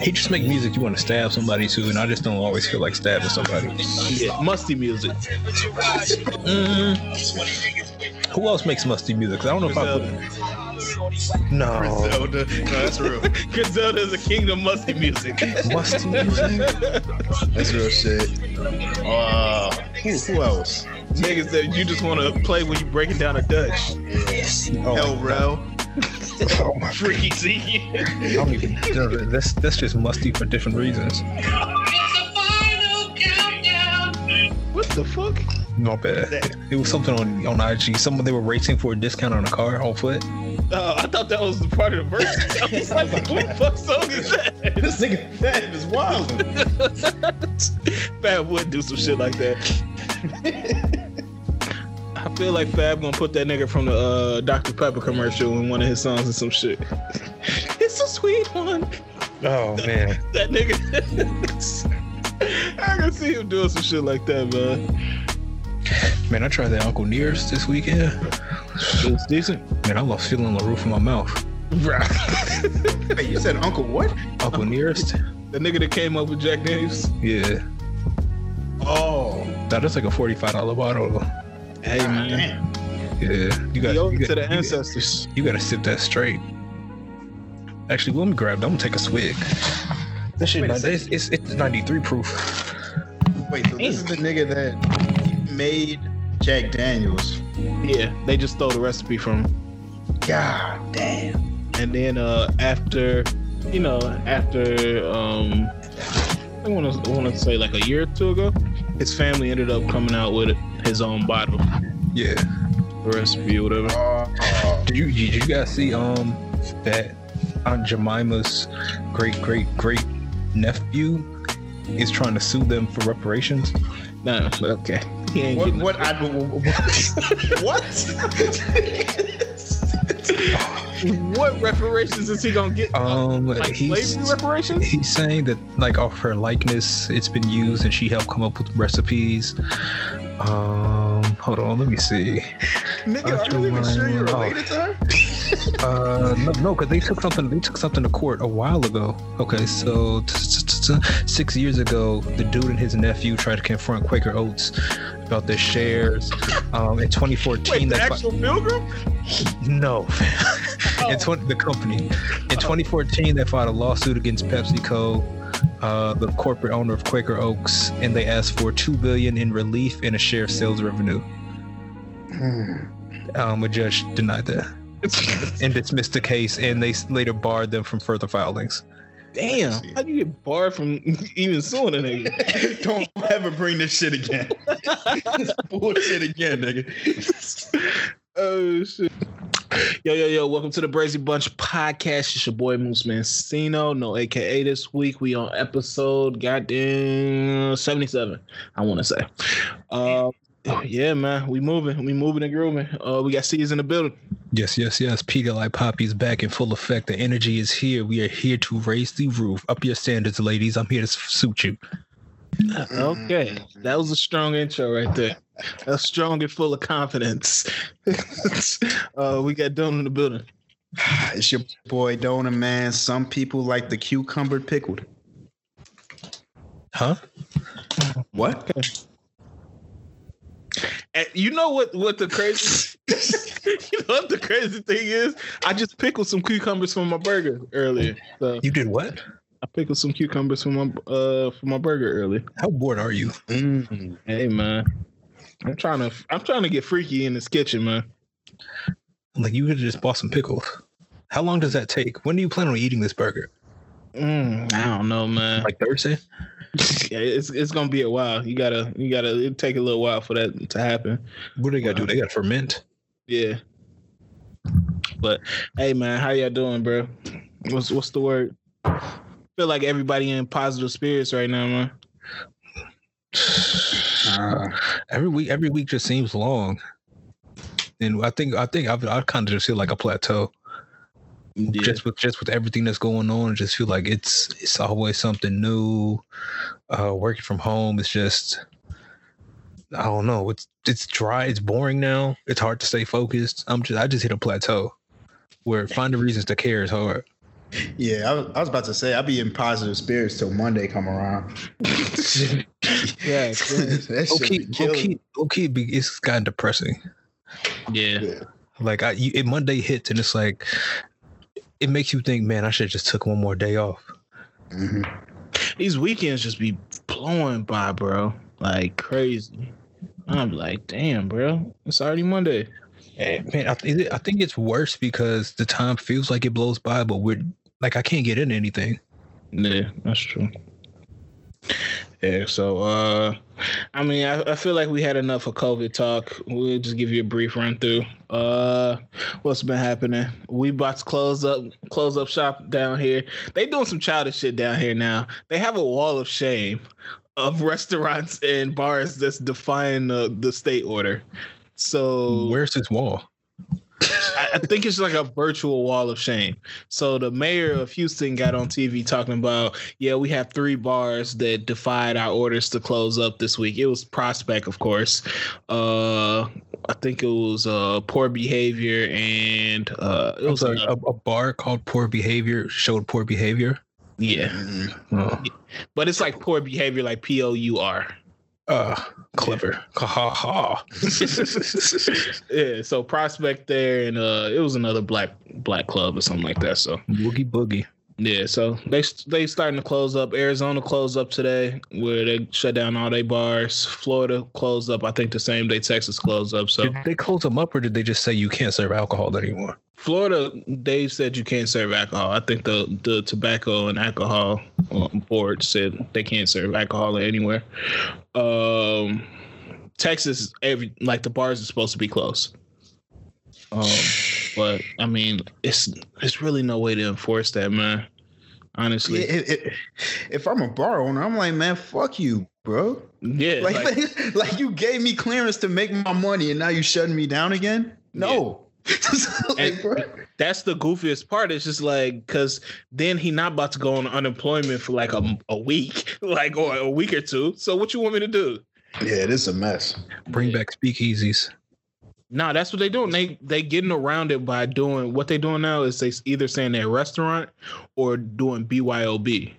He just make music you want to stab somebody to, and I just don't always feel like stabbing somebody. Yeah, musty music. Mm, who else makes musty music? I don't know if I put. No, Zelda. No, that's real. Griselda is a king of musty music. musty music. That's real shit. Uh, who, who else? Niggas that you just want to play when you breaking down a Dutch. Hell Rell. Oh my Freaky Zeke. I don't even. That's that's just musty for different reasons. What the fuck? Not bad. It was something on on IG. Someone they were racing for a discount on a car on foot. Oh, I thought that was the part of the verse. I was like, what the fuck song is that? This nigga Fab is wild. Fab would do some shit like that. I feel like Fab gonna put that nigga from the uh, Dr. Pepper commercial in one of his songs and some shit. It's a sweet one. Oh man. That nigga. I can see him doing some shit like that, man. Man, I tried that Uncle Nearest this weekend. It's decent. Man, I lost feeling on the roof of my mouth. Wait, you said Uncle what? Uncle Nearest? The nigga that came up with Jack Daniels. Yeah. Oh, That is like a forty-five dollar bottle. Hey man, damn. Yeah. You got he owed you, it to got, the you, ancestors. you gotta sip that straight. Actually, let me grab. that. I'm gonna take a swig. That shit, Wait not- it's, it's it's 93 proof. Wait, so this is the nigga that made Jack Daniels. Yeah, they just stole the recipe from him. God damn. and then uh after you know after um i want to want to say like a year or two ago his family ended up coming out with his own bottle Yeah. the recipe or whatever Did you did you guys see um that Aunt Jemima's great great great nephew is trying to sue them for reparations? no but okay what? What? I, what? what reparations is he gonna get Um, like he's slavery reparations he's saying that like off her likeness, it's been used and she helped come up with recipes. Um, hold on, let me see. Nigga, are you even sure you're related to her? Uh, no, no, because they took something. They took something to court a while ago. Okay, so t- t- t- t- six years ago, the dude and his nephew tried to confront Quaker Oats about their shares. Um, in 2014, wait the they fi- actual pilgrim no, in 20, the company. In 2014, they filed a lawsuit against PepsiCo, uh, the corporate owner of Quaker Oats, and they asked for two billion in relief and a share of sales revenue. Um, a judge denied that and dismissed the case, and they later barred them from further filings. damn how do you get barred from even suing a nigga Don't ever bring this shit again. this bullshit again, nigga. Oh shit. Yo, yo, yo, welcome to the Brazy Bunch podcast. It's your boy Moose Mancino, no AKA this week. We on episode goddamn 77, I want to say. Uh, yeah, man, we moving, we moving and grooving. Uh, we got C's in the building. Yes, yes, yes. Peter like Poppy is back in full effect. The energy is here. We are here to raise the roof. Up your standards, ladies. I'm here to suit you. Okay, that was a strong intro right there. That's strong and full of confidence. uh, we got Don in the building. It's your boy Dona, man. Some people like the cucumber pickled. Huh? What? And you know what? What the crazy? you know what the crazy thing is? I just pickled some cucumbers for my burger earlier. So You did what? I pickled some cucumbers for my uh for my burger earlier. How bored are you? Mm. Hey man, I'm trying to I'm trying to get freaky in this kitchen, man. Like you could have just bought some pickles. How long does that take? When do you plan on eating this burger? Mm, I don't know, man. Like Thursday? yeah, it's it's gonna be a while. You gotta you gotta it take a little while for that to happen. What do they gotta do? They gotta ferment. Yeah. But hey man, how y'all doing, bro? What's what's the word? Feel like everybody in positive spirits right now, man. Uh, Every week, every week just seems long. And I think, I think I've, I kind of just feel like a plateau. Yeah. just with just with everything that's going on, I just feel like it's it's always something new. Uh, working from home is just I don't know. It's it's dry. It's boring now. It's hard to stay focused. I'm just I just hit a plateau where finding reasons to care is hard. Yeah, I was, I was about to say I'll be in positive spirits till Monday come around. Yeah, that Okay, okay, okay. It's gotten depressing. yeah. Yeah. Like I, you, it Monday hits and it's like, it makes you think, man, I should just took one more day off. Mhm. These weekends just be blowing by, bro. Like crazy. I'm like, damn, bro. It's already Monday. And, man, I, th- I think it's worse because the time feels like it blows by, but we're like, I can't get into anything. Yeah, that's true. Yeah, so uh I mean I, I feel like we had enough of COVID talk. We'll just give you a brief run through. Uh what's been happening? We about to close up close up shop down here. They doing some childish shit down here now. They have a wall of shame of restaurants and bars that's defying the, the state order. So Where's this wall? I, I think it's like a virtual wall of shame. So the mayor of Houston got on TV talking about, yeah, we have three bars that defied our orders to close up this week. It was Prospect, of course. Uh, I think it was uh, poor behavior and uh, it was was a, a, bar called Poor Behavior showed poor behavior. yeah, Mhm. Oh, but it's like poor behavior, like P O U R. uh, clever. Ha ha ha. Yeah, so Prospect there, and uh, it was another black black club or something like that. So Boogie boogie. Yeah, so they they starting to close up. Arizona closed up today, where they shut down all their bars. Florida closed up. I think the same day Texas closed up. So Did they close them up or did they just say you can't serve alcohol anymore? Florida, they said you can't serve alcohol. I think the the tobacco and alcohol uh, board said they can't serve alcohol anywhere. Um, Texas, every like the bars are supposed to be closed. Um, but I mean, it's it's really no way to enforce that, man. Honestly, Yeah, it- it- if I'm a bar owner, I'm like, man, fuck you, bro. yeah, Like, like- like, like you gave me clearance to make my money, and now you shutting me down again? No. Like, that's the goofiest part. It's just like because then he not about to go on unemployment for like a, a week, like or a week or two. So what you want me to do? Yeah, it is a mess. Bring back speakeasies. No, that's what they doing. They they getting around it by doing what they doing now is they either saying they're a restaurant or doing BYOB.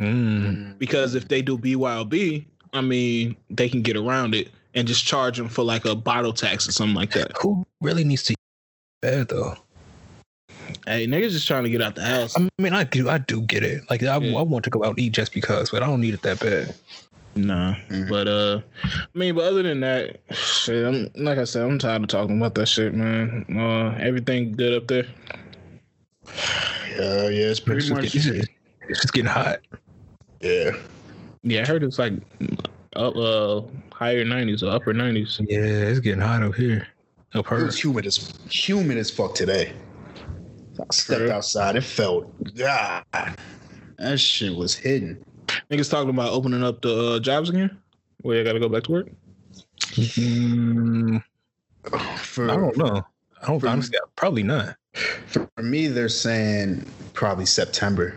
Mm. Because if they do BYOB, I mean they can get around it and just charge them for like a bottle tax or something like that. Who really needs to bad though? Hey, niggas just trying to get out the house. I mean, I do, I do get it. Like, I, Yeah. I want to go out and eat just because, but I don't need it that bad. Nah, Mhm. but uh, I mean, but other than that, shit. I'm like I said, I'm tired of talking about that shit, man. Uh, everything good up there? Yeah, yeah, it's It's pretty just, much. getting, it's, just, getting hot. Yeah. Yeah, I heard it's like up uh higher nineties or upper nineties. Yeah, it's getting hot up here. Up It her. was humid as humid as fuck today. I stepped True. outside. It felt God. That shit was hidden. Niggas talking about opening up the uh, jobs again. Where you got to go back to work? Mm, For, I don't know. I don't For- honestly. Probably not. for me, they're saying probably September,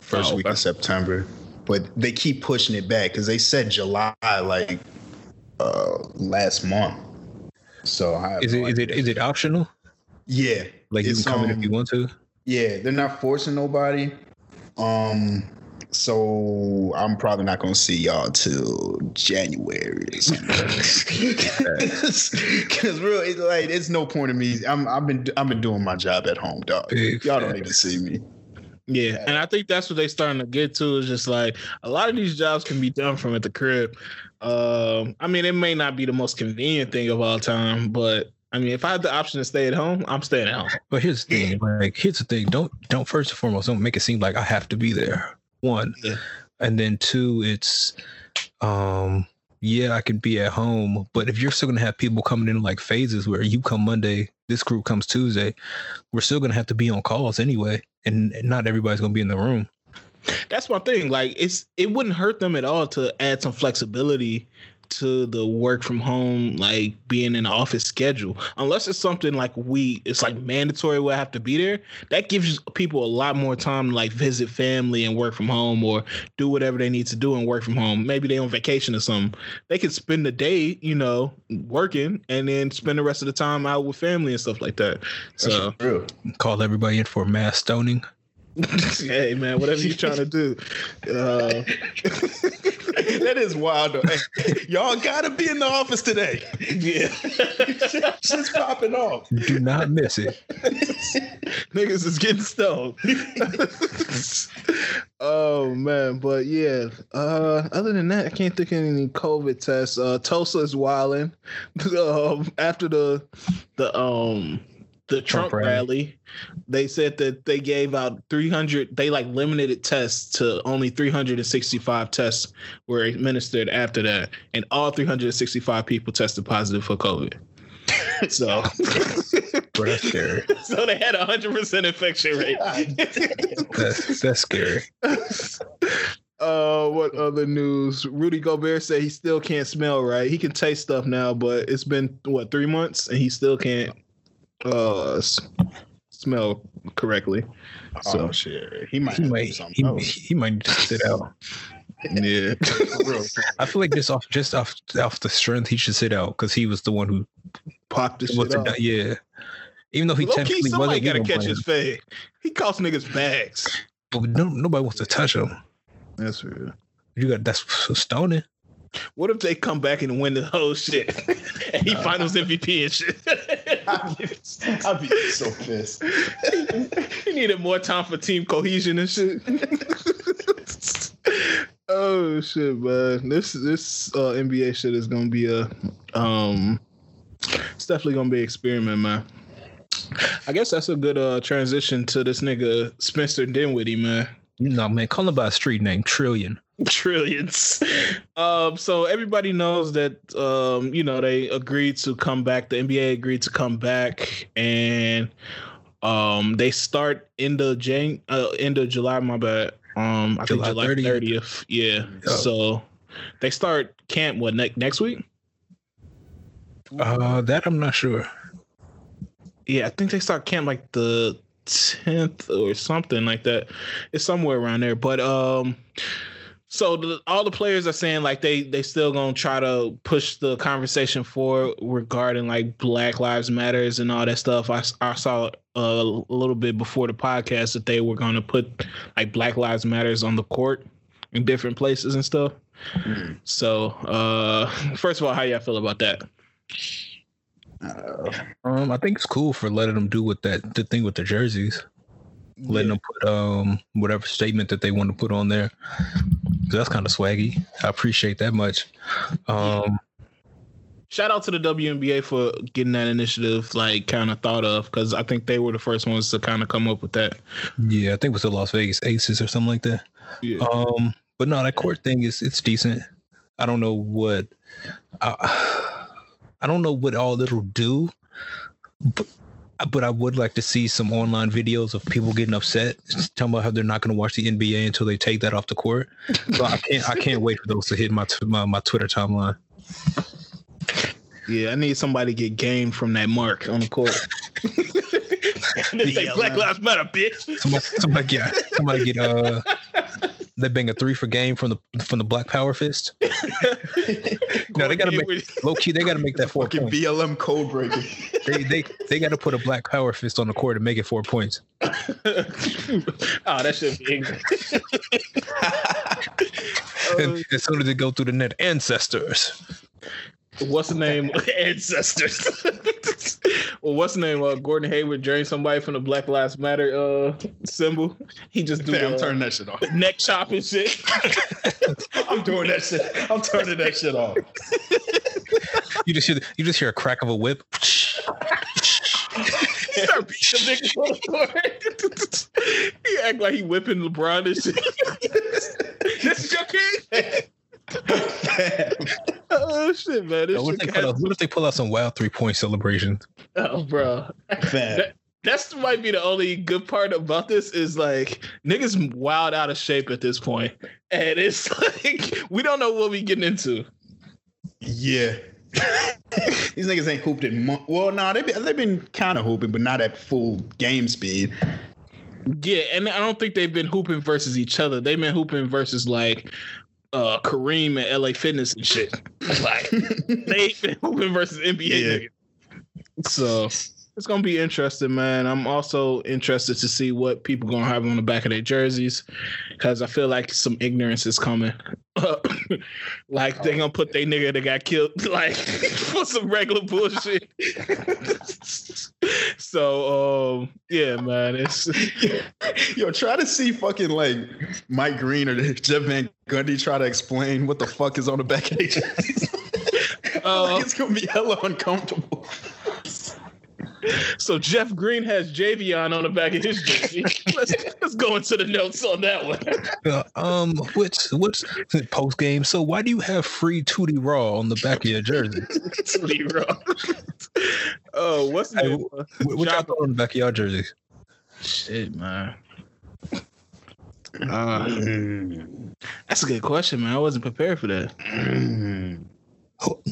first Oh, week okay. of September, but they keep pushing it back because they said July like uh last month. So I Is no it is it idea. is it optional? yeah Like you can come in if um, you want to. Yeah, they're not forcing nobody. Um, so I'm probably not gonna see y'all till January. Because real, it's like it's no point in me. I'm I've been I've been doing my job at home, dog. Big Y'all don't facts. need to see me. Yeah, and I think that's what they starting to get to is just like a lot of these jobs can be done from at the crib. Um, I mean, it may not be the most convenient thing of all time, but I mean, if I had the option to stay at home, I'm staying at home. But here's the thing. Like here's the thing. Don't don't first and foremost don't make it seem like I have to be there. One, Yeah. and then two, it's um yeah I could be at home, but if you're still gonna have people coming in like phases where you come Monday, this group comes Tuesday, we're still gonna have to be on calls anyway, and not everybody's gonna be in the room. That's my thing. Like, it's it wouldn't hurt them at all to add some flexibility to the work from home, like being in the office schedule. Unless it's something like we, it's like mandatory. We have to be there. That gives people a lot more time to like visit family and work from home, or do whatever they need to do and work from home. Maybe they on vacation or something. They could spend the day, you know, working, and then spend the rest of the time out with family and stuff like that. So That's real. Call everybody in for mass stoning. hey man, whatever you're trying to do. Uh, that is wild. Though. Hey, y'all gotta be in the office today. yeah, Just popping off. Do not miss it. niggas is getting stoned. oh man, but yeah. Uh, other than that, I can't think of any COVID tests. Uh, Tulsa is wilding. um, after the the um the Trump, Trump rally. rally, they said that they gave out 300. They like limited tests to only 365 tests were administered after that, and all 365 people tested positive for COVID. So, Bro, that's scary. so they had a hundred percent infection rate. That's, that's scary. Uh, what other news? Rudy Gobert said he still can't smell right. He can taste stuff now, but it's been what three months and he still can't uh s- smell correctly. So oh shit, he might. He have might something he, else. he might need to sit out. yeah, I feel like just off just off off the strength, he should sit out because he was the one who popped this shit the, yeah. Even though he Low key, technically somebody wasn't gotta catch playing, his fade. He costs niggas bags. but no, nobody wants to touch him. That's real. You got that's stoning. What if they come back and win the whole shit? and he finals MVP and shit. I'd be, so pissed. he needed more time for team cohesion and shit. oh shit, man! This this uh, NBA shit is gonna be a um, it's definitely gonna be an experiment, man. I guess that's a good uh transition to this nigga Spencer Dinwiddie, man. No man, call him by a street name, Trillion. trillions. Um, so everybody knows that um, you know they agreed to come back. The NBA agreed to come back, and um, they start in the Jan uh, end of July. My bad. Um, I think July July 30th. thirtieth. Yeah. Oh. So they start camp what ne- next week? Uh, that I'm not sure. Yeah, I think they start camp like the tenth or something like that. It's somewhere around there. But um, so the, all the players are saying like they they still gonna try to push the conversation forward regarding like Black Lives Matters and all that stuff. I I saw uh, a little bit before the podcast that they were gonna put like Black Lives Matters on the court in different places and stuff. Mm. So uh, first of all, how y'all feel about that? Uh, Um, I think it's cool for letting them do with that the thing with the jerseys, letting them put um whatever statement that they want to put on there. That's kind of swaggy. I appreciate that much. Um, shout out to the WNBA for getting that initiative like kind of thought of because I think they were the first ones to kind of come up with that. yeah, I think it was the Las Vegas Aces or something like that. Yeah. Um, but no, that court thing is it's decent. I don't know what I, I don't know what all it'll do, but but I would like to see some online videos of people getting upset, talking about how they're not going to watch the NBA until they take that off the court. So I can't I can't wait for those to hit my t- my, my Twitter timeline. yeah, I need somebody to get game from that mark on the court. they say BLM. Black Lives Matter, bitch. Somebody, somebody get somebody get uh they bang a three for game from the from the Black Power Fist. No, they gotta make low key. They got to make that four fucking points. BLM code breaker. They they they got to put a Black Power Fist on the court and make it four points. oh, that should be English. And as soon as they go through the net, ancestors. What's the name? Ancestors. well, what's the name? Uh, Gordon Hayward drained somebody from the Black Lives Matter uh, symbol. He just do Man, I'm the, turning that shit off. neck chop and shit. I'm doing that shit. I'm turning that shit off. You just hear you just hear a crack of a whip. He start beating them niggas on the court. he act like he whipping LeBron and shit. this is your king. Oh shit, man! This what, if shit they pull out, what if they pull out some wild three point celebration? oh, bro. Fam. That's might be the only good part about this is like niggas wild out of shape at this point, and it's like we don't know what we getting into. Yeah. These niggas ain't hooped in months. Well, nah, they've been, they been kind of hooping, but not at full game speed. Yeah, and I don't think they've been hooping versus each other. They've been hooping versus like uh Kareem and LA Fitness and shit. Like they ain't been hooping versus NBA Yeah. niggas. So it's gonna be interesting, man. I'm also interested to see what people gonna have on the back of their jerseys because I feel like some ignorance is coming. Up. Like they gonna put their nigga that got killed like for some regular bullshit. so um yeah, man, it's Yo, try to see fucking like Mike Breen or Jeff Van Gundy try to explain what the fuck is on the back of their jerseys. uh, like it's gonna be hella uncomfortable. So Jeff Green has Javion on the back of his jersey. let's let's go into the notes on that one. Uh, um, what's what's post game? So why do you have free Tootie Raw on the back of your jersey? Tootie Raw. oh, what's the Hey, name? What, what y'all got on the back of your jersey? Shit, man. Uh, that's a good question, man. I wasn't prepared for that. Who,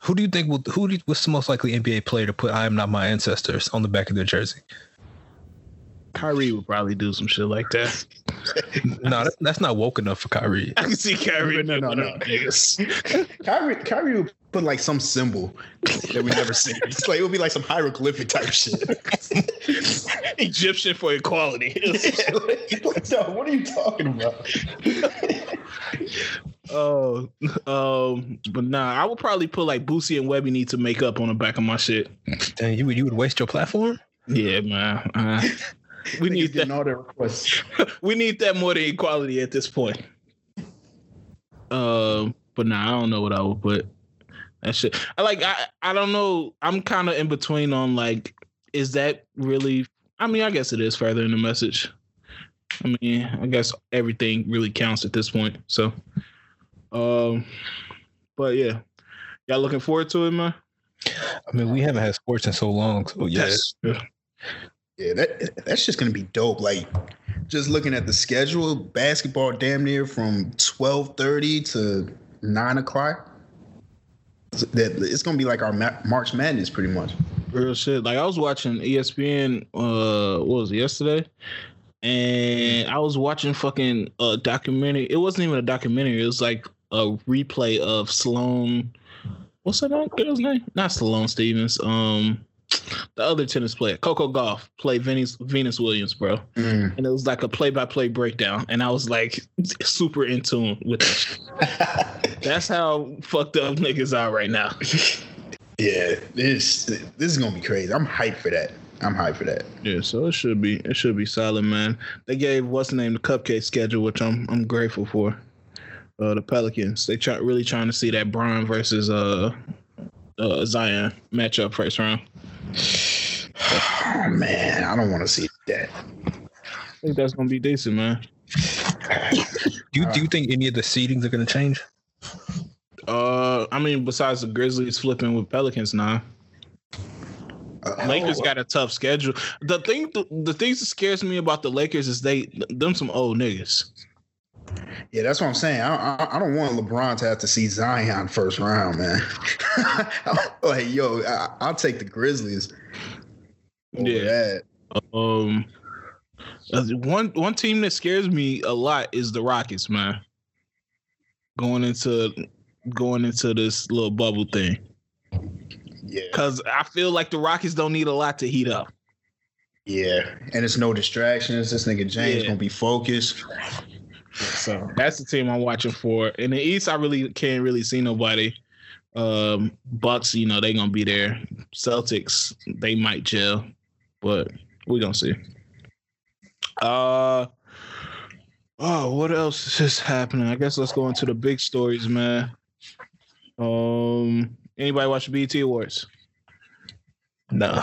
who do you think will who what's the most likely NBA player to put "I am not my ancestors" on the back of their jersey? Kyrie would probably do some shit like that. no, that, that's not woke enough for Kyrie. I can see Kyrie. No, no, doing no. Kyrie, Kyrie would put like some symbol that we never seen. It's like it would be like some hieroglyphic type shit. Egyptian for equality. Yeah, like, like, no, what are you talking about? Oh, um, but nah, I would probably put like Boosie and Webbie need to make up on the back of my shit. Dang, you would you would waste your platform? Yeah, man. Uh, we need that. all their requests. We need that more than equality at this point. Um, but nah, I don't know what I would put. That shit. I like. I I don't know. I'm kind of in between on like, is that really? I mean, I guess it is further in the message. I mean, I guess everything really counts at this point. So, um, but yeah, y'all looking forward to it, man. I mean, we haven't had sports in so long. So Yes. Yeah, that that's just gonna be dope. Like just looking at the schedule, basketball damn near from twelve thirty to nine o'clock. That it's gonna be like our Ma- March Madness, pretty much. Real shit. Like I was watching ESPN. Uh, what was it yesterday? And I was watching fucking a documentary. It wasn't even a documentary. It was like a replay of Sloane. What's that girl's name? Not Sloane Stephens. Um, the other tennis player, Coco Gauff, played Venus Venus Williams, bro. Mm. And it was like a play-by-play breakdown, and I was like super in tune with that. That's how fucked up niggas are right now. yeah, this this is gonna be crazy. I'm hyped for that. I'm hyped for that. Yeah, so it should be it should be solid, man. They gave what's the name the cupcake schedule, which I'm I'm grateful for. Uh, the Pelicans they try really trying to see that Brian versus uh, uh Zion matchup first round. Oh man, I don't want to see that. I think that's gonna be decent, man. do you, do you think any of the seedings are going to change? Uh, I mean, besides the Grizzlies flipping with Pelicans now, Uh, Lakers got a tough schedule. The thing, the, the things that scares me about the Lakers is they them some old niggas. Yeah, that's what I'm saying. I, I, I don't want LeBron to have to see Zion first round, man. like, yo, I, I'll take the Grizzlies. Yeah. that. Um, one one team that scares me a lot is the Rockets, man. Going into going into this little bubble thing, Yeah, because I feel like the Rockets don't need a lot to heat up. yeah, and it's no distractions. This nigga James Yeah. gonna be focused. So that's the team I'm watching for. In the East, I really can't really see nobody. Um, Bucks, you know, they're gonna be there. Celtics, they might gel, but we're gonna see. Uh oh, what else is happening? I guess let's go into the big stories, man. Um, anybody watch the BET Awards? No.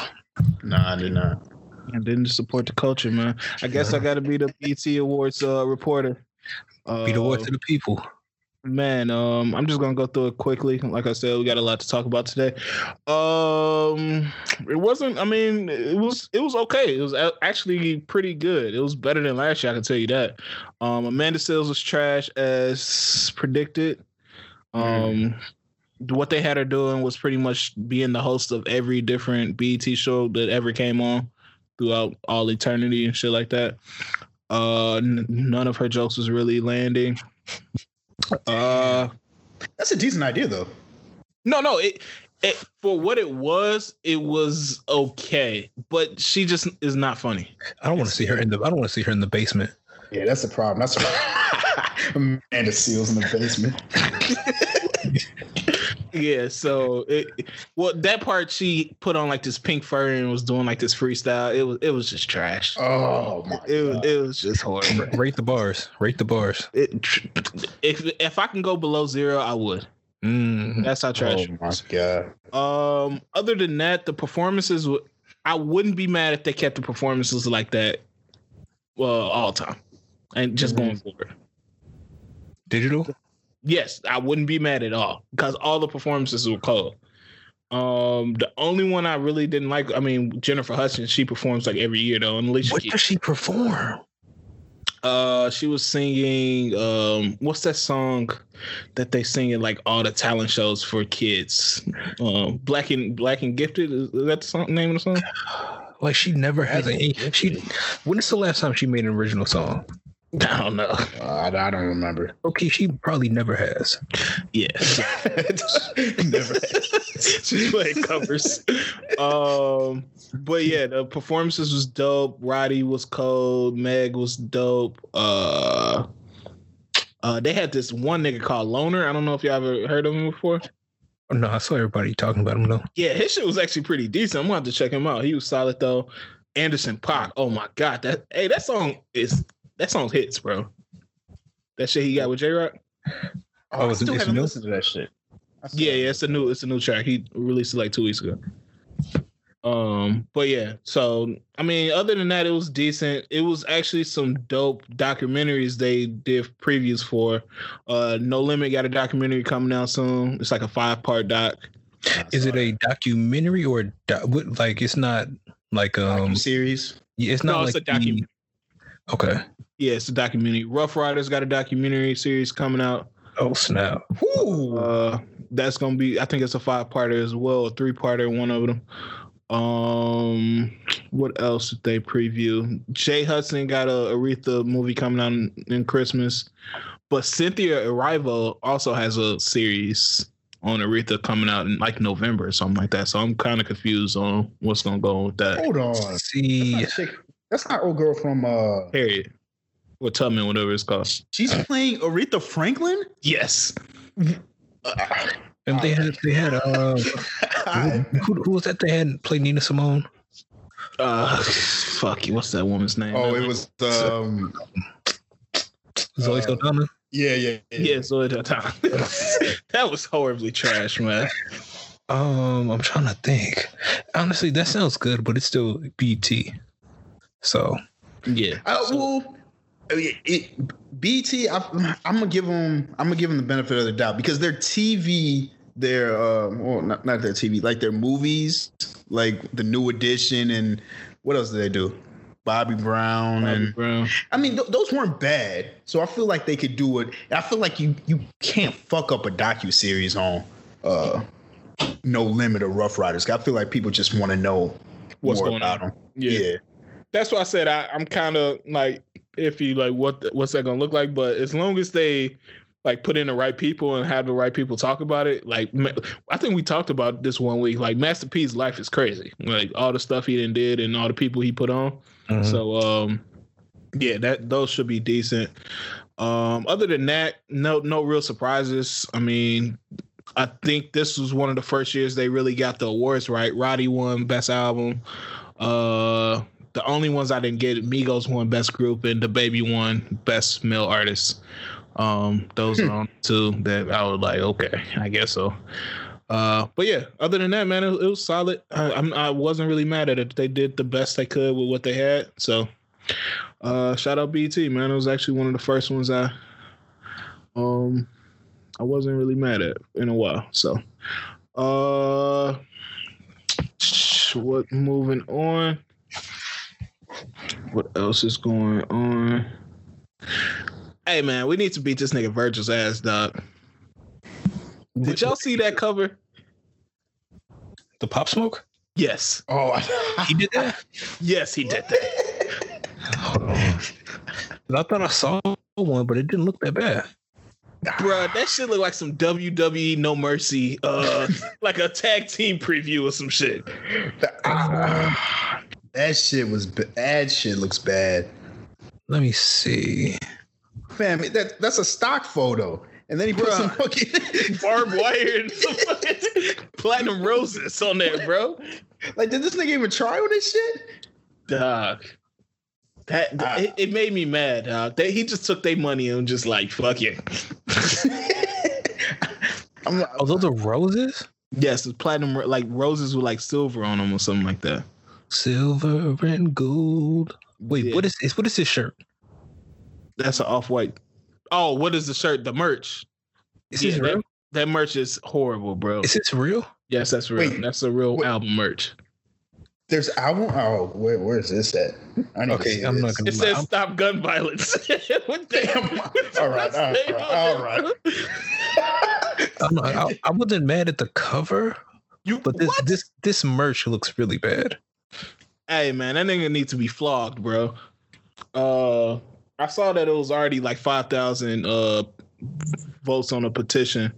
Nah, I did not. I didn't support the culture, man. I guess I got to be the BET Awards uh, reporter. Uh, Be the word of the people. Man, um, I'm just gonna go through it quickly. Like I said, we got a lot to talk about today. Um, it wasn't. I mean, it was. It was okay. It was actually pretty good. It was better than last year. I can tell you that. Um, Amanda Seales was trash as predicted. Um, what they had her doing was pretty much being the host of every different BET show that ever came on throughout all eternity and shit like that. Uh, n- none of her jokes was really landing. Uh, That's a decent idea though. no, no, it it, for what it was, it was okay, but she just is not funny. I don't want to see her in the. I don't want to see her in the basement. Yeah, that's the problem. That's the problem. Amanda Seales in the basement. Yeah, so it well that part she put on like this pink fur and was doing like this freestyle. It was it was just trash. Oh my It was god. it was just horrible. Rate the bars. Rate the bars. It, if if I can go below zero, I would. Mm. That's how trash. Oh it my was. god. Um, other than that, the performances. I wouldn't be mad if they kept the performances like that. Well, all time, and just going forward. Digital. Yes, I wouldn't be mad at all because all the performances were cold. Um, the only one I really didn't like, I mean, Jennifer Hudson, she performs like every year though, and Alicia What Keys. does she perform? Uh, she was singing. Um, what's that song that they sing in like all the talent shows for kids? Um, Black and Black and Gifted. Is is that the song, name of the song? Like she never has a. She. When is the last time she made an original song? I don't know. Uh, I, I don't remember. Okay, she probably never has. Yes, Never. she's playing covers. Um, but yeah, the performances was dope. Roddy was cold. Meg was dope. Uh, uh, they had this one nigga called Loner. I don't know if y'all ever heard of him before. Oh, no, I saw everybody talking about him though. Yeah, his shit was actually pretty decent. I'm gonna have to check him out. He was solid though. Anderson Paak. Oh my god, that hey, that song is that song hits, bro. That shit he got with Jay Rock. Oh, I is still it's haven't new? listened to that shit. Yeah, yeah, it's a new it's a new track. He released it like two weeks ago. Um, but yeah, so I mean, other than that, it was decent. It was actually some dope documentaries they did previews for. Uh No Limit got a documentary coming out soon. It's like a five part doc. Is it a documentary or a doc, what, like it's not like um? series? yeah, It's No, not it's like a documentary. the- okay. Yeah, it's a documentary. Ruff Ryders got a documentary series coming out. Oh snap! Uh, that's gonna be. I think it's a five parter as well, a three parter, one of them. Um, what else did they preview? Jay Hudson got a Aretha movie coming out in, in Christmas, but Cynthia Erivo also has a series on Aretha coming out in like November or something like that. So I'm kind of confused on what's gonna go on with that. Hold on. See, That's not, chick- that's not old girl from uh Period. Or Tubman, whatever it's called. she's playing Aretha Franklin? Yes. and they had they had uh, who, who was that? They had played Nina Simone. Uh, fuck you. What's that woman's name? oh, it was um Zoe Uh, Saldana. yeah, yeah, Yeah, so at that time. that was horribly trash, man. Um, I'm trying to think. Honestly, that sounds good, but it's still BT. So Yeah. Uh, well, it, it, BT, I, I'm gonna give them. I'm gonna give them the benefit of the doubt because their TV, their uh, well, not not their TV, like their movies, like the New Edition, and what else do they do? Bobby Brown Bobby and Brown. I mean th- those weren't bad. So I feel like they could do it. I feel like you you can't fuck up a docu series on uh No Limit or Ruff Ryders. I feel like people just want to know What's more going about on. them. Yeah. yeah. That's why I said I, I'm kind of like iffy, like what what's that gonna look like? But as long as they like put in the right people and have the right people talk about it, like I think we talked about this one week. Like Master P's life is crazy. Like all the stuff he did and all the people he put on. mhm. So um yeah, that those should be decent. Um other than that, no no real surprises. I mean, I think this was one of the first years they really got the awards right. Roddy won best album. Uh the only ones I didn't get, Migos won best group and the baby won best male artist. Um those are on two that I was like, okay, I guess so. Uh, but yeah, other than that, man, it, it was solid. I, I'm, I wasn't really mad at it. They did the best they could with what they had. So, uh, shout out BT, man. It was actually one of the first ones I, um, I wasn't really mad at in a while. So, uh, what moving on? What else is going on? Hey man, we need to beat this nigga Virgil's ass, dog. Did y'all see that cover? the Pop Smoke. Yes. Oh, I, He did that. Yes, he did that. Hold on. 'Cause I thought I saw one, but it didn't look that bad. Bruh, that shit look like some WWE No Mercy, uh, like a tag team preview or some shit. Ah, that shit was ba- that shit looks bad. Let me see. Fam, that that's a stock photo. And then he put Bruh. some fucking Barbed wire and some platinum roses on there, bro. like did this nigga even try on this shit? Dog. That Ah. it, it made me mad, dog. They, he just took their money and just like fuck it. I'm like, Oh, those are roses? Yes, it's platinum like roses with like silver on them or something like that. Silver and gold. Wait, Yeah. what is this? What is this shirt? That's an off white. Oh, what is the shirt? The merch. Is Yeah, this that- real? That merch is horrible, bro. Is this real? Yes, that's real. Wait, that's a real wait. album merch. there's album. Oh, where where's this at? I need to Okay, see I'm not gonna- It says I'm- "Stop Gun Violence." what the Damn. All right, all right, all right. I'm not, I, I wasn't mad at the cover, You but this what? this this merch looks really bad. Hey man, that nigga needs to be flogged, bro. Uh, I saw that it was already like five thousand uh votes on a petition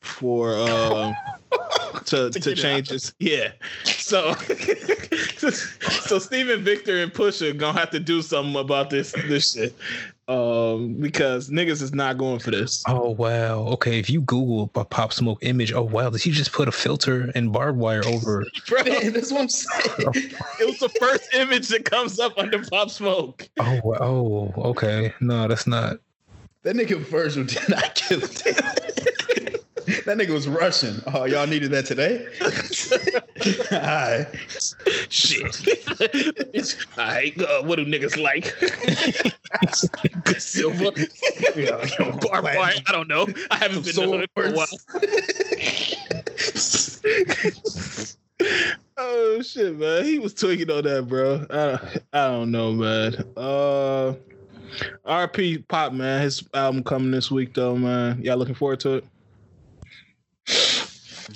for uh to To to, this. Yeah, so so Steven Victor and Pusha gonna have to do something about this this shit. Um, because niggas is not going for this. Oh wow. Okay, if you Google a Pop Smoke image, oh wow, did he just put a filter and barbed wire over? Bro, Man, that's what I'm saying. it was the first image that comes up under Pop Smoke. Oh wow. oh okay. No, that's not. That nigga Virgil did not give a damn. That nigga was Russian. Oh, y'all needed that today? All right. Shit. All right, uh, what do niggas like? Silver, Yeah, yo. I don't know. I haven't been to it for a while. oh shit, man. He was tweaking on that, bro. I, I don't know, man. Uh, RP Pop, man. His album coming this week, though, man. Y'all looking forward to it?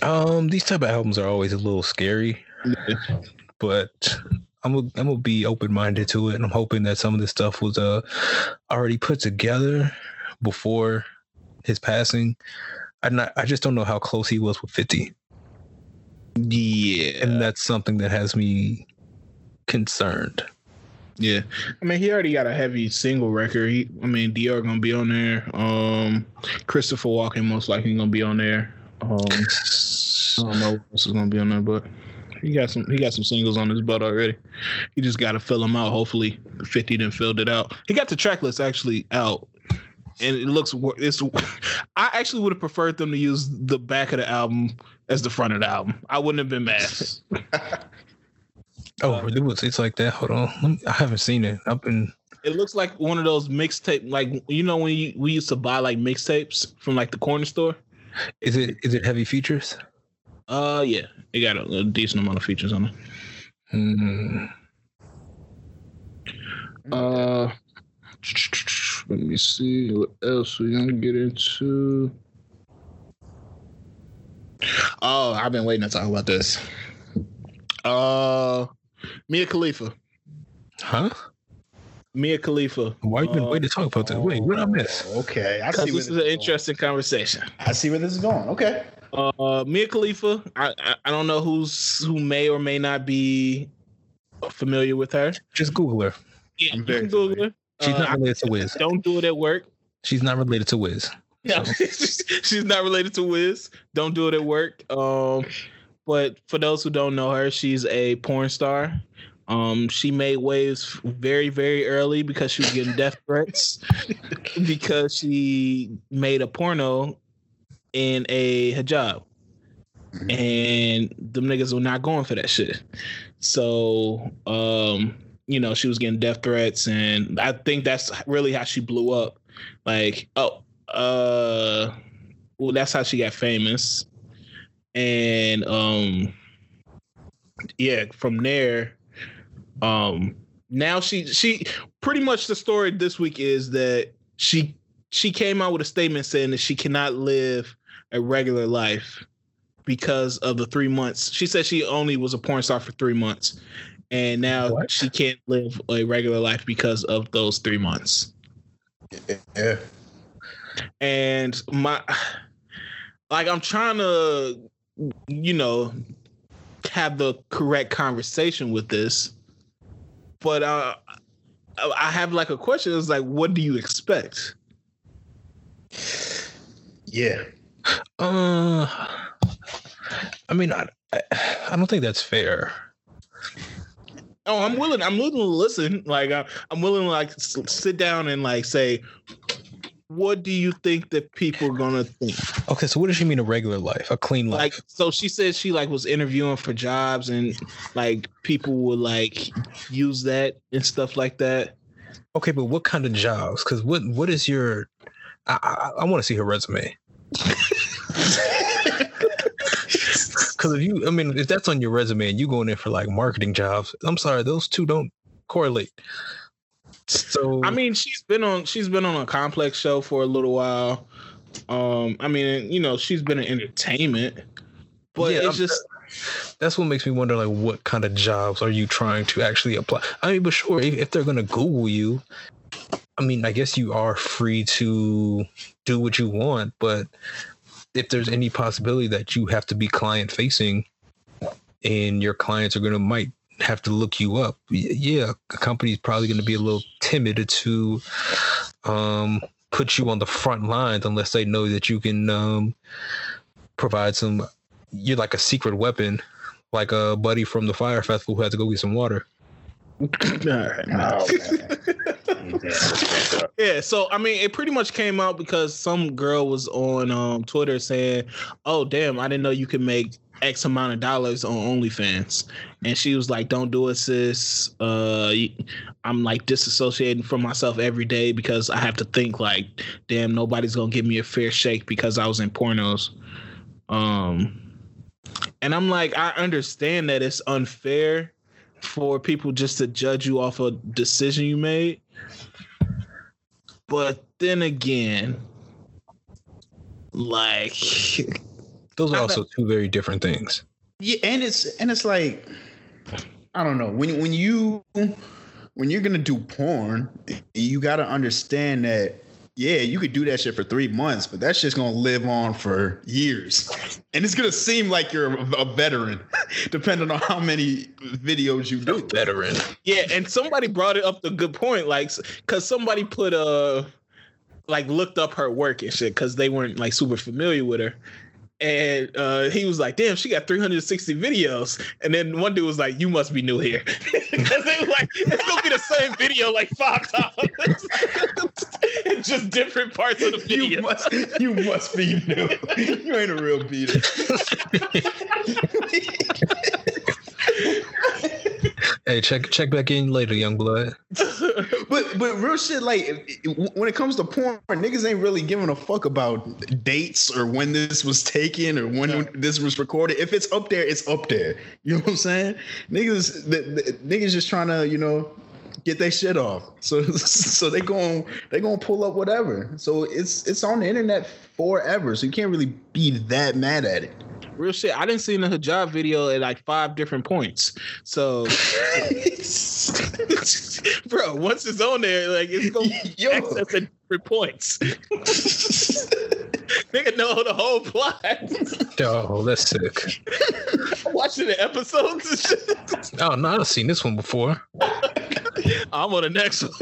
Um, these type of albums are always a little scary, but I'm gonna, I'm gonna be open minded to it, and I'm hoping that some of this stuff was uh already put together before his passing. I not I just don't know how close he was with 50, Yeah. and that's something that has me concerned. Yeah, I mean, he already got a heavy single record. He, I mean, Dr. gonna be on there. Um, Christopher Walken most likely gonna be on there. Um, I don't know what else is gonna be on there, but he got some. He got some singles on his butt already. He just got to fill them out. Hopefully, Fifty then filled it out. He got the track list actually out, and it looks. wor- It's. I actually would have preferred them to use the back of the album as the front of the album. I wouldn't have been mad. Oh, it was it's like that. Hold on, Let me- I haven't seen it. I've been It looks like one of those mixtape, like you know when you, we used to buy like mixtapes from like the corner store. Is it is it heavy features? Uh, yeah, it got a, a decent amount of features on it. Hmm. Uh, let me see what else we gonna get into. Oh, I've been waiting to talk about this. Uh, Mia Khalifa. Huh? Mia Khalifa. Why are you been Uh, waiting to talk about this? Wait, what I miss? Okay, I see where this is an going. interesting conversation. I see where this is going. Okay. Uh, Mia Khalifa. I, I I don't know who's who may or may not be familiar with her. Just Google her. Yeah, I'm you very can Google her. She's Uh, not related to Wiz. don't do it at work. She's not related to Wiz. No, she's not related to Wiz. Don't do it at work. Um, but for those who don't know her, she's a porn star. Um, she made waves very, very early because she was getting death threats because she made a porno in a hijab, and them niggas were not going for that shit. So, um, you know, she was getting death threats, and I think that's really how she blew up. Like, oh, uh well that's how she got famous and um yeah from there um now she she pretty much the story this week is that she she came out with a statement saying that she cannot live a regular life because of the three months she said she only was a porn star for three months and now What? she can't live a regular life because of those three months Yeah. and my like I'm trying to, you know, have the correct conversation with this, but uh, I have like a question. It's like, what do you expect? Yeah. Uh, I mean, I, I, I don't think that's fair. Oh, I'm willing. I'm willing to listen. Like, I, I'm willing to like sit down and like say, what do you think that people are gonna think? Okay, so what does she mean a regular life, a clean life? Like, so she said she like was interviewing for jobs and like people would like use that and stuff like that. okay, but what kind of jobs? Because what what is your? I I, I want to see her resume. Because if you, I mean, if that's on your resume and you going in for like marketing jobs, I'm sorry, those two don't correlate. So I mean, she's been on she's been on a complex show for a little while. Um, I mean, you know, she's been in entertainment, but Yeah, it's I'm- just that's what makes me wonder, like, what kind of jobs are you trying to actually apply? I mean, but sure, if, if they're gonna Google you, I mean, I guess you are free to do what you want, but if there's any possibility that you have to be client facing, and your clients are gonna might have to look you up, yeah, a company's probably gonna be a little timid to um, put you on the front lines unless they know that you can um, provide some you're like a secret weapon, like a buddy from the Fyre festival who had to go get some water. Oh, Yeah, so I mean, it pretty much came out because some girl was on um, Twitter saying, "Oh, damn, I didn't know you could make X amount of dollars on OnlyFans," and she was like, "Don't do it, sis. Uh, I'm like disassociating from myself every day because I have to think like, damn, nobody's gonna give me a fair shake because I was in pornos." Um, and I'm like, I understand that it's unfair for people just to judge you off a decision you made. But then again, like Those are also two very different things. Yeah, and it's and it's like I don't know when when you when you're gonna do porn, you got to understand that yeah, you could do that shit for three months, but that shit's gonna live on for years, and it's gonna seem like you're a, a veteran, depending on how many videos you do. Veteran. yeah, and somebody brought it up the good point, like because somebody put a, like looked up her work and shit because they weren't like super familiar with her. And uh, he was like, "Damn, she got 360 videos." And then one dude was like, "You must be new here," because they was like, "It's gonna be the same video like five times, It's just different parts of the video." You must, you must be new. You ain't a real beater. Hey, check check back in later, young blood. But but real shit, like when it comes to porn, niggas ain't really giving a fuck about dates or when this was taken or when this was recorded. If it's up there, it's up there. You know what I'm saying? Niggas, the, the, niggas just trying to you know get their shit off. So so they going they gonna pull up whatever. So it's it's on the internet forever. So you can't really be that mad at it. Real shit. I didn't see the hijab video at like five different points. So, bro, once it's on there, like it's gonna Yo. access at different points. Nigga know the whole plot. Oh, that's sick. Watching the episodes. Oh no, I've seen this one before. I'm on the next one.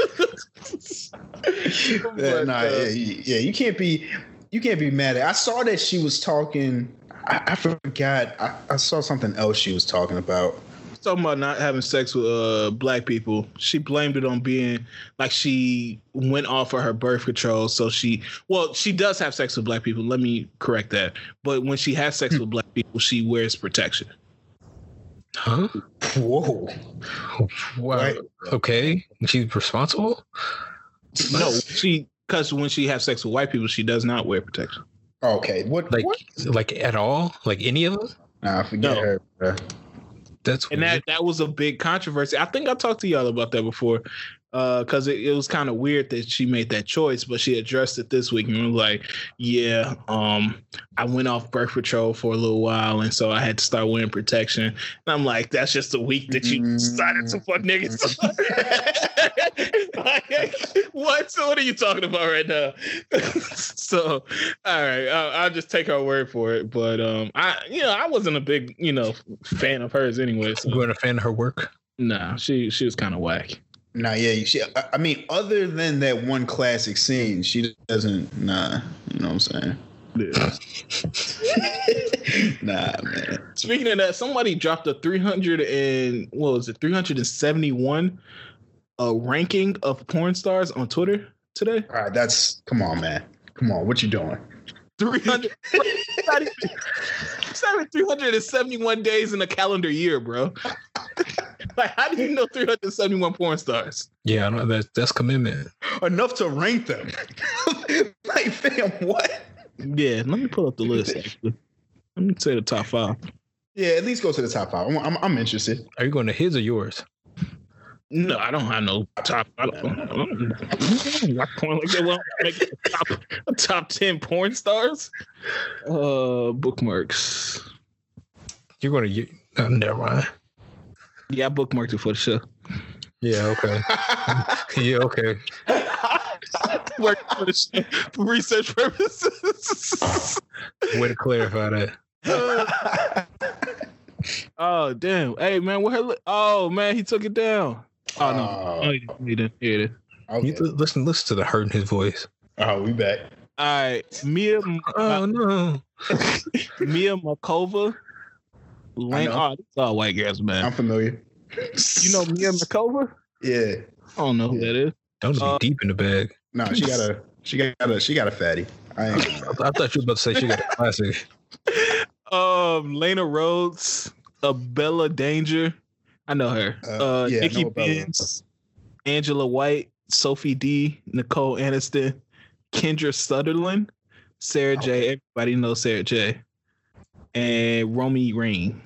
Yeah, But, nah, uh, yeah, yeah, you can't be, you can't be mad at. I saw that she was talking. I, I forgot. I, I saw something else she was talking about. talking about not having sex with uh black people. She blamed it on being like she went off of her birth control. So she well, she does have sex with black people. Let me correct that. But when she has sex with black people, she wears protection. Huh? Whoa. Wow. Right. Okay. She's responsible. No, she because when she has sex with white people, she does not wear protection. Okay. What? Like, what? like at all? Like any of them? Nah, forget No. her. bro. That's And that that was a big controversy. I think I talked to y'all about that before. because it, it was kind of weird that she made that choice, but she addressed it this week and was like, "Yeah, um, I went off birth control for a little while, and so I had to start wearing protection." And I'm like, "That's just the week that you decided to fuck niggas." like, what? So what are you talking about right now? so, all right, I'll, I'll just take her word for it. But um, I, you know, I wasn't a big, you know, fan of hers anyway. So You weren't a fan of her work? nah, she she was kind of whack. Nah, yeah, she, I- I mean, other than that one classic scene, she doesn't. Nah, you know what I'm saying? Yeah. nah, man. Speaking of that, somebody dropped a 300 and what was it? 371 uh ranking of porn stars on Twitter today. All right, that's come on, man. Come on, what you doing? 300 it's even, not even 371 days in a calendar year, bro. like, how do you know 371 porn stars? Yeah, I know that that's commitment. Enough to rank them. like, fam, what? Yeah, let me pull up the list. Actually. Let me say the top five. Yeah, at least go to the top five. I'm, I'm, I'm interested. Are you going to his or yours? No, I don't have no top. I don't, I don't, I porn like that. Well, make it a top, top ten porn stars. Uh, bookmarks. You're going to. Oh, never mind. Yeah, I bookmarked it for the show. Yeah. Okay. yeah. Okay. Work for the show for research purposes. Way to clarify that. oh damn! Hey man, where? her li- Oh man, he took it down. Oh no! Oh, he didn't. He didn't. Here it is. okay. You li- listen. Listen to the hurt in his voice. Oh, we back. All right, Mia. Oh no. Mia Malkova. Lane, know. oh, it's all white girls, man. I'm familiar. You know Mia Malkova? Yeah. I don't know who that is. Don't Uh, be deep in the bag. No, she got a she got a she got a fatty. I ain't I, I thought you were about to say she got a classic. Um, Lana Rhoades, uh, Bella Danger. I know her. Uh, Uh, yeah, Nikki. Benz, Angela White, Sophie Dee, Nicole Aniston, Kendra Sunderland, Sara Jay. Everybody knows Sara Jay. And Romy Rain.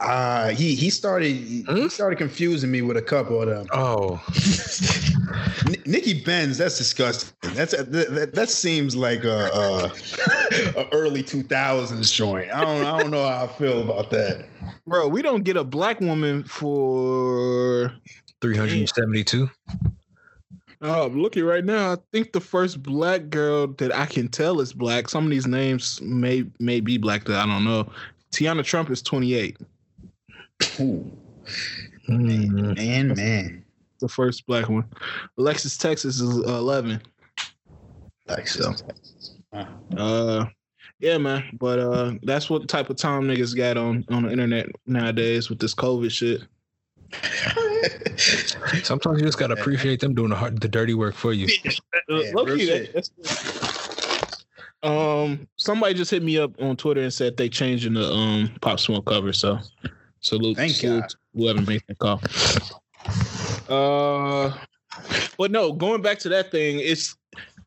Uh he he started he Hmm? started confusing me with a couple of them. Oh, N- Nikki Benz, that's disgusting. That's that, that, that seems like a, a, a early 2000s joint. I don't I don't know how I feel about that. Bro, we don't get a black woman for 372. Oh, I'm looking right now. I think the first black girl that I can tell is black. Some of these names may may be black that I don't know. Teanna Trump is 28. Ooh, Hmm. man, man. The first black one. Alexis Texas is 11. Like so. Uh, yeah, man. But uh, that's what type of time niggas got on on the internet nowadays with this COVID shit. Sometimes you just gotta appreciate them doing the hard, the dirty work for you. Uh, Yeah, low-key, that- that's- um, somebody just hit me up on Twitter and said they changing the um Pop Smoke cover. So salute, Thank salute God. to whoever made that call. Uh, but no, going back to that thing, it's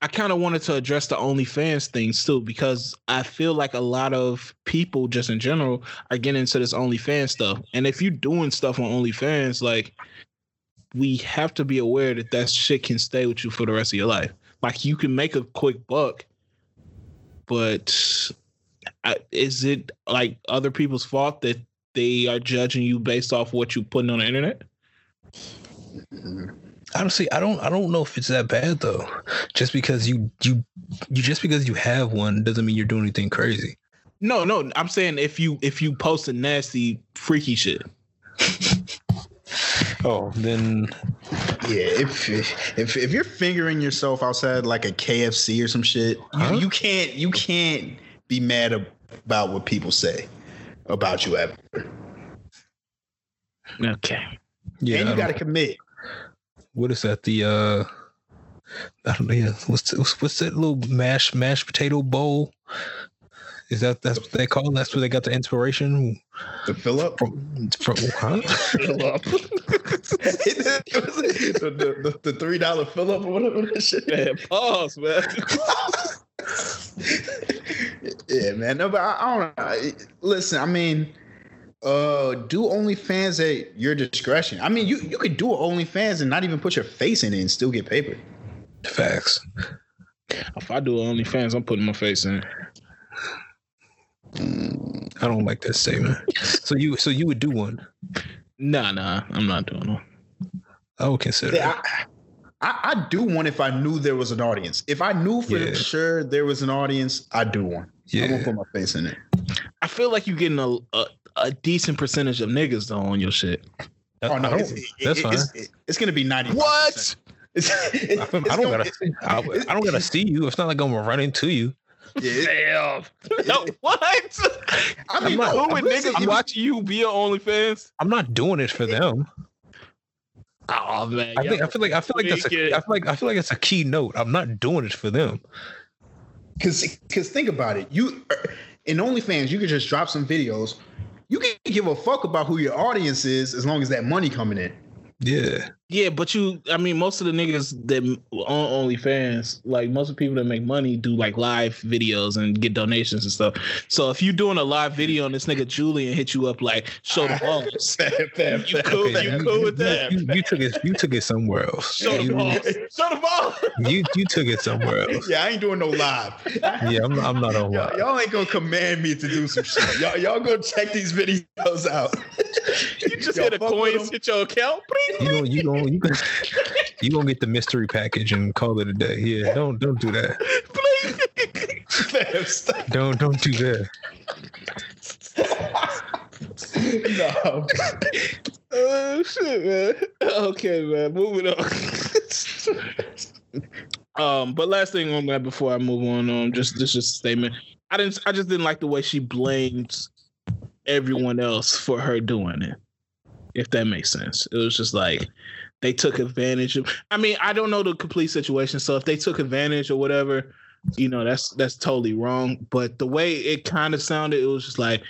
I kind of wanted to address the OnlyFans things too because I feel like a lot of people, just in general, are getting into this OnlyFans stuff. And if you're doing stuff on OnlyFans, like we have to be aware that that shit can stay with you for the rest of your life. Like you can make a quick buck, but is it like other people's fault that they are judging you based off what you putting on the internet? Honestly, I don't I don't know if it's that bad though. Just because you you you just because you have one doesn't mean you're doing anything crazy. No, no, I'm saying if you if you post a nasty freaky shit. Oh, then Yeah, if if if you're fingering yourself outside like a KFC or some shit, Huh? you, you can't you can't be mad about what people say about you ever. Okay. yeah, and you got to commit. what is that? The uh, I don't know. Yeah, what's what's, what's that little mashed mashed potato bowl? Is that that's what they call? it? That's where they got the inspiration To fill up. from? From huh? fill up. the, the, the, the three dollar fill up or whatever that shit. Man, pause, man. yeah, man. No, but I, I don't know. I- Listen, I mean, uh, do OnlyFans at your discretion. I mean, you you could do OnlyFans and not even put your face in it and still get paper. Facts. if I do OnlyFans, I'm putting my face in it. I don't like that statement. So you so you would do one? Nah, nah, I'm not doing one. I would consider. Yeah, it. I, I do one if I knew there was an audience. If I knew for Yeah. sure there was an audience, I do one. Yeah. I Yeah. won't put my face in it. I feel like you're getting a, a a decent percentage of niggas though on your shit. Oh no, it's, it- that's it- fine. It's, it's gonna be ninety. What? It's, it's, I, feel- it's I don't gonna- gotta. See, I, I don't gotta see you. It's not like I'm gonna run into you. Yeah, Damn. No, what? I mean, I'm not- Who would listen, niggas you- watching you be on OnlyFans? I'm not doing it for them. Oh man, I think I feel like I feel like that's a, I feel like I feel like it's a key note. I'm not doing it for them. Cause, cause think about it. You in OnlyFans, you could just drop some videos. You can give a fuck about who your audience is as long as that money coming in. Yeah. Yeah, but you, I mean, most of the niggas that on OnlyFans, like most of the people that make money, do like live videos and get donations and stuff. So if you're doing a live video and this nigga Julian hit you up like show the balls, you cool? Okay, you cool with that? You, you took it. You took it somewhere else. Show the You, balls. Show the balls. you you took it somewhere else. Yeah, I ain't doing no live. Yeah, I'm, I'm not on Y'all, live. y'all ain't gonna command me to do some shit. Y'all, y'all go check these videos out. You just Y'all hit a fuck coin, them. hit your account. You gonna you gonna you gonna you gonna get the mystery package and call it a day. Yeah, don't don't do that. Please. Don't don't do that. no. Oh shit, man. Okay, man. Moving on. um, but last thing on that before I move on, um, just this just a statement. I didn't. I just didn't like the way she blames everyone else for her doing it. If that makes sense, it was just like they took advantage of. I mean, I don't know the complete situation, so if they took advantage or whatever, you know, that's that's totally wrong. But the way it kind of sounded, it was just like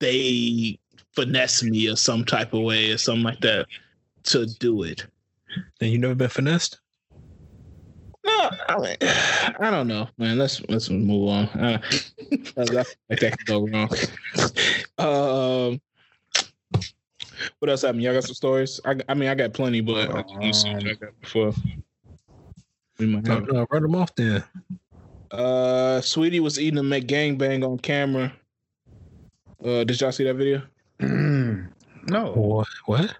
they finesse me or some type of way or something like that to do it. And you never been finessed? No, I, mean, I don't know, man. Let's let's move on. Uh, like that could go wrong. um, what else happened? Y'all got some stories? I, I mean, I got plenty, but I just want see what y'all got before. We might No, have. no, run them off then. Uh, Saweetie was eating a McGangbang on camera. Uh, did y'all see that video? Mm, no, What? What?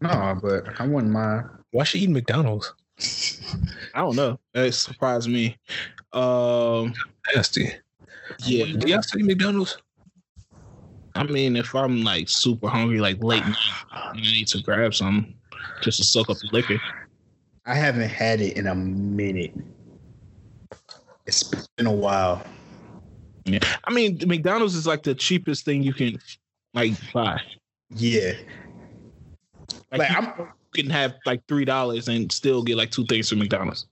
no, but I wouldn't mind. Why she eating McDonald's? I don't know. It surprised me. Um, Nasty. yeah. Do y'all still eat McDonald's? I mean, if I'm like super hungry, like late night, I need to grab some just to soak up the liquor. I haven't had it in a minute. It's been a while. Yeah. I mean, McDonald's is like the cheapest thing you can like buy. Yeah, Like, Like, I'm- can have like three dollars and still get like two things from McDonald's.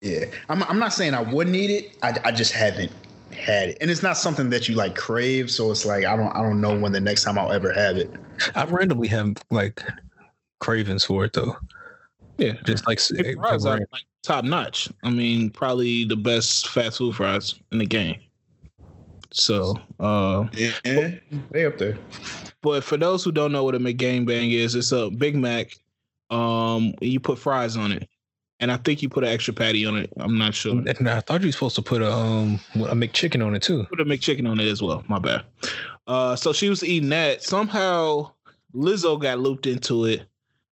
yeah. I'm, I'm not saying I wouldn't eat it. I, I just haven't had it, and it's not something that you like crave. So it's like I don't I don't know when the next time I'll ever have it. I randomly have like cravings for it though. Yeah. Just like Chicken fries are like top notch. I mean, probably the best fast food fries in the game. So, uh, Yeah, they up there. but for those who don't know what a McGangbang is, it's a Big Mac. Um, you put fries on it, and I think you put an extra patty on it. I'm not sure. And I thought you were supposed to put a um a McChicken on it too. Put a McChicken on it as well. My bad. Uh, so she was eating that. Somehow Lizzo got looped into it,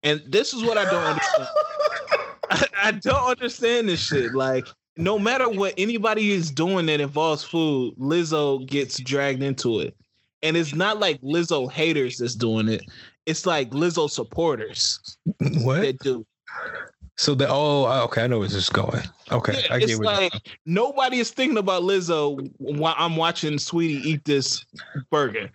and this is what I don't understand. I, I don't understand this shit. Like, no matter what anybody is doing that involves food, Lizzo gets dragged into it. And it's not like Lizzo haters that's doing it. It's like Lizzo supporters What? that do. So that oh okay, I know where this is going. Okay, Yeah, I it's get what. like nobody is thinking about Lizzo while I'm watching Saweetie eat this burger.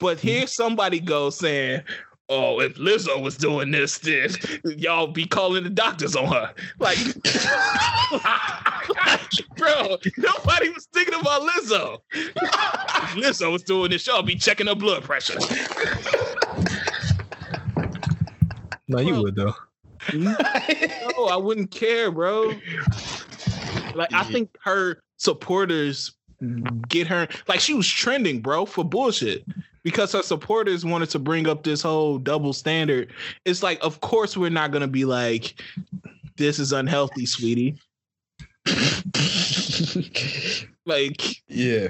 But hmm. here somebody goes saying, Oh, if Lizzo was doing this, then y'all be calling the doctors on her. Like, bro, nobody was thinking about Lizzo. Lizzo was doing this, y'all be checking her blood pressure. no, you would though. Hmm? No, I wouldn't care, bro. Like, I think her supporters mm-hmm. get her like she was trending, bro, for bullshit. Because her supporters wanted to bring up this whole double standard. It's like, of course, we're not gonna be like, this is unhealthy, sweetie. like, Yeah.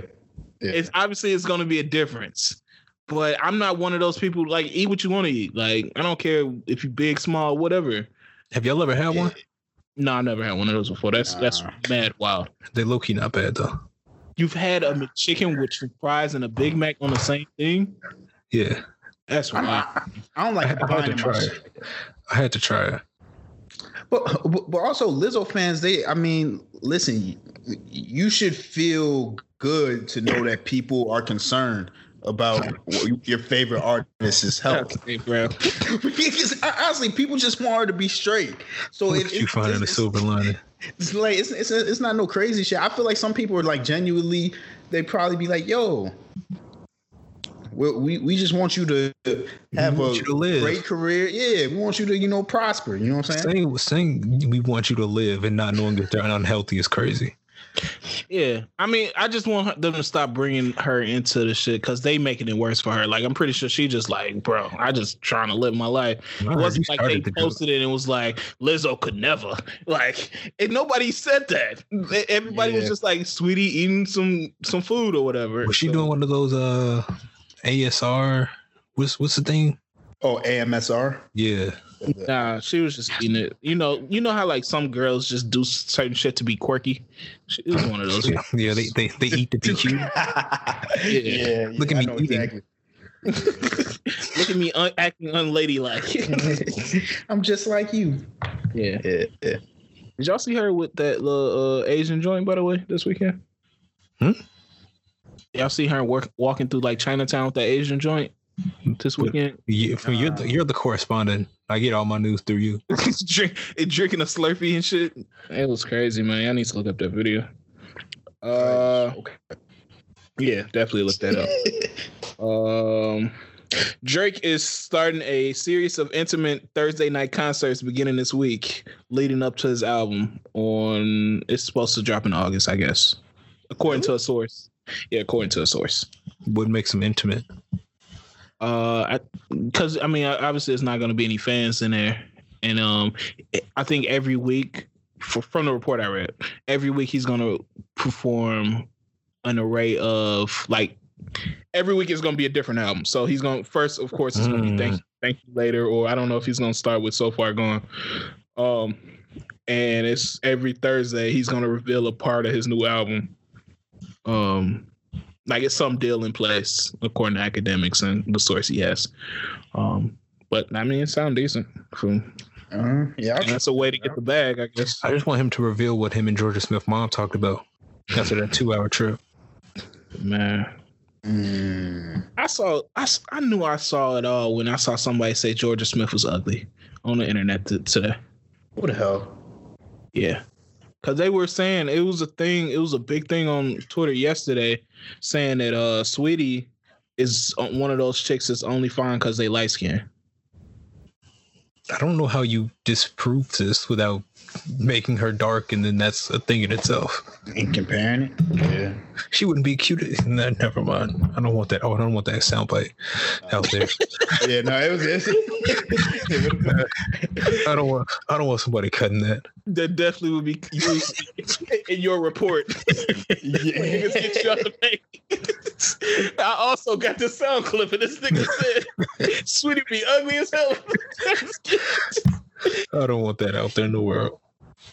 it's obviously it's gonna be a difference. But I'm not one of those people like eat what you want to eat. Like I don't care if you big, small, whatever. Have y'all ever had one? No, I never had one of those before. That's that's mad wild. They low key not bad though. You've had a McChicken with fries and a Big Mac on the same thing? Yeah, That's I'm wild. not, I don't I like had, I had to try shit. it. I had to try it. But, but but also Lizzo fans, they I mean, listen, you, you should feel good to know that people are concerned about your favorite artist's health. Hey, bro. because honestly, people just want her to be straight. So Look it, you it- finding a silver lining. it's like it's, it's it's not no crazy shit. I feel like some people are like genuinely, they probably be like, "Yo, we we, we just want you to have a to live. great career. Yeah, we want you to you know prosper. You know what I'm saying? Saying saying we want you to live and not knowing that they're unhealthy is crazy. Yeah, I mean, I just want them to stop bringing her into the shit because they making it worse for her. Like, I'm pretty sure she just like, bro, I just trying to live my life. It wasn't like they the joke. posted it and was like, Lizzo could never. Like, and nobody said that. They- Everybody was just like, Saweetie eating some some food or whatever. Was she So- doing one of those uh ASR? What's what's the thing? Oh, AMSR. Yeah. Nah, she was just eating it. You know, you know how like some girls just do certain shit to be quirky. She it was one of those. Yeah, yeah they, they they eat to be cute. yeah, Look at I me know eating. Look at me un- acting unladylike. I'm just like you. yeah. Yeah, yeah. Did y'all see her with that little uh, Asian joint by the way this weekend? Hmm? Y'all see her work walking through like Chinatown with that Asian joint this weekend? You, you're the, you're the correspondent. I get all my news through you. Drink, it drinking a Slurpee and shit. It was crazy, man. I need to look up that video. Uh, okay. yeah, definitely look that up. Um, Drake is starting a series of intimate Thursday night concerts beginning this week, leading up to his album. On it's supposed to drop in August, I guess, according to a source. Yeah, according to a source. Would make some intimate. Uh, because I, mean, obviously, it's not going to be any fans in there, and um, I think every week, for, from the report I read, every week he's going to perform an array of like every week is going to be a different album. So he's going to first, of course, it's going to be Mm. thank thank you later, or I don't know if he's going to start with so far gone. Um, and it's every Thursday he's going to reveal a part of his new album. Um, like it's some deal in place according to Akademiks and the source he has. Um, but I mean, it sounds decent. So, Uh, yeah, and that's a way to get the bag, I guess. I just want him to reveal what him and Jorja Smith mom talked about after that two hour trip. Man, Mm. I saw, I, I knew I saw it all when I saw somebody say Jorja Smith was ugly on the internet t- today. What the hell? Yeah. Cause they were saying it was a thing, it was a big thing on Twitter yesterday, saying that uh Saweetie is one of those chicks that's only fine because they light skin. I don't know how you disprove this without making her dark, and then that's a thing in itself. Ain't comparing it. Yeah. She wouldn't be cute. No, never mind. I don't want that. Oh, I don't want that soundbite out there. Yeah. No, it was. It, I don't want. I don't want somebody cutting that. That definitely would be you in your report. Niggas get you out the bank. I also got the sound clip, and this nigga said, "Saweetie be ugly as hell." I don't want that out there in the world.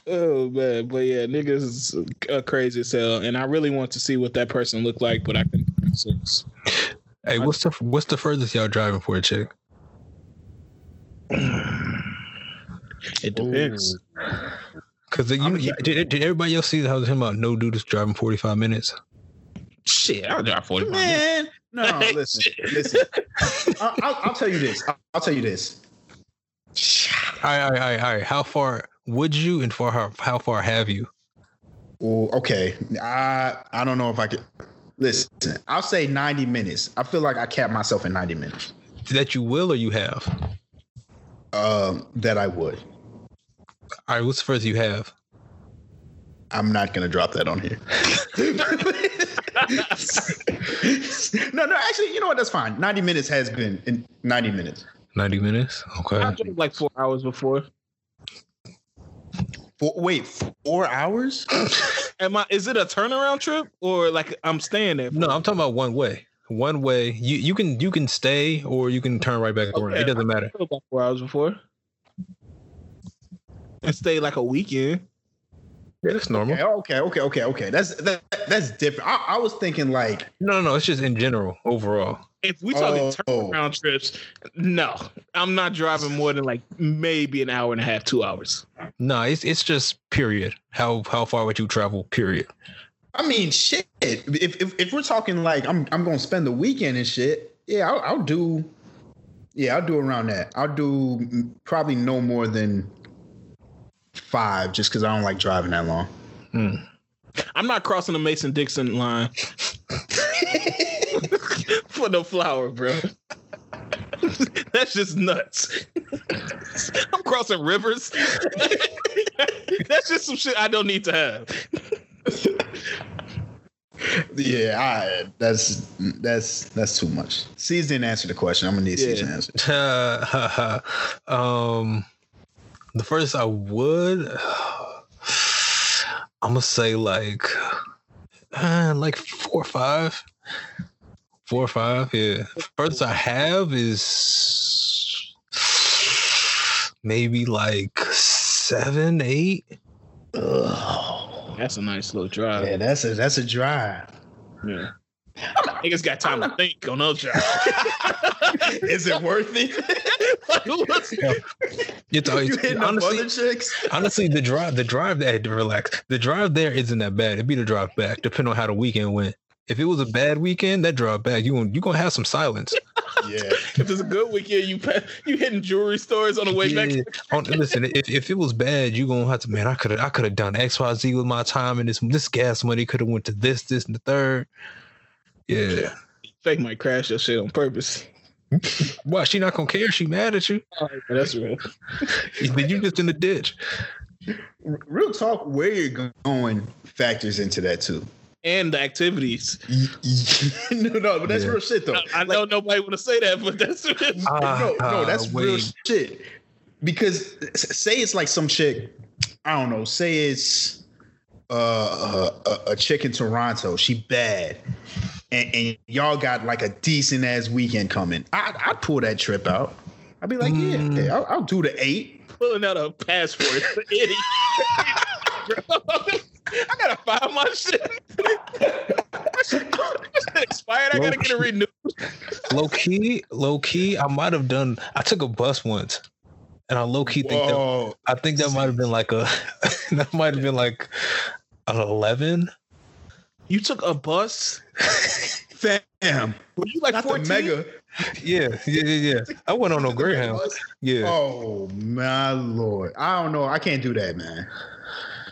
Oh man, but yeah, niggas is uh, crazy as hell, and I really want to see what that person looked like, but I can. So, Hey, what's the what's the furthest y'all driving for a chick? it depends. Because you, you- did, did everybody else see how was him about no dude is driving forty five minutes? Shit, I'll drive forty five minutes. Man, no. Listen, listen. I'll, I'll, I'll tell you this. I'll, I'll tell you this. All right, all right, all right, all right. How far would you, and for how how far have you? Well, okay. I I don't know if I could. Listen, I'll say 90 minutes. I feel like I capped myself in 90 minutes. That you will or you have? Um, that I would. All right, what's the furthest you have? I'm not gonna drop that on here. no, no. Actually, you know what? That's fine. 90 minutes has been in 90 minutes. Ninety minutes. Okay. I drove like four hours before. Four, wait, four hours? Am I? Is it a turnaround trip or like I'm staying there? No, I'm talking about one way. One way. You you can you can stay or you can turn right back around. It doesn't matter. drove about four hours before. and stay like a weekend. Yeah, that's normal. Okay, okay, okay, okay, okay. That's that, that's different. I, I was thinking like No, no, no. It's just in general, overall. If we talking Oh. turnaround trips, no, I'm not driving more than like maybe an hour and a half, two hours. No, it's it's just period. How how far would you travel? Period. I mean, shit. If if, if we're talking like I'm I'm gonna spend the weekend and shit, yeah, I'll, I'll do. Yeah, I'll do around that. I'll do probably no more than five, just because I don't like driving that long. Hmm. I'm not crossing the Mason Dixon line for no flower, bro. That's just nuts. I'm crossing rivers. That's just some shit I don't need to have. Yeah, I, that's that's that's too much. C's didn't answer the question. I'm gonna need C's Yeah. to answer. um, the first I would, I'm gonna say like, uh, like four or five, four or five. Yeah. First I have is maybe like seven, eight. Ugh. That's a nice little drive. Yeah, that's a that's a drive. Yeah. Niggas got time to think on those drives. Is it worth it? What's- It's, you it's hitting up honestly, other chicks? honestly the drive, the drive that to relax, the drive there isn't that bad. It'd be the drive back, depending on how the weekend went. If it was a bad weekend, that drive back, you gonna you gonna have some silence. Yeah. if it's a good weekend, you pa- you hitting jewelry stores on the way back. Yeah. On- listen, if, if it was bad, you gonna have to man. I could have I could have done X Y Z with my time, and this this gas money could have went to this this and the third. Yeah, Fake might crash your shit on purpose. why she not gonna care? She mad at you? That's real. Then you just in the ditch. Real talk, where you're going factors into that too. And the activities. no, no, but that's Yeah. real shit though. I know nobody want to say that, but that's Ah, no, no, ah, that's real shit. Because say it's like some chick, I don't know. Say it's uh, a, a chick in Toronto. She bad, and, and y'all got like a decent ass weekend coming. I, I'd pull that trip out. I'd be like, Mm. yeah, I'll, I'll do the eight. pulling out a passport. Idiot. I gotta file my shit. expired. I gotta get it renewed. Low key, low key. I might have done. I took a bus once, and I low key think that I think that might have been like a that might have been like an eleven. You took a bus. fam, Were you like not 14? the mega. Yeah, yeah, yeah, yeah. I went on no Greyhound. Yeah. Oh my lord, I don't know. I can't do that, man.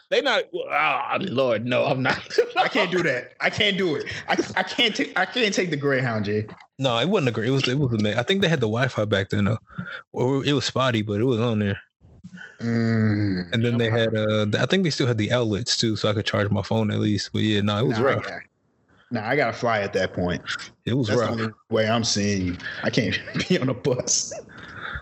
They not. Oh Lord, no, I'm not. I can't do that. I can't do it. I, I can't take I can't take the Greyhound, Jay. No, it wasn't a great. It was it was a ma- I think they had the Wi-Fi back then though. Or it was spotty, but it was on there. Mm. And then they had uh, I think they still had the outlets too, so I could charge my phone at least. But yeah, no, it was Nah, I rough. got- Nah, I gotta fly at that point. It was That's rough. the only way I'm seeing you. I can't be on a bus.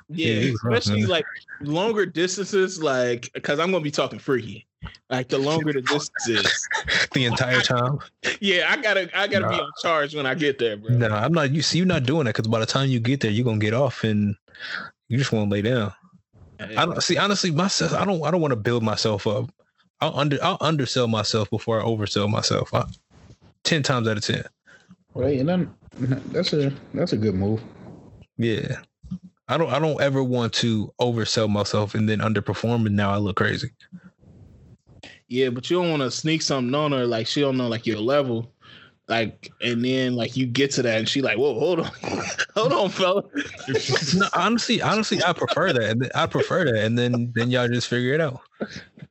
Yeah, Yeah, it was rough, especially like longer distances, like because I'm gonna be talking freaky. Like the longer the distance is, the entire time. yeah, I gotta I gotta be Nah. on charge when I get there, bro. No, I'm not. You see, you're not doing that because by the time you get there, you're gonna get off and you just want to lay down. I don't see. Honestly, myself, I don't. I don't want to build myself up. I'll under. I'll undersell myself before I oversell myself. I, ten times out of ten. Well, and then that's a that's a good move. Yeah. I don't. I don't ever want to oversell myself and then underperform, and now I look crazy. Yeah, but you don't want to sneak something on her like she don't know like your level. Like and then like you get to that and she like, whoa, hold on, hold on, fella. no, honestly, honestly, I prefer that. I prefer that, and then then y'all just figure it out.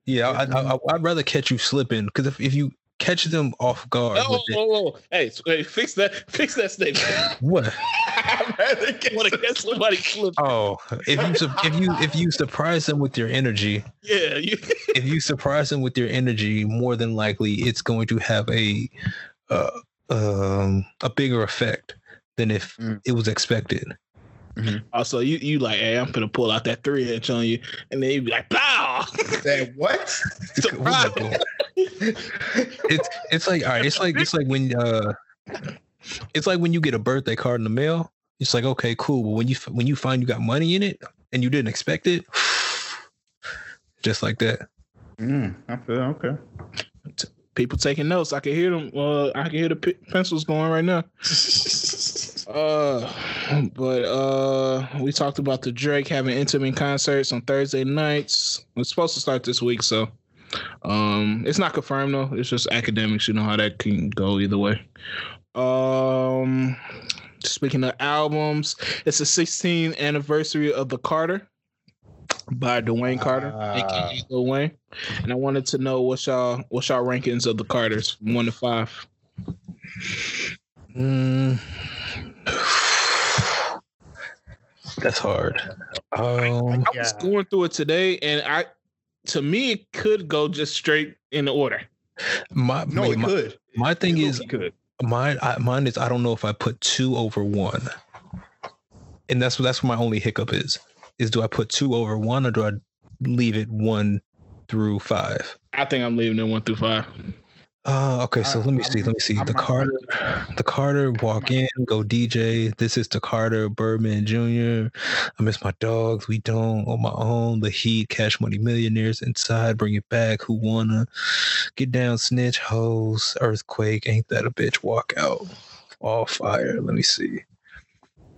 Yeah, I, I, I'd rather catch you slipping because if, if you catch them off guard, Oh, with it- whoa, whoa. Hey, hey, fix that, fix that statement. what? I'd rather get, want to get somebody slip. Oh, if you if you if you surprise them with your energy, Yeah, you, if you surprise them with your energy, more than likely it's going to have a uh, um a bigger effect than if Mm. it was expected. also you you like, hey, I'm gonna pull out that three inch on you, and then you be like, pow. That what? Surprise. It's it's like all right, it's like it's like when uh it's like when you get a birthday card in the mail. It's like okay, cool, but when you when you find you got money in it and you didn't expect it, just like that. Mm, I feel okay. People taking notes. I can hear them. Uh, I can hear the p- pencils going right now. Uh, but uh, we talked about the Drake having intimate concerts on Thursday nights. It's supposed to start this week, so um, it's not confirmed though. It's just Akademiks. You know how that can go either way. Um, speaking of albums, it's the 16th anniversary of the Carter by Dwayne Carter, Ah. aka Lil Wayne. And I wanted to know what y'all what y'all rankings of the Carters from one to five. Mm. That's hard. Um, I was Yeah. going through it today, and I to me it could go just straight in order. my No, my, it my, could. my thing It is could. mine. I, mine is I don't know if I put two over one, and that's that's what my only hiccup is. Is do I put two over one or do I leave it one through five? I think I'm leaving it one through five. Uh, okay, so I- let me I'm- see. Let me see. I'm- The I'm- Carter, the Carter walk in, go DJ. This is the Carter Birdman Jr. I miss my dogs. We don't on my own. The Heat, Cash Money Millionaires inside. Bring it back. Who wanna get down? Snitch hoes. Earthquake. Ain't that a bitch? Walk out. All fire. Let me see.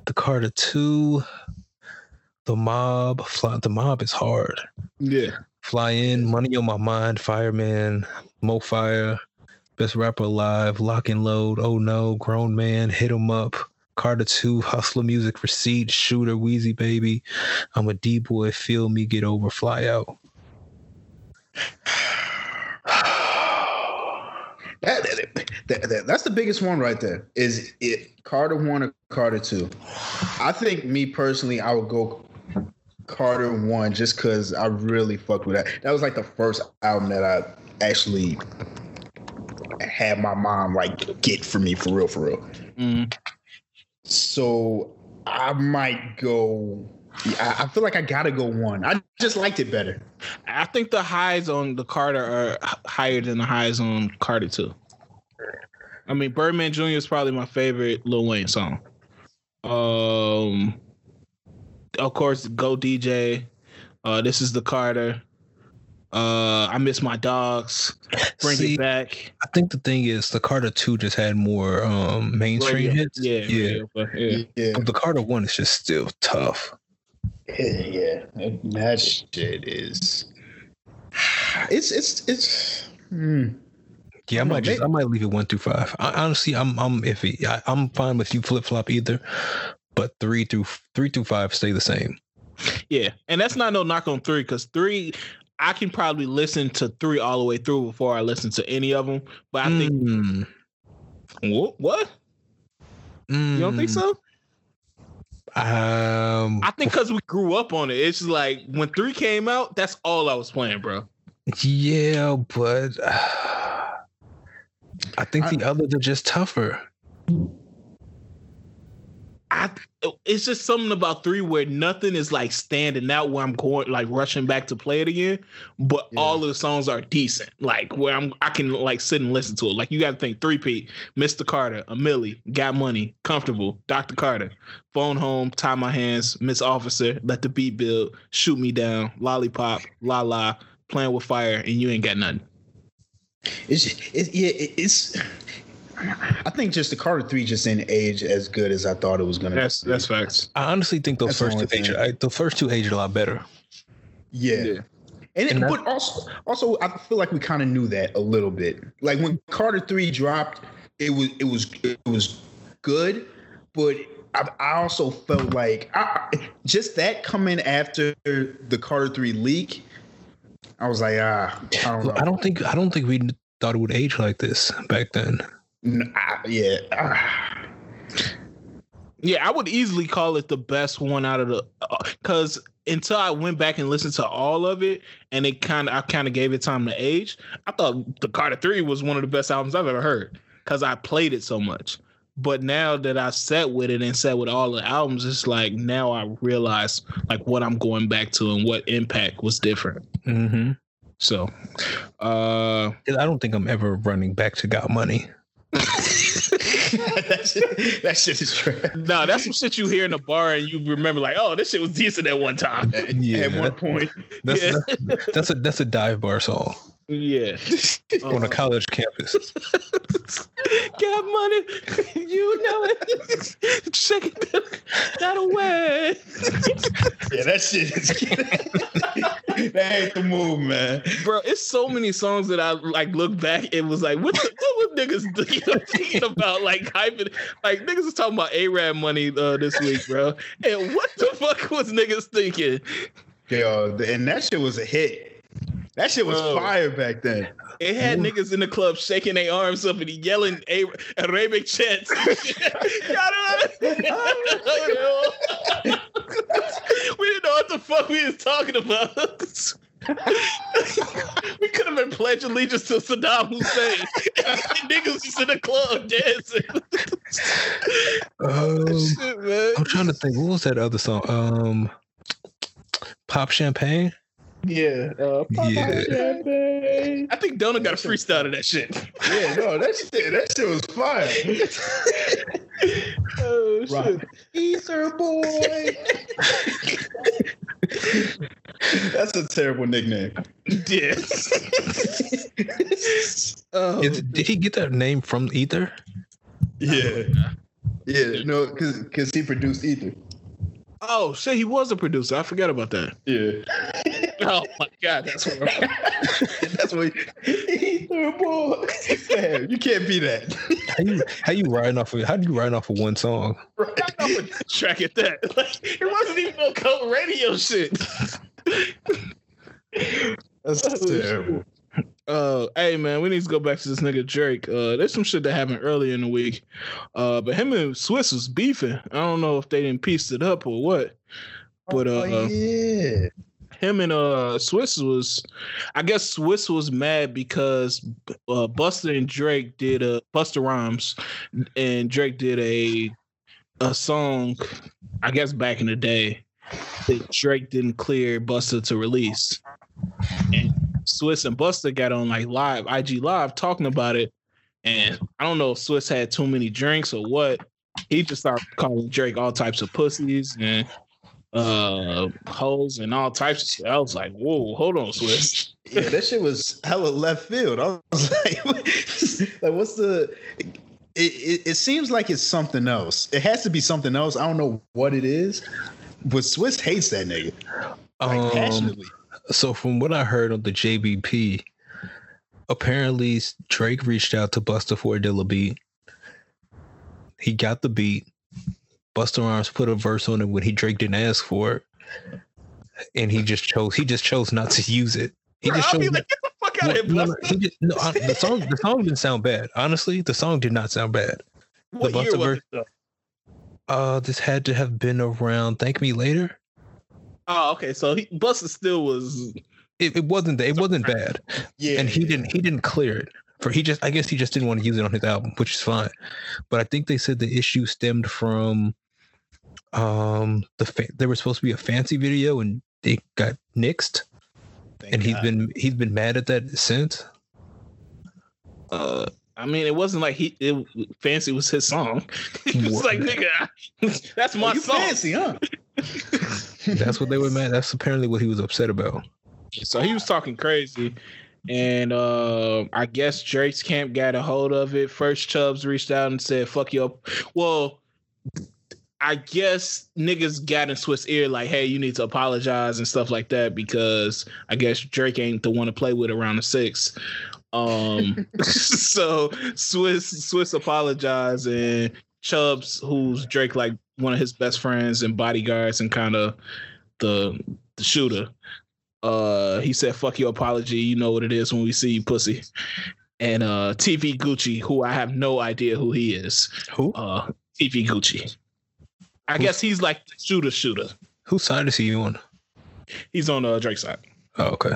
The Carter two. The mob. Fly, the mob is hard. Yeah, Fly in, money on my mind, fireman, Mo Fire, best rapper alive, lock and load, oh no, grown man, hit him up, Carter 2, hustler music, receipt, shooter, Weezy baby, I'm a D boy, feel me, get over, fly out. That, that- that- that's the biggest one right there. Is it Carter one or Carter two? I think me personally, I would go Carter one just because I really fucked with that. That was like the first album that I actually had my mom like get for me for real, for real. Mm. So I might go. I, feel like I gotta go one. I just liked it better. I think the highs on the Carter are higher than the highs on Carter too. I mean, Birdman Jr. is probably my favorite Lil Wayne song. Um, of course, Go DJ. Uh, this is the Carter. Uh, I miss my dogs. Bring See, it back. I think the thing is, the Carter 2 just had more um, mainstream Radio. hits. Yeah, yeah. radio, but yeah. Yeah, But the Carter 1 is just still tough. yeah. That shit is. It's it's it's. Hmm. Yeah, I might just I might leave it one through five. I, honestly, I'm I'm iffy. I, I'm fine with you flip flop either, but three through three through five stay the same. Yeah, and that's not no knock on three because three, I can probably listen to three all the way through before I listen to any of them. But I think Mm, what? What? You don't think mm, so? Um, I think because we grew up on it. It's just like when three came out, that's all I was playing, bro. yeah, but I think the others are just tougher. I it's just something about three where nothing is like standing out where I'm going like rushing back to play it again, but Yeah. all of the songs are decent. Like where I'm I can like sit and listen to it. Like you got to think three P, Mr. Carter, a Milli, Got Money, Comfortable, Dr. Carter, Phone Home, Tie My Hands, Miss Officer, Let the Beat Build, Shoot Me Down, Lollipop, La La, Playing with Fire, and You Ain't Got Nothing. It's it, yeah. It, it's. I think just the Carter three just didn't age as good as I thought it was gonna. That's be. that's facts. I honestly think those That's the first two aged, thing. I, the first two aged a lot better. Yeah. Yeah. And, it, And that- but also, also, I feel like we kind of knew that a little bit. Like when Carter three dropped, it was it was it was good, but I, I also felt like I, just that coming after the Carter three leak, I was like, ah, I don't know. I don't think I don't think we thought it would age like this back then. N- I- yeah, ah. Yeah, I would easily call it the best one out of the because until I went back and listened to all of it, and it kind of I kind of gave it time to age. I thought the Carter Three was one of the best albums I've ever heard because I played it so much. But now that I sat with it and sat with all the albums, it's like now I realize like what I'm going back to and what impact was different. Mm-hmm. So, uh, I don't think I'm ever running back to Got Money. That, shit, that shit is trash. No, that's some shit you hear in the bar and you remember like, oh, this shit was decent at one time. Uh, yeah, At one point, that's, Yeah. that's that's a that's a dive bar song Yeah. on a college campus. Got money, you know it. Check it that away. yeah, that shit is. that ain't the move, man. Bro, it's so many songs that I like look back. It was like, what the niggas thinking, about? Like hyping, like niggas was talking about A-Rab money uh, this week, bro. And what the fuck was niggas thinking? Yo, and that shit was a hit. That shit was Bro. fire back then. It had niggas in the club shaking their arms up and yelling A- Arabic chants. we didn't know what the fuck we was talking about. We could have been pledging allegiance to Saddam Hussein. niggas just in the club dancing. Um, Shit, man. I'm trying to think. What was that other song? Um, Pop Champagne. Yeah. Uh, Yeah. champagne. I think Donna got a freestyle to that shit. Yeah, no, that shit, that shit was fire. Oh shit. Right. Ether boy. That's a terrible nickname. Yeah. oh, Is- did he get that name from Ether? Yeah. Yeah, no, because because he produced Ether. oh shit, he was a producer. I forgot about that. Yeah. Oh my god, that's what That's what Ether boy. Man, you can't be that. How you how you riding off of how do you ride off of one song? I'm track at that. Like, it wasn't even no code radio shit. That's terrible. Uh, hey man, we need to go back to this nigga Drake. Uh, there's some shit that happened earlier in the week. Uh, but him and Swizz was beefing. I don't know if they didn't piece it up or what. But uh, oh, yeah. Him and uh Swizz was, I guess Swizz was mad because uh Busta and Drake did a Busta Rhymes, and Drake did a a song, I guess back in the day that Drake didn't clear Busta to release, and Swizz and Busta got on like live IG live talking about it, and I don't know if Swizz had too many drinks or what. He just started calling Drake all types of pussies and uh hoes and all types of shit. I was like, whoa, hold on, Swizz. Yeah, that shit was hella left field. I was like, like what's the? It, it, it seems like it's something else. It has to be something else. I don't know what it is, but Swizz hates that nigga like Um, passionately. so from what I heard on the JBP, apparently Drake reached out to Busta for a Dilla beat. He got the beat. Busta Rhymes put a verse on it when he Drake didn't ask for it, and he just chose he just chose not to use it. He Bro, just chose. like, get the fuck out Well, of here, no, no, he just, no, the song the song didn't sound bad. Honestly, the song did not sound bad. What the was verse-? Uh, this had to have been around Thank Me Later. Oh, okay. So he, Busta still was. It, it wasn't it wasn't bad. Yeah, and he didn't he didn't clear it for he just i guess he just didn't want to use it on his album which is fine but i think they said the issue stemmed from um the fa- there was supposed to be a fancy video and it got nixed Thank and he's God. been he's been mad at that since Uh, I mean, it wasn't like he it, fancy was his song. he was What? like, nigga, that's my you song. fancy, huh? that's what they were mad that's apparently what he was upset about So he was talking crazy. And uh, I guess Drake's camp got a hold of it. First Chubbs reached out and said, fuck you up. Well, I guess niggas got in Swizz ear like, hey, you need to apologize and stuff like that because I guess Drake ain't the one to play with around the six. Um so Swizz Swizz apologized and Chubbs, who's Drake like one of his best friends and bodyguards and kind of the the shooter. Uh he said, fuck your apology, you know what it is when we see you pussy. And uh TV Gucci, who I have no idea who he is. who Uh TV Gucci. I guess he's like the shooter shooter. whose side is he on He's on uh, Drake's side. oh okay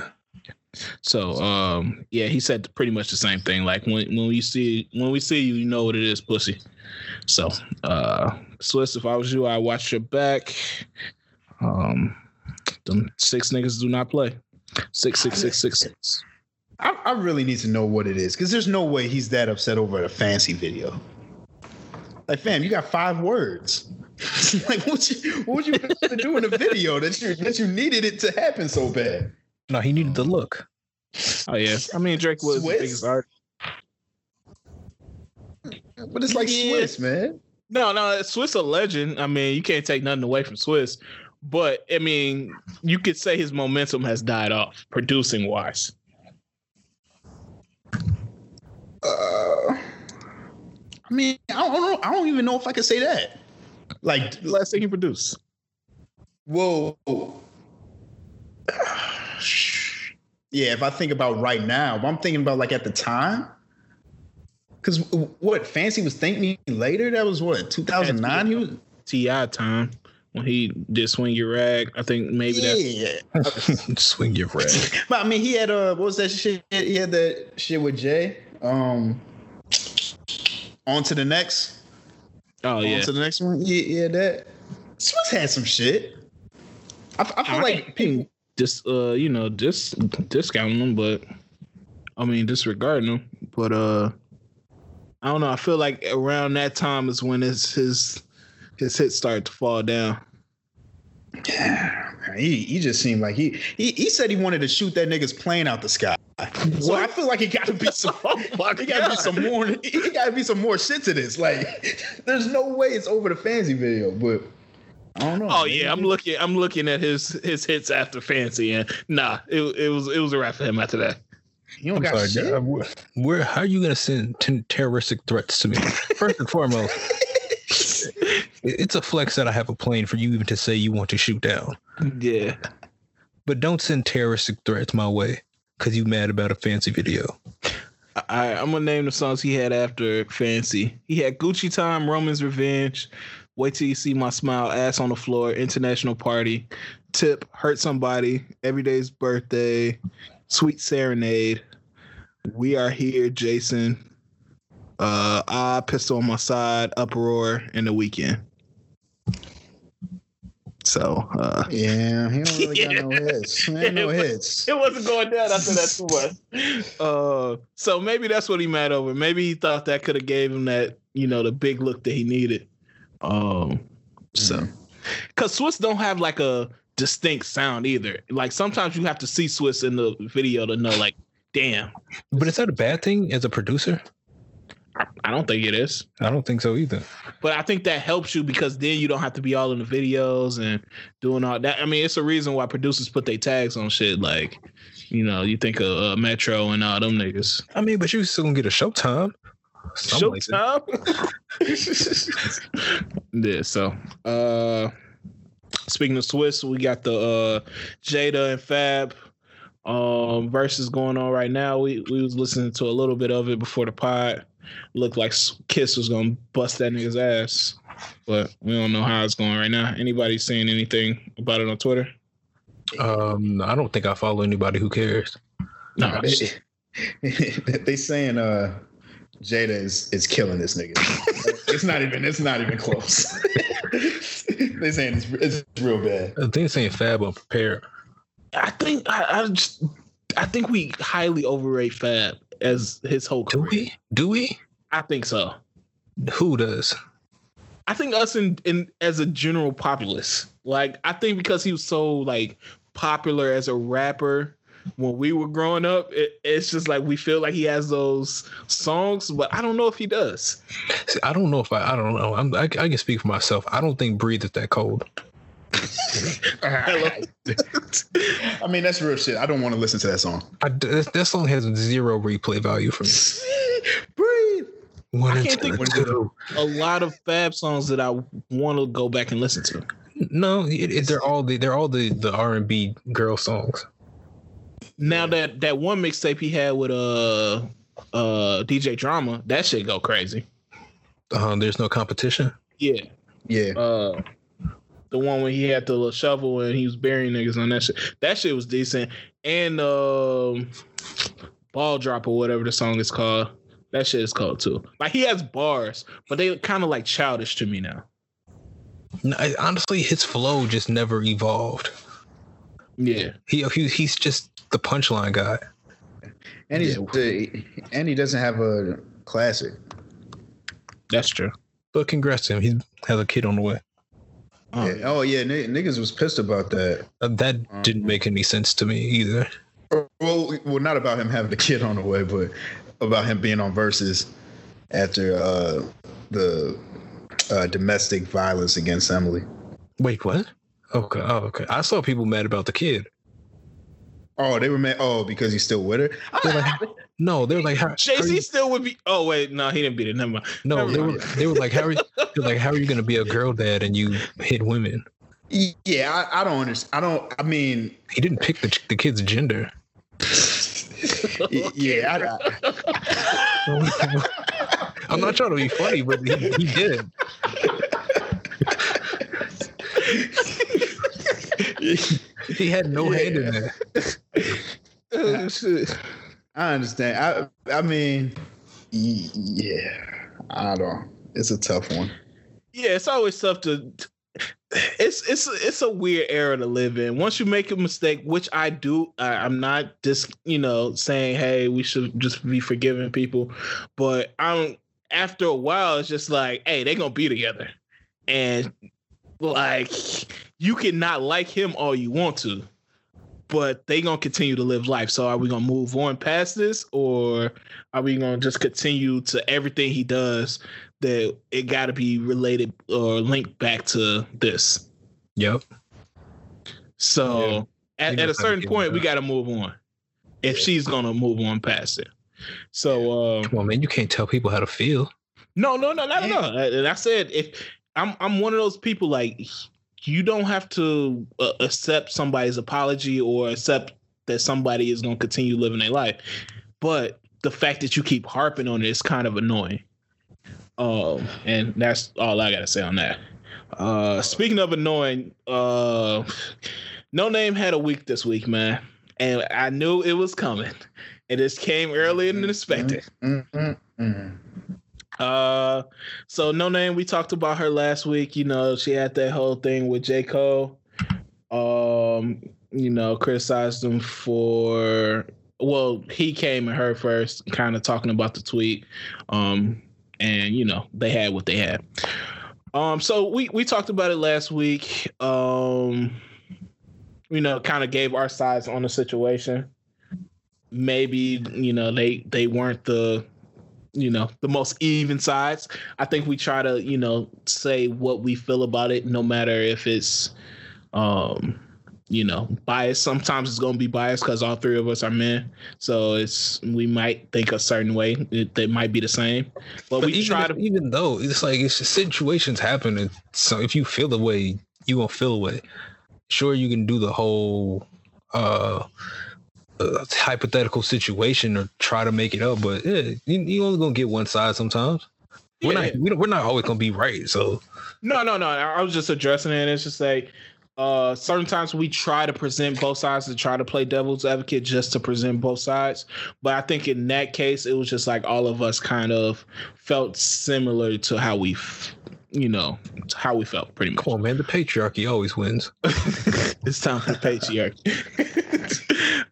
So um yeah, he said pretty much the same thing. Like when when we see when we see you, you know what it is, pussy. So uh Swizz, if I was you, I watch your back. Um them six niggas do not play. Six six six six six. I, I really need to know what it is because there's no way he's that upset over a fancy video. Like, fam, you got five words. like, what you what you to do in a video that you that you needed it to happen so bad? No, he needed the look. Oh yeah, I mean Drake was Swizz? the biggest artist. But it's like Yeah. Swizz, man. No, no, Swizz a legend. I mean, you can't take nothing away from Swizz, but I mean, you could say his momentum has died off producing wise. Uh, I mean, I don't know. I don't even know if I could say that. Like, The last thing he produced. whoa. Yeah, if I think about right now, if I'm thinking about like at the time, because what Fancy was Thank Me Later? That was what 2009. He was Ti time when he did swing your rag. I think maybe that's yeah. Swing your red. But I mean, he had uh, what was that shit? He had that shit with Jay. Um, on to the next. Oh yeah. On to the next one. Yeah, yeah, that. Swizz had some shit. I, I feel I like people. just uh you know just discounting them, but I mean disregarding them. But uh, I don't know. I feel like around that time is when his his his hits started to fall down. Yeah, He, he just seemed like he, he he said he wanted to shoot that nigga's plane out the sky. So I feel like it got to be some. Oh my It got to be some more. It got to be some more shit to this. Like, there's no way it's over the fancy video, but I don't know. Oh yeah, I'm looking. I'm looking at his his hits after Fancy, and nah, it it was it was a wrap for him after that. You don't I'm got sorry, shit. God, where, where? How are you gonna send t- terroristic threats to me? First and foremost, it's a flex that I have a plane for you even to say you want to shoot down. Yeah, But don't send terroristic threats my way because you mad about a fancy video. I, I'm gonna name the songs he had after Fancy. He had Gucci Time, Roman's Revenge, Wait Till You See My Smile, Ass on the Floor, International Party, Tip, Hurt Somebody, Everyday's Birthday, Sweet Serenade, We Are Here, Jason, uh, I Pistol on My Side, Uproar, and The Weekend. So uh, Yeah, he don't really got no hits. He ain't no hits. it wasn't going down after that too much. Uh, so maybe that's what he mad over. Maybe he thought that could have gave him that, you know, the big look that he needed. Um, so because Swizz don't have like a distinct sound either. Like sometimes you have to see Swizz in the video to know, like, damn. But is that a bad thing as a producer? I, don't think it is, I don't think so either. but I think that helps you because then you don't have to be all in the videos and doing all that. I mean, it's a reason why producers put their tags on shit. Like, you know, you think of uh, Metro and all them niggas. I mean, but you still gonna get a Showtime. Showtime. yeah. So, uh, speaking of Swizz, we got the uh, Jada and Fab um Verzuz going on right now. We we was listening to a little bit of it before the pod. Looked like Kiss was gonna bust that nigga's ass, but we don't know how it's going right now. Anybody saying anything about it on Twitter? Um, I don't think I follow anybody who cares. No, they, they saying uh Jada is is killing this nigga. it's not even it's not even close. they saying it's, it's real bad. I think it's saying Fab unprepared. I think I, I just I think we highly overrate Fab as his whole career. Do we? Do we? I think so. Who does? I think us in, in as a general populace. Like I think because he was so like popular as a rapper when we were growing up, it, it's just like we feel like he has those songs, but I don't know if he does. See, I don't know if I. I don't know. I'm, I, I can speak for myself. I don't think "Breathe" is that cold. Hello. I mean that's real shit. I don't want to listen to that song. I, that, that song has zero replay value for me. Breathe. One I and can't think two. of a lot of Fab songs that I want to go back and listen to. No, it, it, they're all the they're all the the R and B girl songs. Now that that one mixtape he had with uh uh DJ Drama, that shit go crazy. Um, there's no competition. Yeah. Yeah. uh the one when he had the little shovel and he was burying niggas on that shit. That shit was decent. And um Ball Drop or whatever the song is called. That shit is called too. Like he has bars, but they kind of like childish to me now. No, I, honestly, his flow just never evolved. Yeah. He, he he's just the punchline guy. And he's and he doesn't have a classic. That's true. But congrats to him. He has a kid on the way. Oh yeah, oh, yeah n- niggas was pissed about that. Uh, that um, didn't make any sense to me either. Well, well, not about him having a kid on the way, but about him being on Verzuz after uh, the uh, domestic violence against Emily. Wait, what? Okay, oh, okay. I saw people mad about the kid. Oh, they were mad. Oh, because he's still with her. Like, no, they were like, Jay Z still would be. Oh wait, no, he didn't beat it. Never mind. No, Never they were. They were like, how are you? like, how are you going to be a girl dad and you hit women? Yeah, I, I don't understand. I don't. I mean, he didn't pick the the kid's gender. yeah, I, am not trying to be funny, but he, he did. he had no yeah. hand in that. Oh, I understand. I I mean, yeah, I don't. It's a tough one. Yeah, it's always tough to. It's it's it's a weird era to live in. Once you make a mistake, which I do, I, I'm not just you know saying, hey, we should just be forgiving people, but I'm after a while, it's just like, hey, they're gonna be together, and like you can not like him all you want to, but they gonna continue to live life. So are we gonna move on past this, or are we gonna just continue to everything he does that it got to be related or linked back to this? Yep. So yeah. at, at a certain point, we got to move on. If she's gonna move on past it. So uh, come on, man, you can't tell people how to feel. No, no, no, no, no. And I said if I'm I'm one of those people like you don't have to uh, accept somebody's apology or accept that somebody is going to continue living their life. But the fact that you keep harping on it is kind of annoying. Um, and that's all I got to say on that. Uh, speaking of annoying, uh, Noname had a week this week, man, and I knew it was coming. And it just came earlier than expected. Mm-hmm. Mm-hmm. Uh, so Noname. we talked about her last week. You know, she had that whole thing with J Cole. Um, you know, criticized him for. Well, he came at her first, kind of talking about the tweet. Um, and you know they had what they had. Um, so we we talked about it last week. Um, you know, kind of gave our sides on the situation. Maybe you know they they weren't the you know the most even sides. I think we try to you know say what we feel about it no matter if it's um you know biased. Sometimes it's going to be biased because all three of us are men. So it's we might think a certain way. It, it might be the same. But, but we even try if, to even though it's like it's situations happen. And so if you feel the way you gonna feel the way sure you can do the whole uh hypothetical situation or try to make it up, but yeah, you, you only gonna get one side sometimes. We're not we we're not always gonna be right. So no, no, no. I was just addressing it. It's just like uh certain times we try to present both sides to try to play devil's advocate just to present both sides. But I think in that case it was just like all of us kind of felt similar to how we you know how we felt pretty much. Come on, man. The patriarchy always wins. it's time for patriarchy.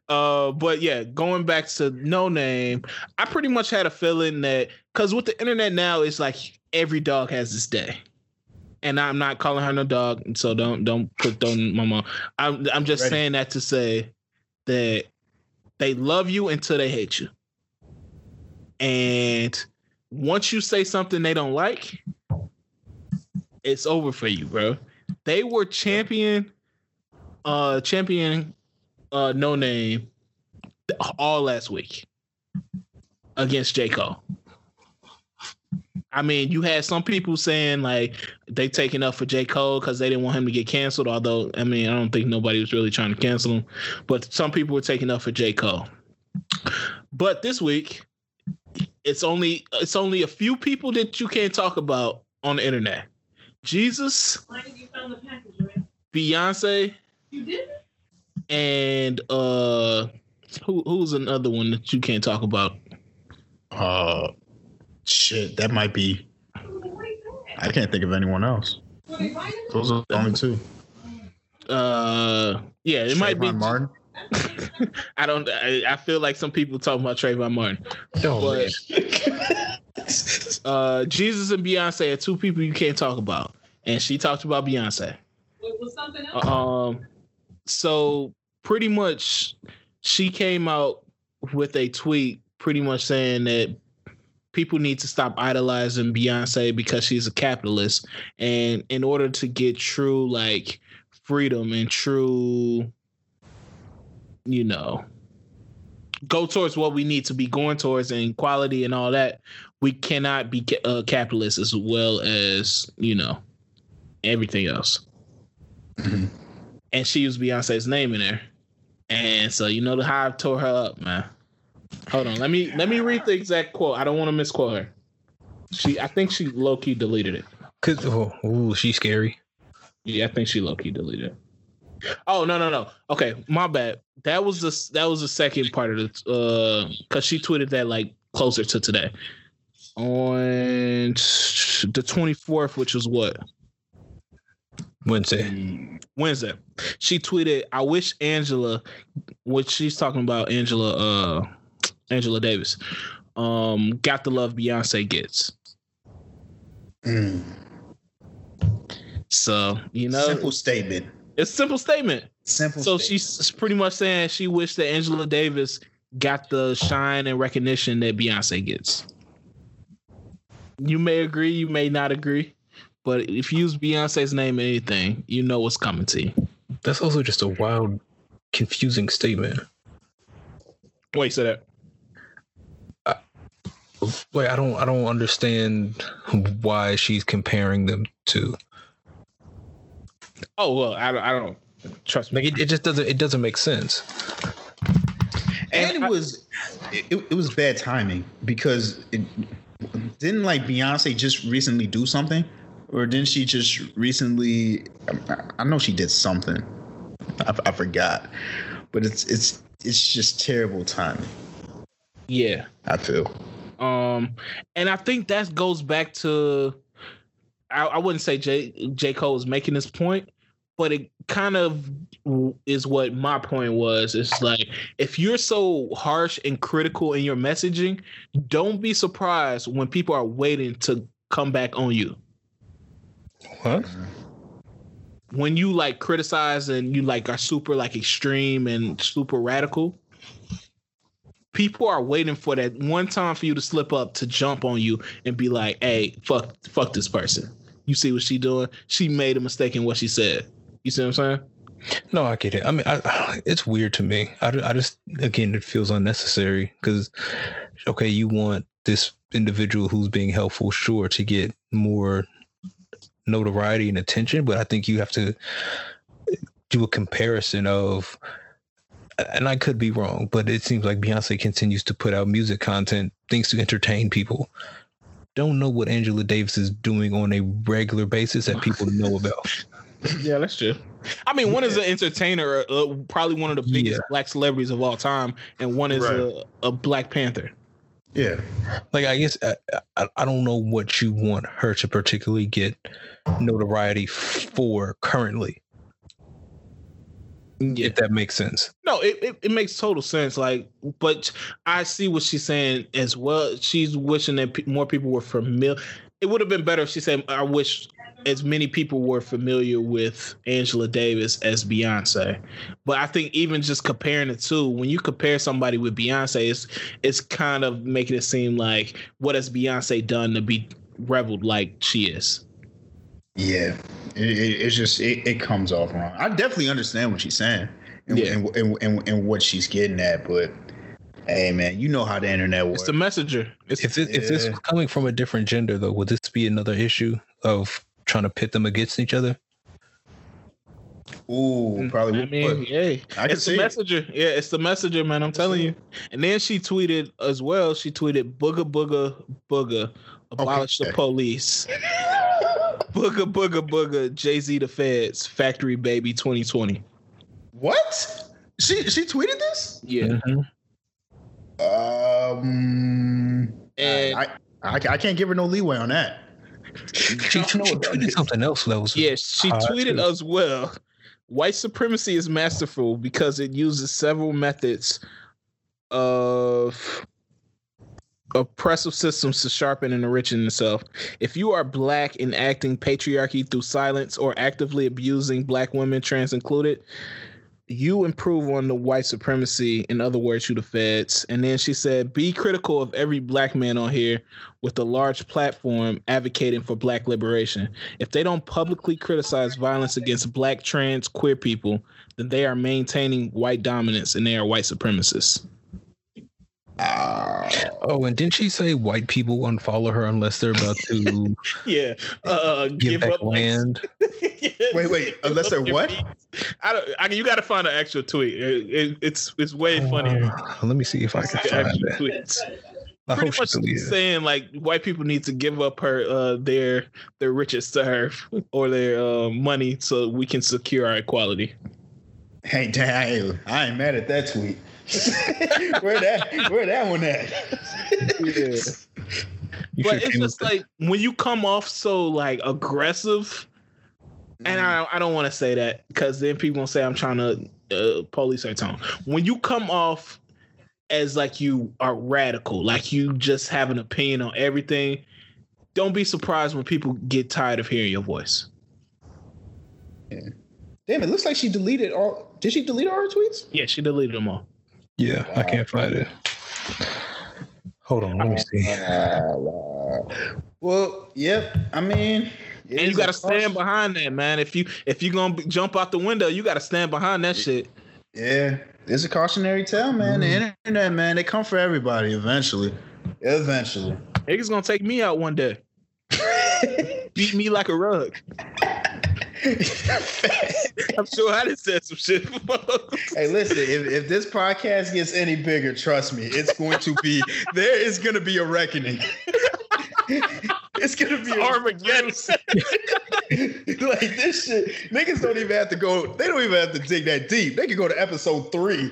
uh, but yeah, going back to Noname, I pretty much had a feeling that because with the internet now, it's like every dog has this day. And I'm not calling her no dog, so don't don't put don't mama. I'm I'm just Ready. saying that to say that they love you until they hate you. And once you say something they don't like, it's over for you, bro. They were champion, uh, champion, uh, Noname all last week against J. Cole. I mean, you had some people saying like they taking up for J. Cole because they didn't want him to get canceled. Although, I mean, I don't think nobody was really trying to cancel him, but some people were taking up for J. Cole. But this week, it's only it's only a few people that you can't talk about on the internet. Jesus. Beyonce. You did. And uh, who who's another one that you can't talk about? Uh, shit, that might be. I can't think of anyone else. Those are the only two. Uh, yeah, it Trayvon might be Martin. I don't. I, I, feel like some people talking about Trayvon Martin. Oh, but uh, Jesus and Beyonce are two people you can't talk about, and she talked about Beyonce. Was something else? Um, so pretty much, she came out with a tweet, pretty much saying that people need to stop idolizing Beyonce because she's a capitalist, and in order to get true like freedom and true, you know, go towards what we need to be going towards and equality and all that, we cannot be uh, capitalists as well as you know everything else. And she used Beyonce's name in there, and so you know the hive tore her up, man. Hold on, let me let me read the exact quote. I don't want to misquote her. She, I think she low key deleted it. Cause oh, ooh, she's scary. Yeah, I think she low key deleted it. Oh no no no. Okay, my bad. That was the that was the second part of the uh because she tweeted that like closer to today on the twenty fourth, which was what Wednesday. Wednesday. She tweeted, "I wish Angela, which she's talking about Angela, uh, Angela Davis, um, got the love Beyonce gets." Mm. So you know, Simple statement. it's a simple statement. Simple. So statement. she's pretty much saying she wished that Angela Davis got the shine and recognition that Beyonce gets. You may agree, you may not agree, but if you use Beyonce's name in anything, you know what's coming to you. That's also just a wild, confusing statement. Wait, say that. Wait, I don't I don't understand why she's comparing them to. Oh well, I don't. I don't trust me. Like it, it just doesn't it doesn't make sense. and it I- was it, it was bad timing because it didn't like Beyonce just recently do something, or didn't she just recently? I, know she did something. I, I forgot, but it's it's it's just terrible timing. Yeah. I feel. Um, and I think that goes back to I, I wouldn't say J J Cole is making this point, but it kind of is what my point was. It's like if you're so harsh and critical in your messaging, don't be surprised when people are waiting to come back on you. What? When you like criticize and you like are super like extreme and super radical, people are waiting for that one time for you to slip up to jump on you and be like, "Hey, fuck, fuck this person." You see what she doing? She made a mistake in what she said. You see what I'm saying? No, I get it. I mean, I, it's weird to me. I, I just again, it feels unnecessary because okay, you want this individual who's being helpful, sure, to get more notoriety and attention, but I think you have to do a comparison of and I could be wrong, but it seems like Beyonce continues to put out music content, things to entertain people. Don't know what Angela Davis is doing on a regular basis that people know about. Yeah, that's true. I mean, one is an entertainer, uh, probably one of the biggest Yeah. black celebrities of all time, and one is Right. a, a Black Panther. Yeah. Like I guess I, I, I don't know what you want her to particularly get notoriety for currently, Yeah. if that makes sense. No, it, it, it makes total sense. Like, but I see what she's saying as well. She's wishing that more people were familiar. It would have been better if she said, "I wish as many people were familiar with Angela Davis as Beyonce." But I think even just comparing the two, when you compare somebody with Beyonce, it's it's kind of making it seem like what has Beyonce done to be reveled like she is. Yeah, it, it, it's just it, it comes off wrong. I definitely understand what she's saying and, Yeah. and, and, and, and what she's getting at, but hey, man, you know how the internet works. It's the messenger. It's If it, if this Yeah. was coming from a different gender, though, would this be another issue of trying to pit them against each other? Ooh, probably. I mean, but yeah, I can it's the see it. messenger. Yeah, it's the messenger, man. I'm telling you. And then she tweeted as well. She tweeted, "Booga booga booga, abolish the police. booga booga booga, Jay Z the Feds, Factory Baby 2020." What? She she tweeted this? Yeah, Mhm. Um, and I, I I can't give her no leeway on that. She, she tweeted something else that was yeah, she Uh, tweeted too. as well. White supremacy is masterful because it uses several methods of oppressive systems to sharpen and enrichen itself. If you are black and acting patriarchy through silence or actively abusing black women, trans included, you improve on the white supremacy. In other words, you the feds. And then she said, be critical of every black man on here with a large platform advocating for black liberation. If they don't publicly criticize violence against black, trans, queer people, then they are maintaining white dominance and they are white supremacists. Uh, oh, and didn't she say white people won't follow her unless they're about to yeah uh, give, give back land? yeah. Wait, wait, unless they're what? I don't. I mean, you got to find an actual tweet. It, it, it's it's way uh, funnier. let me see if I can find it. Tweets. I Pretty much saying like white people need to give up her uh, their their riches to her or their uh, money so we can secure our equality. Hey, damn, I ain't mad at that tweet. where that where that one at? yeah. but it's just like when you come off so like aggressive, and I I don't want to say that because then people gonna say I'm trying to uh, police our tone. When you come off as like you are radical, like you just have an opinion on everything, don't be surprised when people get tired of hearing your voice. Yeah. Damn, it looks like she deleted all. Did she delete all her tweets? Yeah, she deleted them all. Yeah, I can't find it. Hold on, let me see. Well, yep. I mean, and you got to stand behind that, man. If you if you gonna jump out the window, you got to stand behind that shit. Yeah, it's a cautionary tale, man. Mm. The internet, man, they come for everybody eventually. Eventually, niggas gonna take me out one day. Beat me like a rug. I'm sure I did said some shit. Before. Hey, listen, if, if this podcast gets any bigger, trust me, it's going to be there is going to be a reckoning. it's gonna be Armageddon. like this shit, niggas don't even have to go. They don't even have to dig that deep. They can go to episode three.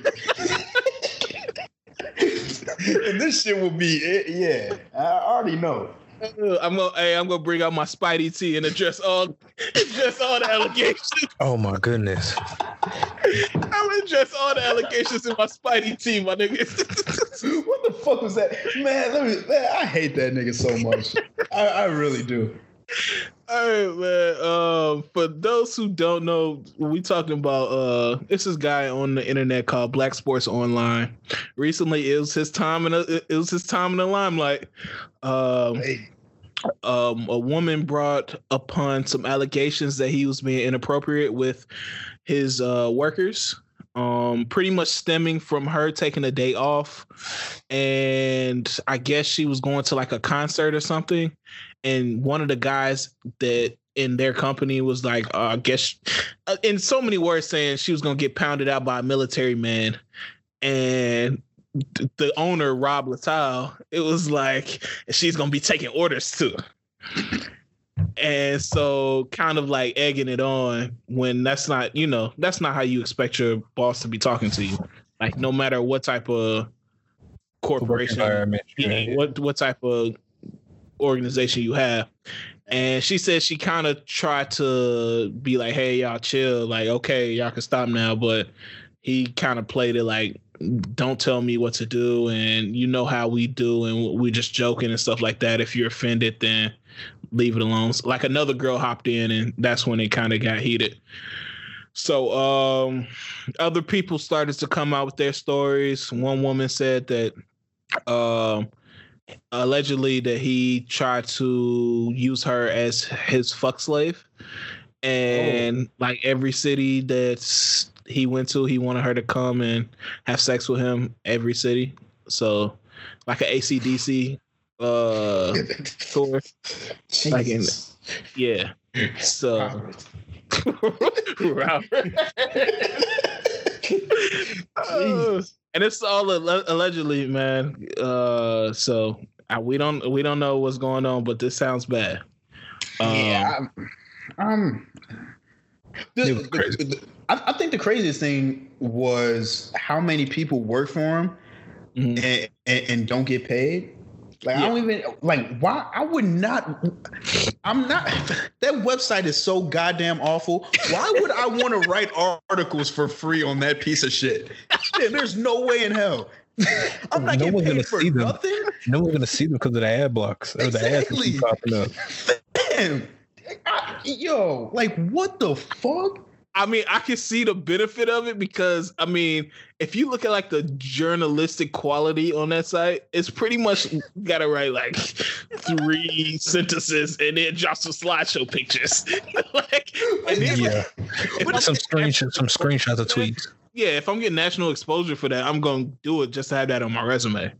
and this shit will be it. Yeah, I already know. I'm gonna, hey, I'm gonna bring out my Spidey T and address all, address all the allegations. Oh my goodness! I'm gonna address all the allegations in my Spidey T, my nigga. what the fuck was that, man? Let me, man, I hate that nigga so much. I, I really do. All right, man. Um, for those who don't know, we talking about uh, it's this guy on the internet called Black Sports Online. Recently, it was his time in a, it was his time in the limelight. Um, hey. um, a woman brought upon some allegations that he was being inappropriate with his uh, workers. Um, pretty much stemming from her taking a day off, and I guess she was going to like a concert or something, and one of the guys that in their company was like, uh, I guess, uh, in so many words, saying she was gonna get pounded out by a military man, and the owner Rob Littal, it was like she's gonna be taking orders too. And so kind of like egging it on when that's not, you know, that's not how you expect your boss to be talking to you. Like no matter what type of corporation, yeah, what what type of organization you have. And she said she kind of tried to be like, hey, y'all chill. Like, okay, y'all can stop now. But he kind of played it like, don't tell me what to do. And you know how we do. And we're just joking and stuff like that. If you're offended, then leave it alone. So, like another girl hopped in, and that's when it kind of got heated. So um, other people started to come out with their stories. One woman said that um, allegedly that he tried to use her as his fuck slave. And oh. like every city that he went to he wanted her to come and have sex with him every city. So like an acdc uh tour. Like in yeah. So Robert. uh, and it's all allegedly, man. Uh, so I, we don't we don't know what's going on, but this sounds bad. Um, yeah, um, the, the, the, I, I, think the craziest thing was how many people work for him mm-hmm. and, and, and don't get paid. Like yeah. I don't even like why I would not I'm not that website is so goddamn awful. Why would I want to write articles for free on that piece of shit? Man, there's no way in hell. I'm not No getting one's gonna paid for see them. nothing. No one's gonna see them because of the ad blocks or the ads Exactly. popping up. Damn. I- yo, like what the fuck? I mean, I can see the benefit of it because I mean, if you look at like the journalistic quality on that site, it's pretty much got to write like three sentences and then drop some slideshow pictures. like, and then, Yeah, if I'm some screenshots, some screenshots of tweets. yeah, if I'm getting national exposure for that, I'm gonna do it just to have that on my resume.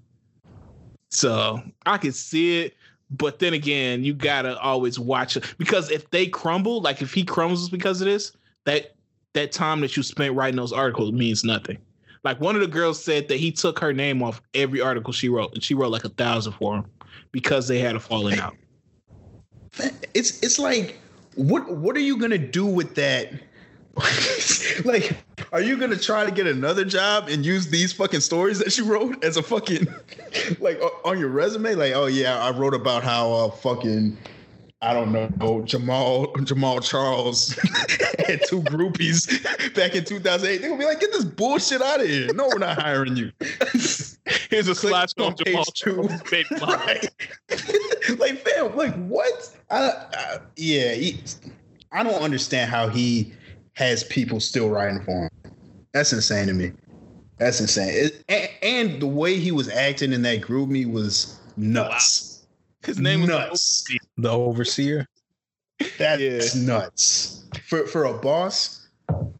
So I can see it, but then again, you gotta always watch it because if they crumble, like if he crumbles because of this, that that time that you spent writing those articles means nothing. Like one of the girls said that he took her name off every article she wrote, and she wrote like a thousand for him because they had a falling out. It's it's like what what are you gonna do with that? like, are you gonna try to get another job and use these fucking stories that you wrote as a fucking like on your resume? Like, oh yeah, I wrote about how uh fucking I don't know Jamal Jamal Charles had two groupies back in 2008. They're gonna be like, get this bullshit out of here. No, we're not hiring you. Here's a slash on Jamal two. Charles' baby mama. Right. like, fam, like what? I, I yeah, he, I don't understand how he has people still writing for him. That's insane to me. That's insane. It, and, and the way he was acting in that GroupMe was nuts. His name was nuts. The overseer. That's nuts. For for a boss,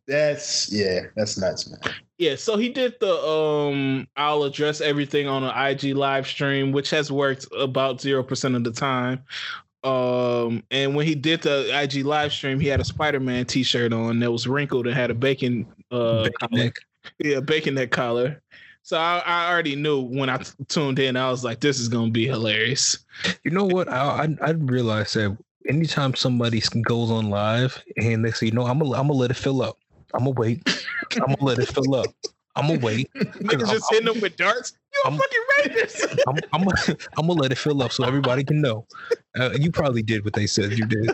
that's yeah, that's nuts, man. Yeah, so he did the um I'll address everything on an IG live stream, which has worked about 0% of the time. Um and when he did the IG live stream, he had a Spider-Man t-shirt on that was wrinkled and had a bacon uh Bacon collar. neck. Yeah, bacon neck collar. So I, I already knew when I t- tuned in, I was like, this is gonna be hilarious. You know what? I I, I realized that anytime somebody goes on live and they say, you know, I'm gonna I'm gonna let it fill up. I'm gonna wait. I'm gonna let it fill up. I'm gonna wait. Niggas I'm- just hitting him with darts. You a I'm- fucking racist. I'm I'm gonna, I'm gonna let it fill up so everybody can know. Uh, you probably did what they said you did.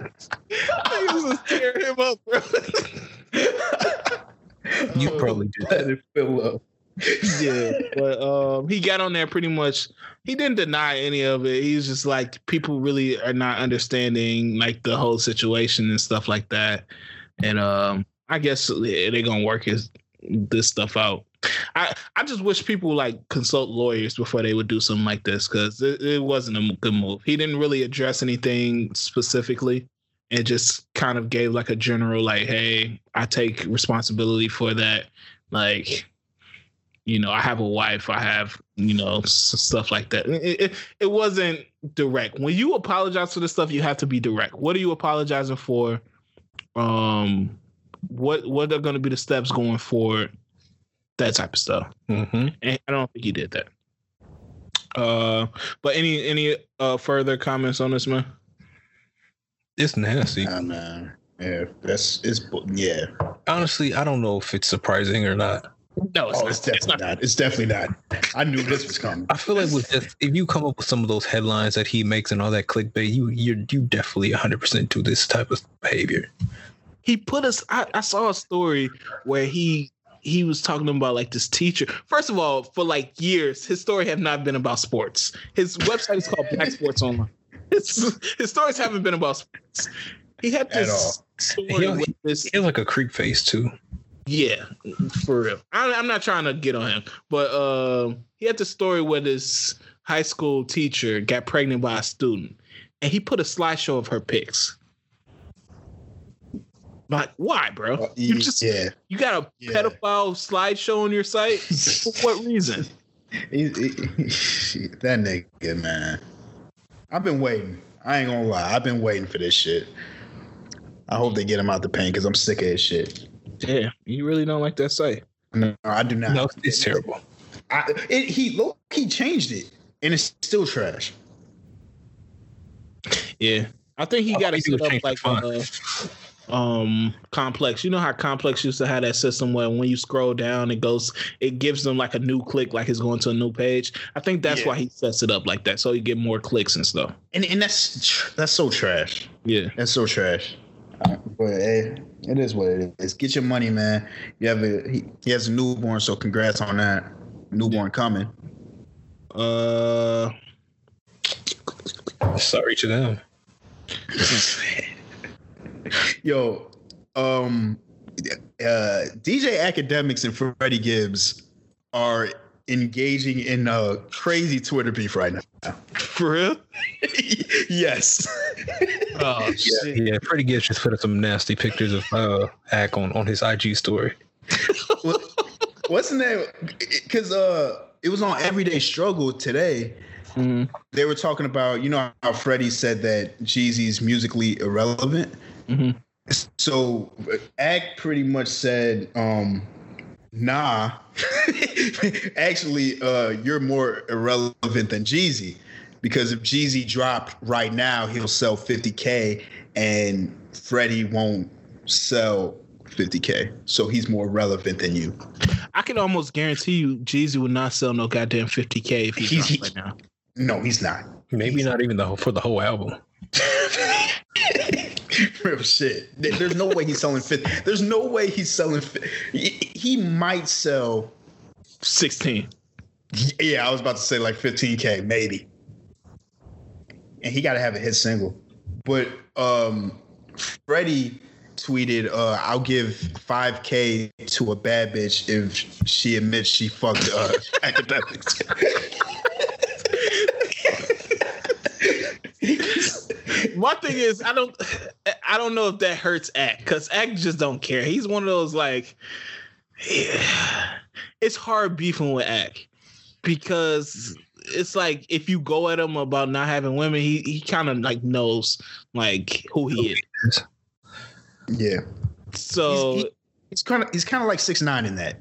Niggas was tearing him up, bro. You probably did. Let it fill up. Yeah, but um, he got on there pretty much. He didn't deny any of it. He's just like people really are not understanding like the whole situation and stuff like that. And um, I guess they're gonna work his this stuff out. I I just wish people like consult lawyers before they would do something like this because it, it wasn't a good move. He didn't really address anything specifically. and just kind of gave like a general like, hey, I take responsibility for that. Like, you know, I have a wife, I have, you know, stuff like that. It, it, it wasn't direct. When you apologize for the stuff, you have to be direct. What are you apologizing for? Um, what what are going to be the steps going forward? That type of stuff. Mm-hmm. And I don't think he did that. Uh, but any any uh further comments on this man? It's nasty. Nah, man. Yeah, that's it's yeah. Honestly, I don't know if it's surprising or not. No, it's Oh, not. it's It's definitely not. not. It's definitely not. I knew this was coming. I feel like with just, if you come up with some of those headlines that he makes and all that clickbait, you you you definitely 100 percent do this type of behavior. he put us I, I saw a story where he he was talking about like this teacher first of all for like years his story have not been about sports his website is called black sports online his, his stories haven't been about sports he had this all. story He- with this He has like a creep face too. Yeah for real I, i'm not trying to get on him but uh, he had the story where this high school teacher got pregnant by a student and he put a slideshow of her pics like why bro Uh, you just yeah. you got a Yeah. pedophile slideshow on your site? For what reason? He- he- shit, that nigga, man. I've been waiting. I ain't gonna lie. I've been waiting for this shit. I hope they get him out the pain because I'm sick of his shit. Yeah, you really don't like that site. No, I do not. No, it's terrible. I, it, he low he changed it, and it's still trash. Yeah, I think he I got think to set up like the uh, um complex. You know how complex used to have that system where when you scroll down, it goes, it gives them like a new click, like it's going to a new page. I think that's Yeah. why he sets it up like that, so you get more clicks and stuff. And and that's tr- that's so trash. Yeah, That's so trash. But hey, it is what it is. Get your money, man. You have a he, he has a newborn, so congrats on that. Newborn coming. Uh, Sorry to them. Yo, um, uh, DJ Akademiks and Freddie Gibbs are engaging in a crazy Twitter beef right now. for real? yes. Oh shit! Yeah, Freddie Gibbs just put up some nasty pictures of uh Ack on, on his IG story. What's the name? Because uh, it was on Everyday Struggle today. Mhm. They were talking about, you know, how Freddie said that Jeezy's musically irrelevant. Mhm. So Act pretty much said, um, nah, actually, uh, you're more irrelevant than Jeezy. Because if Jeezy dropped right now, he'll sell 50K and Freddie won't sell 50K. So he's more relevant than you. I can almost guarantee you, Jeezy would not sell no goddamn 50k if he He's- dropped right now. No, he's not. Maybe not even the whole, for the whole album. Real shit. There's no way he's selling 50. There's no way he's selling. fi- He, he might sell. 16. Yeah, I was about to say like 15k, maybe. And he got to have a hit single. But um, Freddie tweeted, uh, "I'll give 5k to a bad bitch if she admits she fucked uh, Akademiks." My thing is, I don't, I don't know if that hurts Act because Act just don't care. He's one of those like, yeah, it's hard beefing with Act because it's like if you go at him about not having women, he he kind of like knows like who he is. yeah. So He's- He's kind of he's kind of like six nine in that.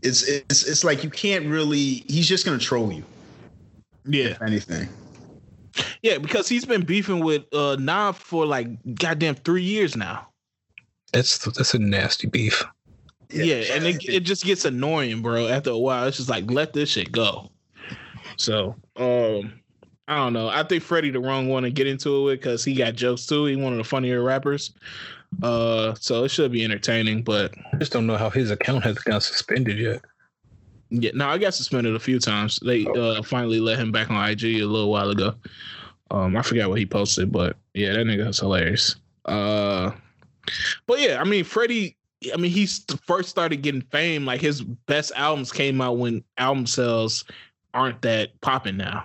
It's it's it's like you can't really. He's just gonna troll you. yeah, If anything. Yeah, because he's been beefing with uh Nav for like goddamn three years now. That's that's a nasty beef. Yeah, and it, it just gets annoying, bro. After a while, it's just like let this shit go. So, um, I don't know. I think Freddie the wrong one to get into it with because he got jokes too. He one of the funnier rappers. Uh, so it should be entertaining. But I just don't know how his account has got suspended yet. Yeah, no, I got suspended a few times. They uh finally let him back on IG a little while ago. Um, I forgot what he posted, but yeah, that nigga was hilarious. Uh, but yeah, I mean, Freddie. I mean, he first started getting fame. Like his best albums came out when album sales aren't that popping now.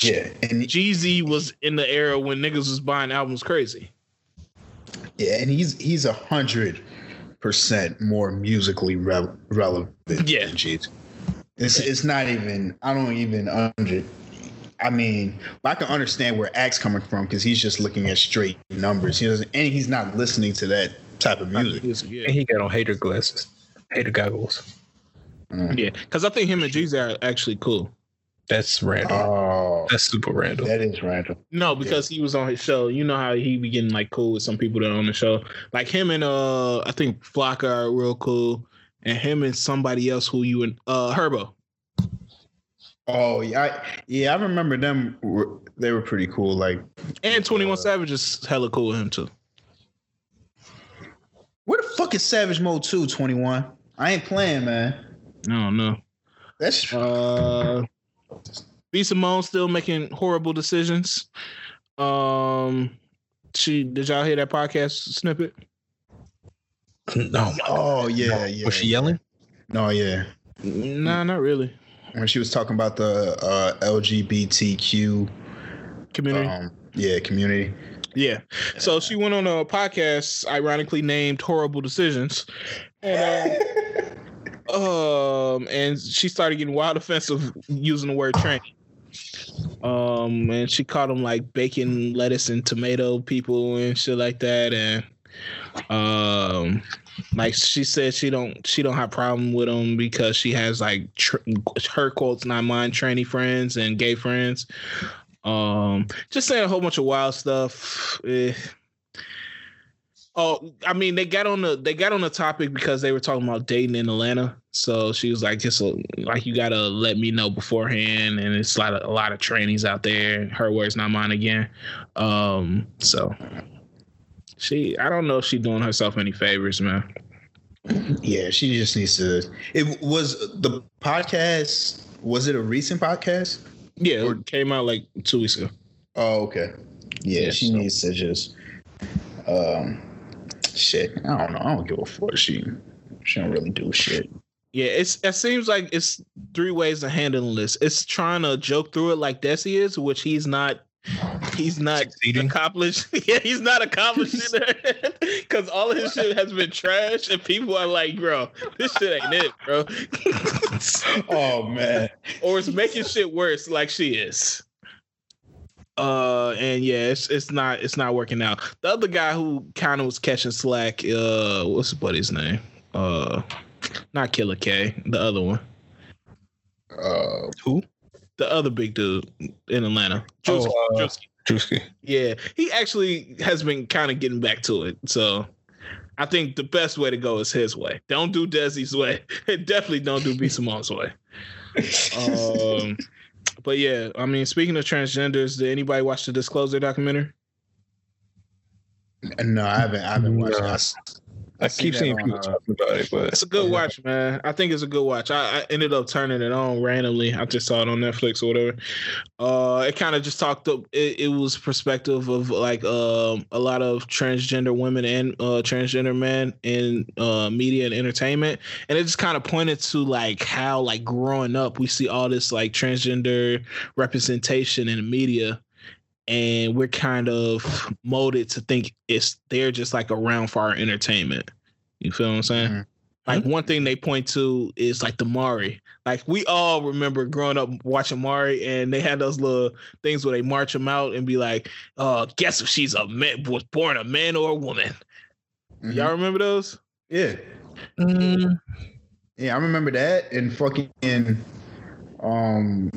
Yeah, and Jeezy was in the era when niggas was buying albums crazy. yeah, and he's he's a hundred percent more musically re- relevant. Yeah. than Jeezy. It's it's not even. I don't even under. I mean, I can understand where Axe coming from because he's just looking at straight numbers. He doesn't, and he's not listening to that type of music. Yeah, And he got on hater glasses, hater goggles. Mm. yeah, because I think him and Jeezy are actually cool. That's random. Oh, that's super random. that is random. No, because he was on his show. You know how he be getting like cool with some people that are on the show. Like him and uh I think Flocka are real cool. And him and somebody else who you and uh Herbo. Oh yeah, I, yeah. I remember them. Were, they were pretty cool. Like, And 21 Savage is hella cool with him too. where the fuck is Savage Mode Two Twenty One? I ain't playing, man. I don't know. That's Uh B Simone still making horrible decisions. Um she did y'all hear that podcast snippet? No. oh yeah, yeah. Was she yelling? No, yeah. Nah, not really. When she was talking about the uh, LGBTQ, Community. um, yeah, community. Yeah. So she went on a podcast, ironically named "Horrible Decisions," and uh, um, and she started getting wild offensive using the word tranny. Um, and she called them like bacon, lettuce, and tomato people and shit like that, and um, like she said she don't she don't have problem with them because she has like tr- her quotes, not mine, tranny friends and gay friends. Um, just saying a whole bunch of wild stuff. Eh. Oh, I mean, they got on the they got on the topic because they were talking about dating in Atlanta. So she was like, "Just a, like you gotta let me know beforehand." And it's a lot of a lot of trainees out there. Her words, not mine again. Um, so she, I don't know if she's doing herself any favors, man. Yeah, she just needs to. It was the podcast. Was it a recent podcast? Yeah, it came out like two weeks ago. Oh, okay. Yeah, Yeah, she so- needs to just. Um, shit. I don't know. I don't give a fuck. She she don't really do shit. Yeah, it's it seems like it's three ways of handling this. It's trying to joke through it like Desi is, which he's not. He's not Succeeding. accomplished. Yeah, he's not accomplished because all of his shit has been trash, and people are like, "Bro, this shit ain't it, bro," Oh man. or it's making shit worse, like she is. Uh, and yeah, it's it's not it's not working out. The other guy who kind of was catching slack, uh, what's his buddy's name? Uh, not Killer K, the other one. Uh, Who? the other big dude in Atlanta. Oh, Drewski. uh, Drewski. Drewski. Yeah, he actually has been kind of getting back to it. So I think the best way to go is his way. Don't do Desi's way. And definitely don't do B Simone's way. Um, but yeah, I mean, speaking of transgenders, did anybody watch the Disclosure documentary? no, I haven't. I haven't watched. I keep seeing people uh, talking about it, but It's a good watch, man. I think it's a good watch. I, I ended up turning it on randomly. I just saw it on Netflix or whatever. Uh, it kind of just talked up. It, it was perspective of like um a lot of transgender women and uh transgender men in uh media and entertainment, and it just kind of pointed to like how like growing up we see all this like transgender representation in the media. And we're kind of molded to think it's they're just like around for our entertainment. You feel what I'm saying? Mhm. Like one thing they point to is like the Maury. Like we all remember growing up watching Maury, and they had those little things where they march them out and be like, "Uh, guess if she's a man, was born a man or a woman." Mhm. Y'all remember those? Yeah. Mm, Yeah, I remember that and fucking um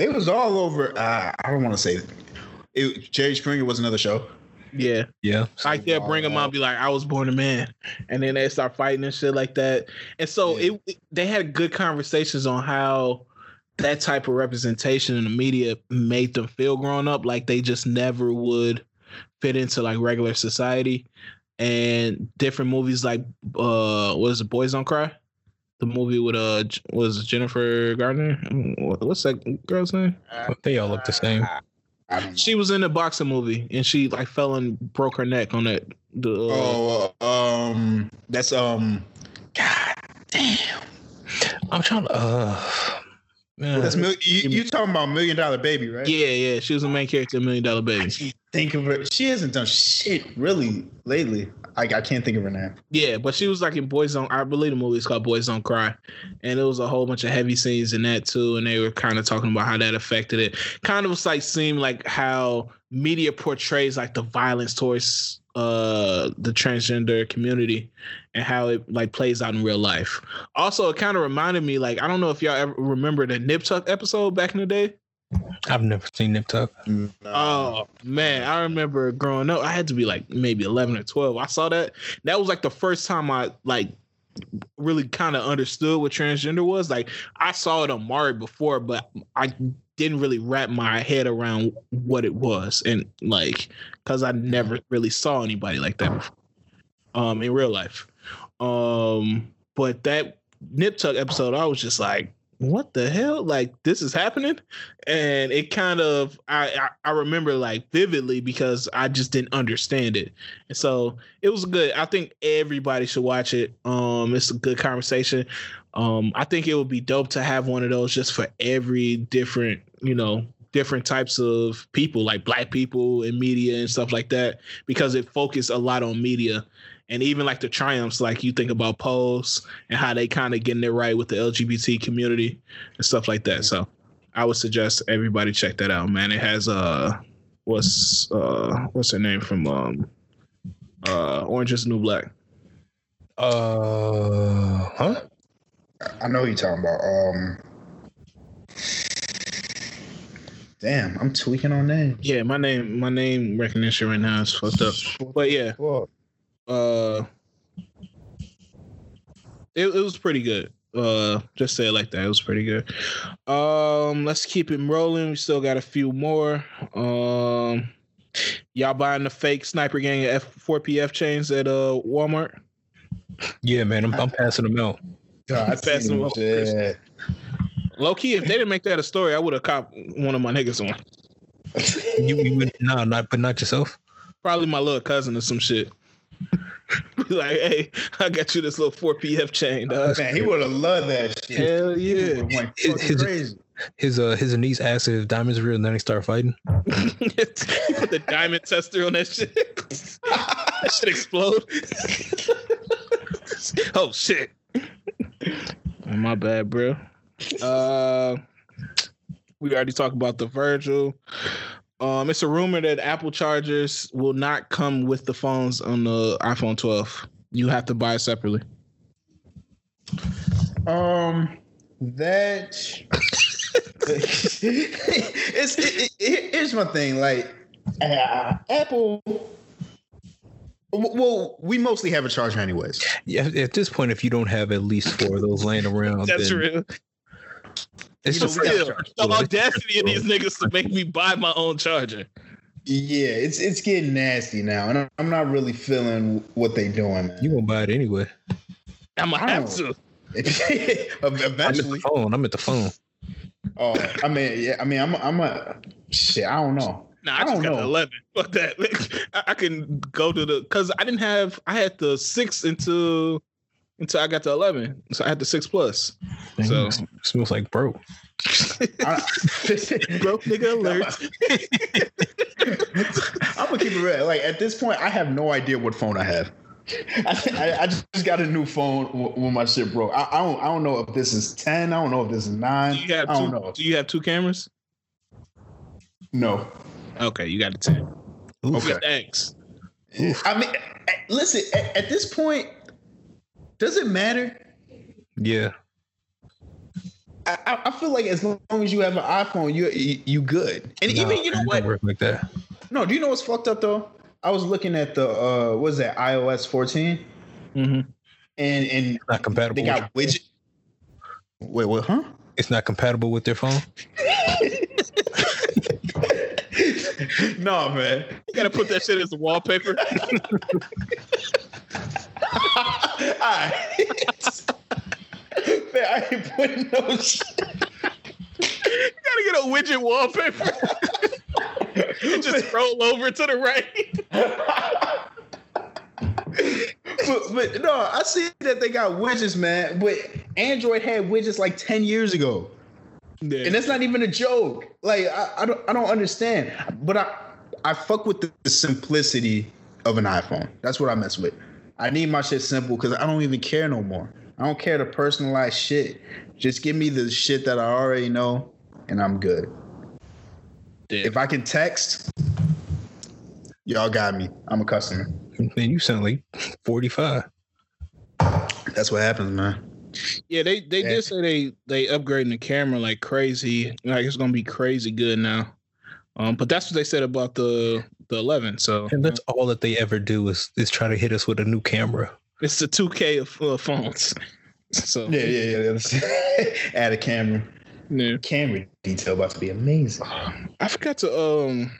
they was all over uh, I don't want to say it. it Jerry Springer was another show. Yeah, yeah. like they'll bring them out, and be like, "I was born a man," and then they start fighting and shit like that. And so Yeah. it, they had good conversations on how that type of representation in the media made them feel growing up like they just never would fit into like regular society. And different movies like uh, what is it, Boys Don't Cry? The movie with uh was Jennifer Gardner. What's that girl's name? They all look the same. I don't know. She was in a boxing movie and she like fell and broke her neck on that. The uh, Oh, uh, um that's um God damn. I'm trying to. Uh, That's mil- you, you talking about Million Dollar Baby, right? Yeah, yeah. She was the main character in Million Dollar I Baby. can't think of her. She hasn't done shit really lately. I, I can't think of her name. Yeah, but she was like in Boys Don't. I believe the movie is called Boys Don't Cry, and it was a whole bunch of heavy scenes in that too. And they were kind of talking about how that affected it. Kind of was like seemed like how media portrays like the violence towards uh the transgender community and how it like plays out in real life. Also, it kind of reminded me like I don't know if y'all ever remember the Nip Tuck episode back in the day. I've never seen Nip Tuck. No. Oh man, I remember growing up. I had to be like maybe eleven or twelve. I saw that. That was like the first time I like really kind of understood what transgender was. Like I saw it on Maury before, but I didn't really wrap my head around what it was, and like because I never really saw anybody like that before, um, in real life. Um, but that Nip Tuck episode, I was just like, what the hell? Like this is happening? And it kind of I, I I remember like vividly because I just didn't understand it. And so it was good. I think everybody should watch it. Um it's a good conversation. Um I think it would be dope to have one of those just for every different, you know, different types of people like black people in media and stuff like that because it focused a lot on media and even like the triumphs like you think about Pose and how they kind of getting it right with the lgbt community and stuff like that so i would suggest everybody check that out man it has uh what's uh what's her name from um uh orange is the new black Uh, huh? I know who you're talking about. Um, damn, I'm tweaking on names. yeah my name my name recognition right now is fucked up but yeah Fuck. Uh it, it was pretty good uh just say it like that it was pretty good um let's keep it rolling we still got a few more um y'all buying the fake sniper gang f4pf chains at uh walmart Yeah, man, I'm, I'm passing them out. God, I Pass them out. Low key, if they didn't make that a story, I would have caught one of my niggas on. You, you would, no, not but not yourself. Probably my little cousin or some shit. Be like, hey, I got you this little 4PF chain, dog. Man, he would have loved that shit. Hell yeah. would've went His- his- crazy. His uh his niece asked if diamonds real, and then they start fighting. put the diamond tester on that shit. that shit explode. oh shit. My bad, bro. Uh we already talked about the Virgil. Um, it's a rumor that Apple chargers will not come with the phones on the iPhone 12. You have to buy it separately. Um, that it's it, it, here's my thing. Like uh, Apple. Well, we mostly have a charger anyways. Yeah, at this point, if you don't have at least four of those laying around, That's then real. It's You know, just we got Real. The audacity of these niggas to make me buy my own charger. Yeah, it's it's getting nasty now, and I'm- I'm not really feeling what they doing, man. you gonna buy it anyway. I'm gonna have don't- to. I'm at the Eventually, phone. I'm at the phone. oh, I mean, yeah, I mean, I'm I'm a shit. I don't know. Nah, I, I just don't got the know. 11. Fuck that. I, I can go to the because I didn't have I had the six until until I got to 11. So I had the six plus. So- So smells like broke. I, Broke nigga alert. I'm gonna keep it real. Like at this point, I have no idea what phone I have. I, I, I just got a new phone when my shit broke. I, I don't I don't know if this is ten. I don't know if this is nine. Do you have I don't two, know. do you have two cameras? No. Okay, you got the 10. You Okay. got the X. I mean, eh, listen. At, at this point, does it matter? Yeah. I, I- feel like as long as you have an iPhone, you you, good. And Nah, even you know what? work like that. No, do you know what's fucked up though? I was looking at the uh what is that iOS 14 Mm-hmm. and and Not compatible. they got widget. Wait, what? Huh? it's not compatible with their phone. no, man. You gotta put that shit as a wallpaper. Alright. man, I ain't putting no shit. You gotta get a widget wallpaper. you just roll over to the right. but, but no, I see that they got widgets, man. But Android had widgets like 10 years ago. Yeah. And that's not even a joke. Like I, I don't I don't understand. But I I fuck with the, the simplicity of an iPhone. That's what I mess with. I need my shit simple because I don't even care no more. I don't care to personalize shit. Just give me the shit that I already know, and I'm good. Yeah. If I can text, y'all got me. I'm a customer. Man, you sound like 45. That's what happens, man. Yeah, they they Yeah. did say they they upgrading the camera like crazy. Like it's gonna be crazy good now. Um, but that's what they said about the the 11. So And that's all that they ever do is is try to hit us with a new camera. it's the 2K of uh, phones. So Yeah, yeah, yeah. Add a camera. yeah. Camera detail about to be amazing. I forgot to um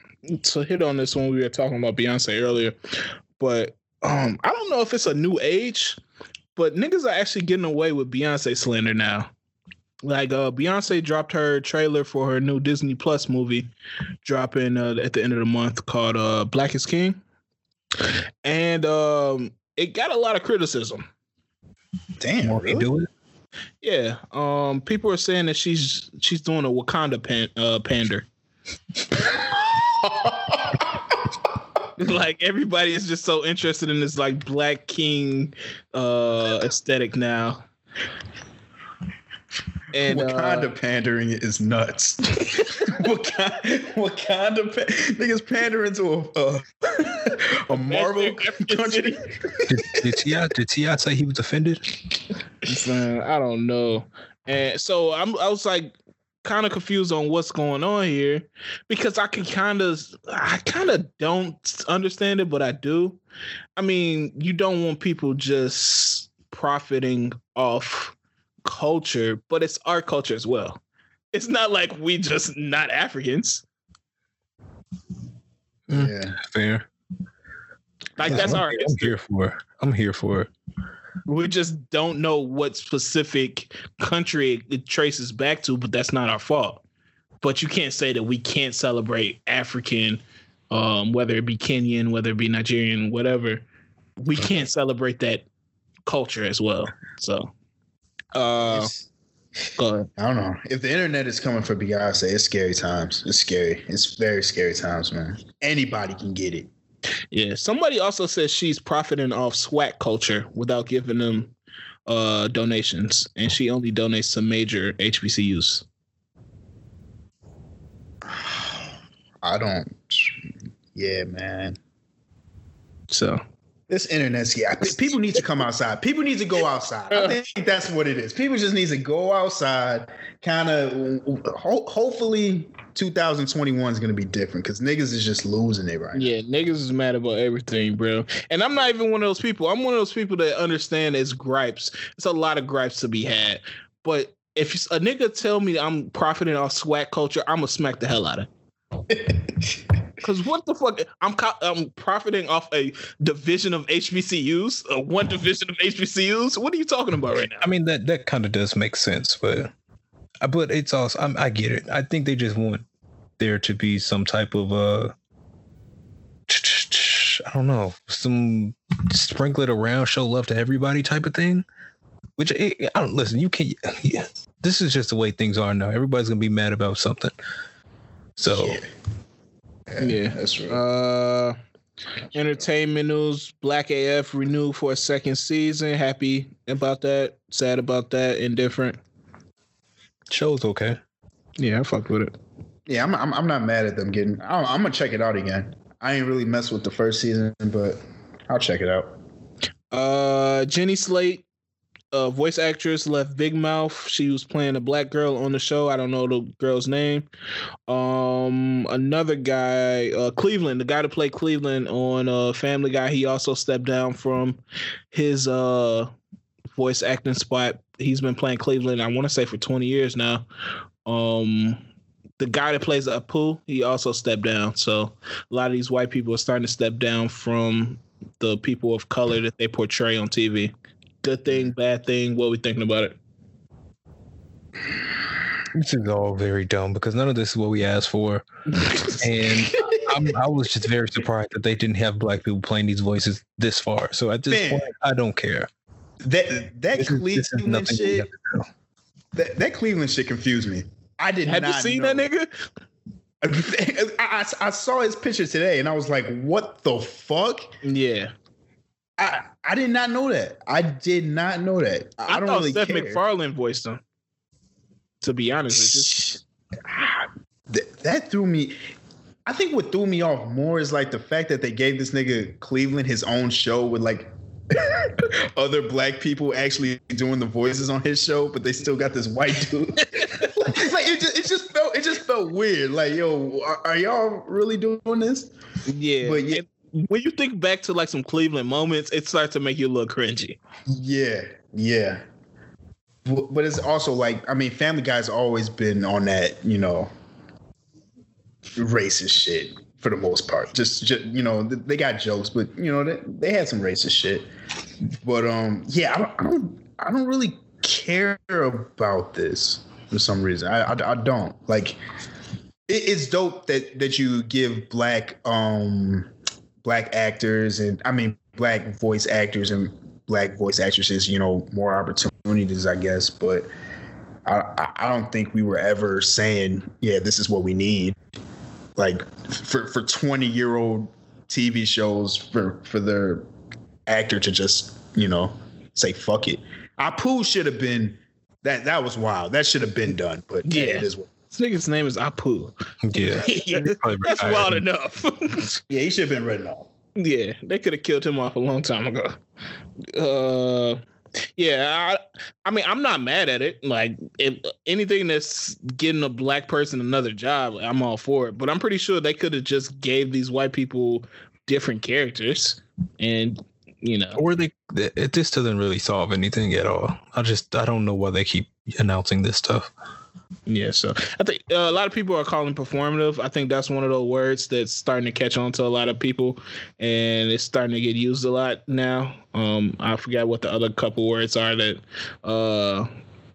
to hit on this when we were talking about Beyonce earlier, but um I don't know if it's a new age, but niggas are actually getting away with Beyonce slander now. Like uh Beyonce dropped her trailer for her new Disney Plus movie dropping uh, at the end of the month called uh Black is King. And um it got a lot of criticism. Damn, Won't he really? do it? Yeah, um, people are saying that she's she's doing a Wakanda pan, uh, pander. like everybody is just so interested in this like Black King uh, aesthetic now. And Wakanda uh, pandering is nuts. Wakanda, Wakanda pa- niggas pandering to a a, a Marvel African country. Did, did Ti did Ti say he was offended? Man, I don't know. And so I'm I was like kind of confused on what's going on here because I can kind of I kind of don't understand it, but I do. I mean, you don't want people just profiting off culture, but it's our culture as well. It's not like we just not Africans. Yeah, Fair. Like that's I'm, our I'm here for it. I'm here for it. We just don't know what specific country it traces back to, but that's not our fault. But you can't say that we can't celebrate African, um, whether it be Kenyan, whether it be Nigerian, whatever. We can't celebrate that culture as well. So, uh, It's- go ahead. I don't know. If the internet is coming for Beyonce, it's scary times. It's scary. It's very scary times, man. Anybody can get it. Yeah. Somebody also says she's profiting off SWAC culture without giving them uh donations, and she only donates to major HBCUs. I don't. Yeah, man. So This internet's yeah. People need to come outside. People need to go outside. I think that's what it is. People just need to go outside. Kind of. Ho- hopefully, 2021 is gonna be different because niggas is just losing it right now. yeah, niggas is mad about everything, bro. And I'm not even one of those people. I'm one of those people that understand it's gripes. It's a lot of gripes to be had. But if a nigga tell me I'm profiting off SWAC culture, I'm gonna smack the hell out of. him. Cause what the fuck? I'm co- I'm profiting off a division of HBCUs, uh, one division of HBCUs. What are you talking about right now? I mean that that kind of does make sense, but uh, but it's also I'm, I get it. I think they just want there to be some type of uh I don't know some sprinkle it around, show love to everybody type of thing. Which eh, I don't listen. You can. Yeah, this is just the way things are now. Everybody's gonna be mad about something. So Yeah. Yeah. that's right. Uh, entertainment news: Black AF renewed for a second season. Happy about that. Sad about that. Indifferent. show's okay. Yeah, I fucked with it. Yeah, I'm, I'm I'm not mad at them getting. I'm, I'm gonna check it out again. I ain't really messed with the first season, but I'll check it out. Uh, Jenny Slate, uh, voice actress, left Big Mouth. She was playing a black girl on the show. I don't know the girl's name. Um, another guy, uh, Cleveland, the guy that played Cleveland on uh, Family Guy, he also stepped down from his uh voice acting spot. He's been playing Cleveland, I want to say, for 20 years now. Um, the guy that plays Apu, he also stepped down. So a lot of these white people are starting to step down from the people of color that they portray on TV. Good thing, mm. bad thing. What we thinking about it? This is all very dumb because none of this is what we asked for, and I'm, I was just very surprised that they didn't have black people playing these voices this far. So at this Man. point, I don't care. That that This is, is Cleveland shit. have to do. That, that Cleveland shit confused me. I did Have not. you seen know. that nigga? I, I, I saw his picture today, and I was like, "What the fuck?" Yeah, I I did not know that. I did not know that. I, I, don't thought really Seth care. MacFarlane voiced him. To be honest. Ah, that, that threw me. I think what threw me off more is like the fact that they gave this nigga Cleveland his own show with like other black people actually doing the voices on his show, but they still got this white dude. like, like, it, just, it just felt it just felt weird. Like, yo, are, are y'all really doing this? yeah. But yeah- when you think back to like some Cleveland moments, it starts to make you look cringy. Yeah, yeah. But it's also like, I mean, Family Guy's always been on that, you know, racist shit for the most part. Just, just you know, they got jokes, but you know, they, they had some racist shit. But um, yeah, I don't, I don't, I don't really care about this for some reason. I, I, I don't like. It, it's dope that that you give black um black actors and I mean black voice actors and black voice actresses, you know, more opportunities, I guess. But I, I- don't think we were ever saying, yeah, this is what we need. Like for for twenty year old TV shows for for their actor to just you know say fuck it. Apu should have been that. That was wild. That should have been done. But yeah, Yeah. it is. what- This nigga's name is Apu. Yeah, Yeah, That's wild enough. Yeah, he should have been written off. Yeah, they could have killed him off a long time ago. Uh, yeah, I, I mean, I'm not mad at it. Like, if anything that's getting a black person another job, I'm all for it. But I'm pretty sure they could have just gave these white people different characters, and you know, or they it, this doesn't really solve anything at all. I just I don't know why they keep announcing this stuff. Yeah, so I think uh, a lot of people are calling performative. I think that's one of those words that's starting to catch on to a lot of people, and it's starting to get used a lot now. Um, I forgot what the other couple words are that uh,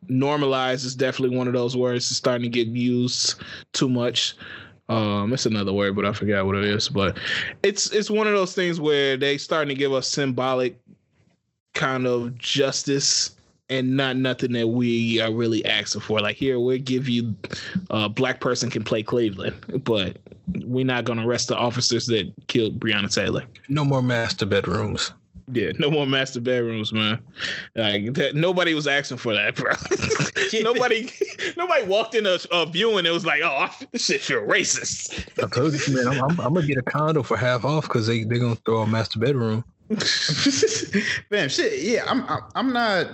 normalize is definitely one of those words that's starting to get used too much. Um, it's another word, but I forgot what it is. But it's it's one of those things where they starting to give us symbolic kind of justice and not nothing that we are really asking for. Like here, we'll give you a uh, black person can play Cleveland, but we're not gonna arrest the officers that killed Breonna Taylor. No more master bedrooms. Yeah, no more master bedrooms, man. Like that, nobody was asking for that, bro. nobody, nobody walked in a, a view and it was like, "Oh, this shit feel racist." I told you, man. I'm, I'm, I'm, gonna get a condo for half off because they they gonna throw a master bedroom. Man, shit. Yeah, I'm. I'm not.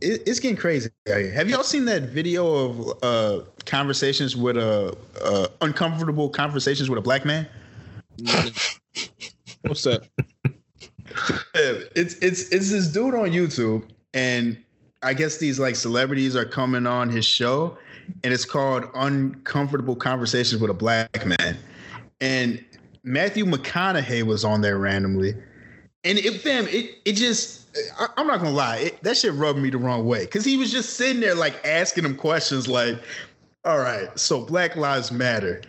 It, it's getting crazy. Have y'all seen that video of uh, conversations with a uh, uncomfortable conversations with a black man? What's that? It's it's it's this dude on YouTube, and I guess these like celebrities are coming on his show, and it's called Uncomfortable Conversations with a Black Man, and Matthew McConaughey was on there randomly and it, fam, it it just I, am not gonna lie, it, that shit rubbed me the wrong way because he was just sitting there like asking him questions like, "All right, so Black Lives Matter."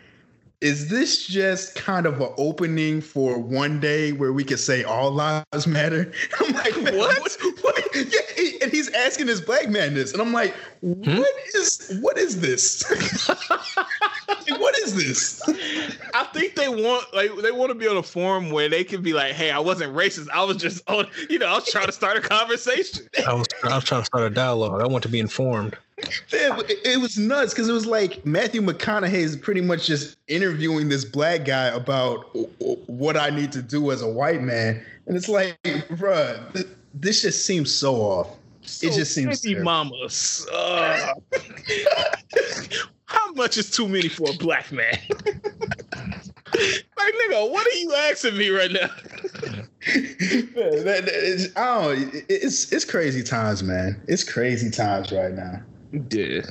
Is this just kind of an opening for one day where we could say all lives matter? I'm like, what? what? what? Yeah, and he's asking this black man this, and I'm like, what hmm? is what is this? what is this? I think they want like they want to be on a forum where they can be like, "Hey, I wasn't racist. I was just on, you know, I was trying to start a conversation. I was I was trying to start a dialogue. I want to be informed." It, it was nuts because it was like Matthew McConaughey is pretty much just interviewing this black guy about what I need to do as a white man, and it's like, bruh, this just seems so off. So it just seems baby mamas. Uh, how much is too many for a black man? like nigga, what are you asking me right now? man, that, that is, I don't. It's it's crazy times, man. It's crazy times right now. Yeah,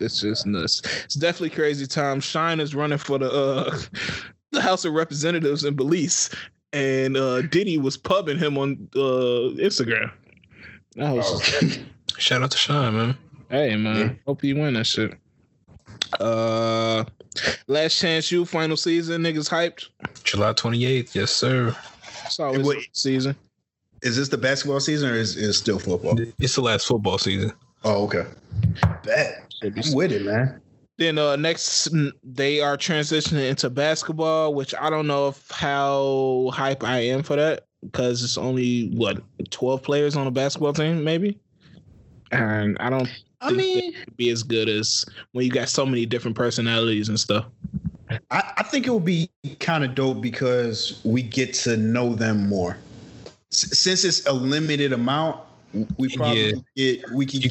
it's just nuts. It's definitely crazy times. Shyne is running for the uh, the House of Representatives in Belize, and uh, Diddy was pubbing him on uh, Instagram. Was, oh. Shout out to Shyne, man. Hey man, yeah. hope you win that shit. Uh, Last Chance U final season niggas hyped. July twenty eighth, yes sir. It's always wait, season. Is this the basketball season or is it still football? It's the last football season. Oh, okay. Bet. I'm with it, man. Then uh, next they are transitioning into basketball, which I don't know if how hype I am for that because it's only what twelve players on a basketball team, maybe. And I don't. I mean, be as good as when you got so many different personalities and stuff. I, I think it will be kind of dope because we get to know them more. S- since it's a limited amount, we probably yeah. get we can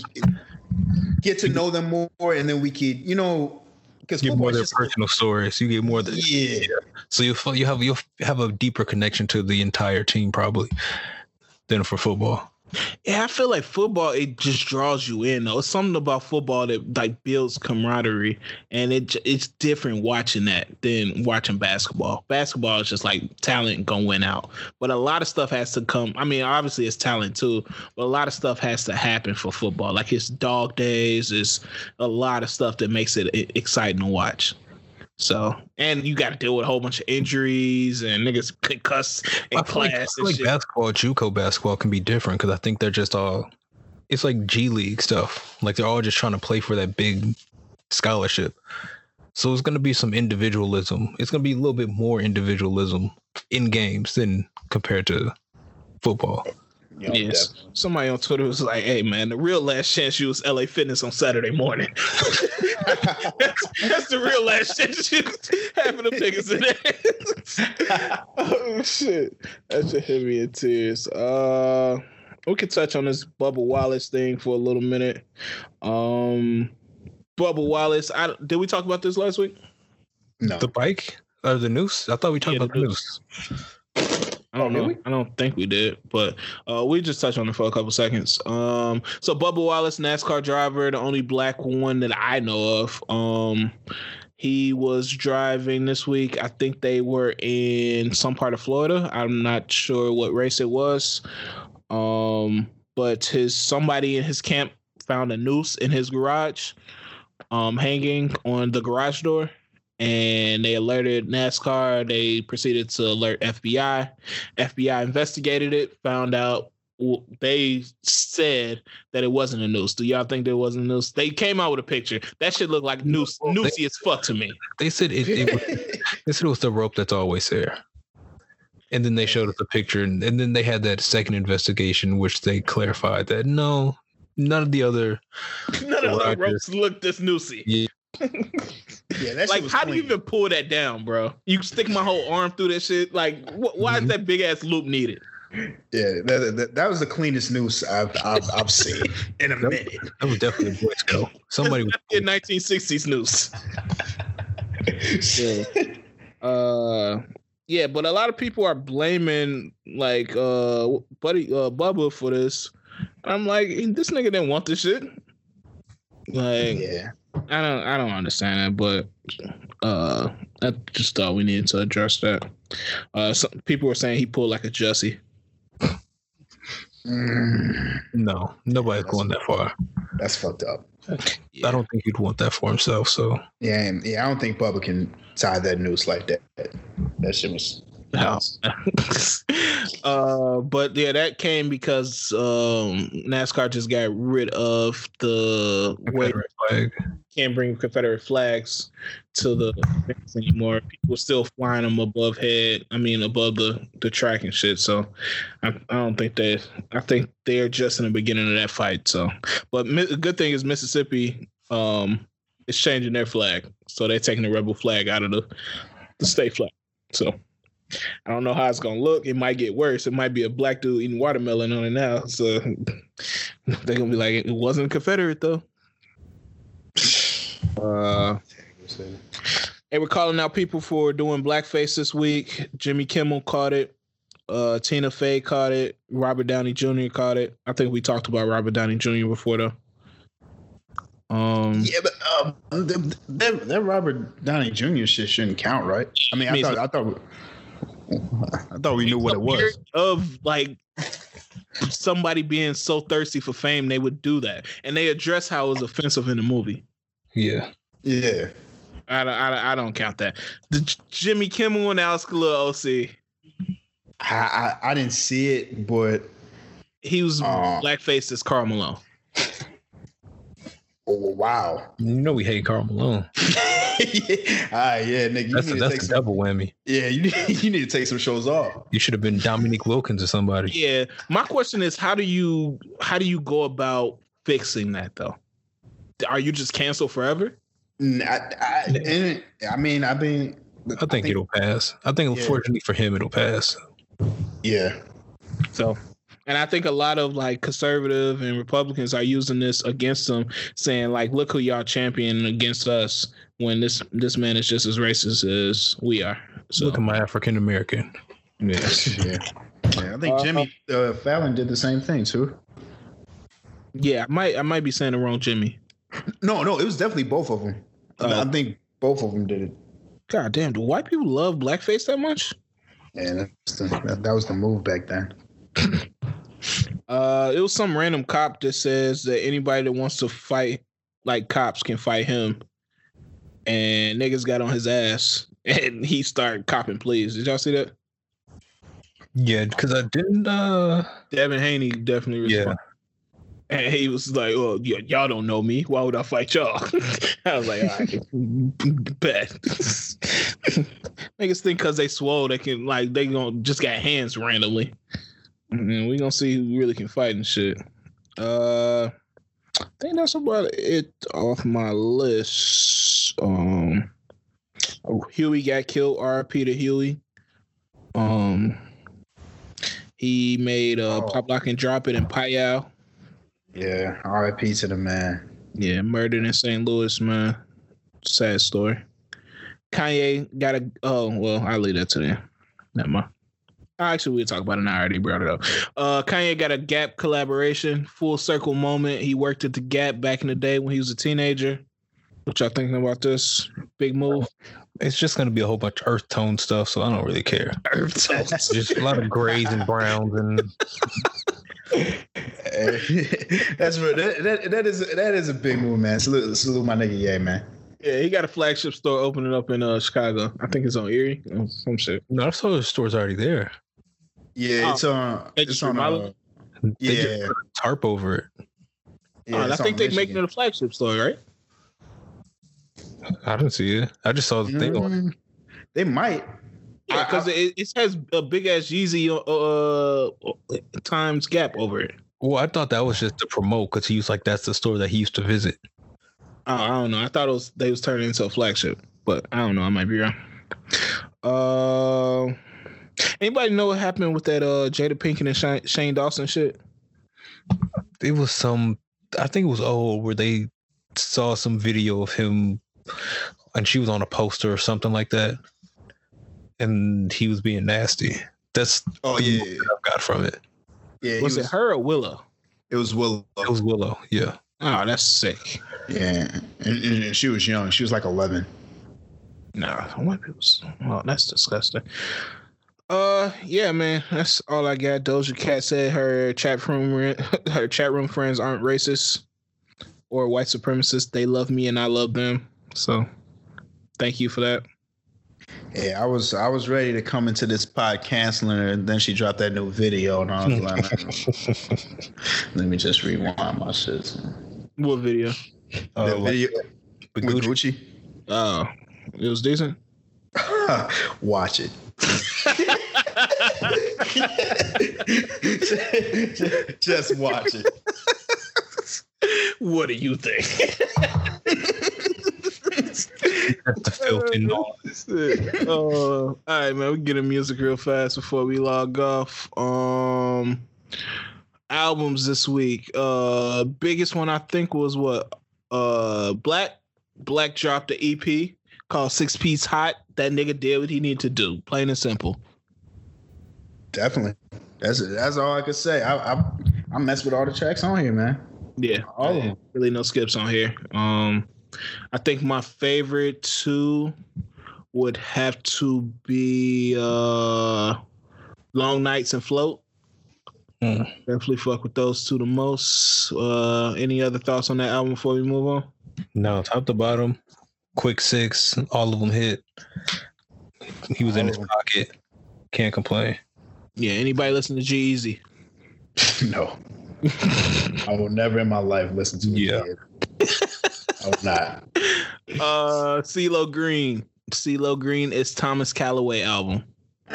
get to know them more, and then we could, you know, because get more of their personal stories. You get more of the yeah. So you you have you have a deeper connection to the entire team probably than for football. Yeah, I feel like football it just draws you in. Though it's something about football that like builds camaraderie, and it it's different watching that than watching basketball. Basketball is just like talent gonna win out, but a lot of stuff has to come. I mean, obviously it's talent too, but a lot of stuff has to happen for football. Like it's dog days, it's a lot of stuff that makes it exciting to watch. So, and you got to deal with a whole bunch of injuries and niggas concussed in I class. Like, like basketball, JUCO basketball can be different because I think they're just all. It's like G League stuff. Like they're all just trying to play for that big scholarship. So it's going to be some individualism. It's going to be a little bit more individualism in games than compared to football. Yes. Definitely. Somebody on Twitter was like, "Hey man, the real Last Chance U was LA Fitness on Saturday morning. that's, that's, the real Last Chance U having the pickers in there." oh shit, that should hit me in tears. Uh, we could touch on this Bubba Wallace thing for a little minute. Um, Bubba Wallace, I did we talk about this last week? No, the bike or the noose. I thought we talked yeah, about the noose. noose. I don't Oh, know. I don't think we did, but uh, we just touched on it for a couple seconds. Um, so Bubba Wallace, NASCAR driver, the only black one that I know of. Um, he was driving this week. I think they were in some part of Florida. I'm not sure what race it was. Um, but his somebody in his camp found a noose in his garage, um, hanging on the garage door and they alerted NASCAR. They proceeded to alert FBI. FBI investigated it, found out they said that it wasn't a noose. Do y'all think there wasn't a noose? They came out with a picture. That shit looked like noose, No, they- noosey as fuck to me. They said it, it was, they said it was the rope that's always there. And then they showed us a picture, and, and then they had that second investigation, which they clarified that no, none of the other. None of the ropes looked this noosey. Yeah. Yeah, that shit Like, was how do you even pull that down, bro? You stick my whole arm through that shit. Like, wh- why Mhm. is that big ass loop needed? Yeah, that, that, that was the cleanest noose I've I've, I've seen in a That- minute. That was definitely a Boy Scout. Somebody was. That's the 1960s noose. Uh, yeah, but a lot of people are blaming like uh buddy uh Bubba for this. I'm like, this nigga didn't want this shit. Like, yeah, I don't, I don't understand it, but uh, I just thought we needed to address that. Uh, some people were saying he pulled like a Jussie. Mm, No, nobody's going that far. that's fucked up. I don't think he'd want that for himself. So Yeah, and, yeah, I don't think Bubba can tie that noose like that. That shit was. No. uh, but yeah, that came because um, NASCAR just got rid of the way flag. can't bring Confederate flags to the events anymore. People still flying them above head. I mean, above the the track and shit. So I, I don't think they. I think they're just in the beginning of that fight. So, but mi- the good thing is Mississippi um is changing their flag, so they're taking the rebel flag out of the the state flag. So. I don't know how it's gonna look. It might get worse. It might be a black dude eating watermelon on it now. So they're gonna be like, it wasn't Confederate though. Uh, they were calling out people for doing blackface this week. Jimmy Kimmel caught it. Uh, Tina Fey caught it. Robert Downey Jr. caught it. I think we talked about Robert Downey Jr. before though. Um, Yeah, but um, that, that, that Robert Downey Jr. shit shouldn't count, right? I mean, I I mean, thought I thought I thought we knew what it was. Of like somebody being so thirsty for fame, they would do that, and they address how it was offensive in the movie. Yeah. Yeah, I don't, I don't, I don't count that. The Jimmy Kimmel and Alex Kalil OC. I, I I didn't see it, but He was Uh. blackface as Karl Malone. oh, wow. You know we hate Karl Malone. yeah. All right, yeah, nigga. You That's, need a, to that's take a some, double whammy. yeah, you need, you need to take some shows off. You should have been Dominique Wilkins or somebody. Yeah. My question is, how do you, how do you go about fixing that though? Are you just canceled forever? I, and, I mean, I've been. I think, it'll pass. I think, Yeah. unfortunately for him, it'll pass. Yeah, So, and I think a lot of like conservative and Republicans are using this against them, saying like, "Look who y'all championing against us." When this this man is just as racist as we are. So, Look at my African American. Yeah. yeah. Yeah, I think Uh, Jimmy uh, Fallon did the same thing too. yeah, I might I might be saying the wrong Jimmy. No, no, it was definitely both of them. Oh. I think both of them did it. God damn, do white people love blackface that much? And that's the, that, that was the move back then. Uh, it was some random cop that says that anybody that wants to fight like cops can fight him, and niggas got on his ass, and he started copping pleas. Did y'all see that? Yeah, because I didn't. uh Devin Haney definitely Yeah. And he was like, "Oh, y- y'all don't know me. Why would I fight y'all?" I was like, "All right, bet." Niggas think because they swole, they can like they gonna just got hands randomly. And we gonna see who really can fight and shit. Uh, I think that's about it off my list. Um, Huey got killed. R.I.P. to Huey. Um, he made uh, Oh. pop lock and drop it in Payal. Yeah, R.I.P. to the man. Yeah, murdered in St. Louis, man. Sad story. Kanye got a. Oh well, I'll leave that to them. Never mind. Actually, we'll talk about it now. I already brought it up. Uh, Kanye got a Gap collaboration, full circle moment. He worked at the Gap back in the day when he was a teenager. What y'all thinking about this big move? It's just gonna be a whole bunch of earth tone stuff, so I don't really care. Earth tone. Just a lot of grays and browns and That's what that, that that is that is a big move, man. Salute, salute my nigga, yeah, man. Yeah, he got a flagship store opening up in uh, Chicago. I think it's on Erie some shit. no, I saw the store's already there. Yeah, Oh, it's on. they It's just on. Uh. They yeah, put tarp over it. yeah and I think they're making it a flagship store, right? I didn't see it. I just saw the thing on it. Mm, They might. Yeah, because it, it has a big ass Yeezy uh, times gap over it. Well, I thought that was just to promote because he was like, that's the store that he used to visit. Oh, I don't know. I thought it was they was turning into a flagship, but I don't know. I might be wrong. Uh, anybody know what happened with that uh Jada Pinkett and Shane, Shane Dawson shit? It was some, I think it was old where they saw some video of him and she was on a poster or something like that. And he was being nasty. That's Oh the yeah, I've got from it. yeah. he Was, it her or Willow? It was Willow. It was Willow. Yeah. Oh, that's sick. Yeah, and, and- and she was young. She was like eleven. No, white people's. Oh, that's disgusting. Uh, yeah, man, that's all I got. Doja Cat said her chat room her chat room friends aren't racist or white supremacists. They love me and I love them. So, thank you for that. Yeah, I was I was ready to come into this pod canceling her, and then she dropped that new video, and I was like, let me just rewind my shit. What video? Uh, that video with with Gucci. Gucci. Oh, it was decent. Watch it. just watch it. what do you think? That's the filthy noise. uh, all right, man. We get a music real fast before we log off. Um, albums this week. Uh, biggest one I think was what? Uh, Black. Black dropped the EP called Six Piece Hot. That nigga did what he needed to do. Plain and simple. Definitely. That's that's all I could say. I I, I mess with all the tracks on here, man. Yeah, All of them. really no skips on here. Um, I think my favorite two would have to be uh, Long Nights and Float. Hmm. Definitely fuck with those two the most. Uh, any other thoughts on that album before we move on? No, top to bottom, quick six, all of them hit. He was in his pocket. Can't complain. Yeah, anybody listen to G-Eazy? no. I will never in my life listen to it. Yeah. I will not. Uh, CeeLo Green. CeeLo Green is Thomas Callaway album.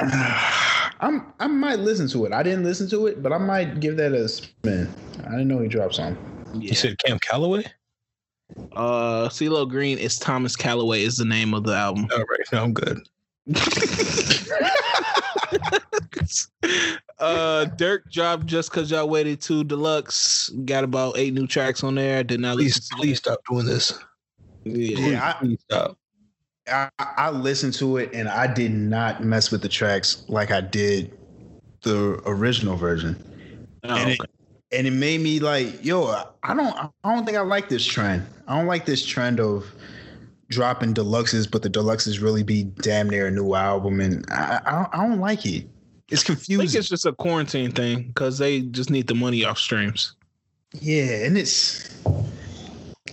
I'm I might listen to it. I didn't listen to it, but I might give that a spin. I didn't know he dropped some. You said Cam Calloway? Uh, CeeLo Green is Thomas Callaway is the name of the album. All right, no, I'm good. uh Durk dropped just cause y'all waited to deluxe. Got about eight new tracks on there. Did not Please, listen please stop doing this. Yeah. Yeah, I- Please stop. I, I listened to it and I did not mess with the tracks like I did the original version. Oh, and, it, okay. and it made me like, yo, I don't I don't think I like this trend. I don't like this trend of dropping deluxes, but the deluxes really be damn near a new album, and I I, don't- I don't like it. It's I think confusing. it's just a quarantine thing because they just need the money off streams. yeah, and it's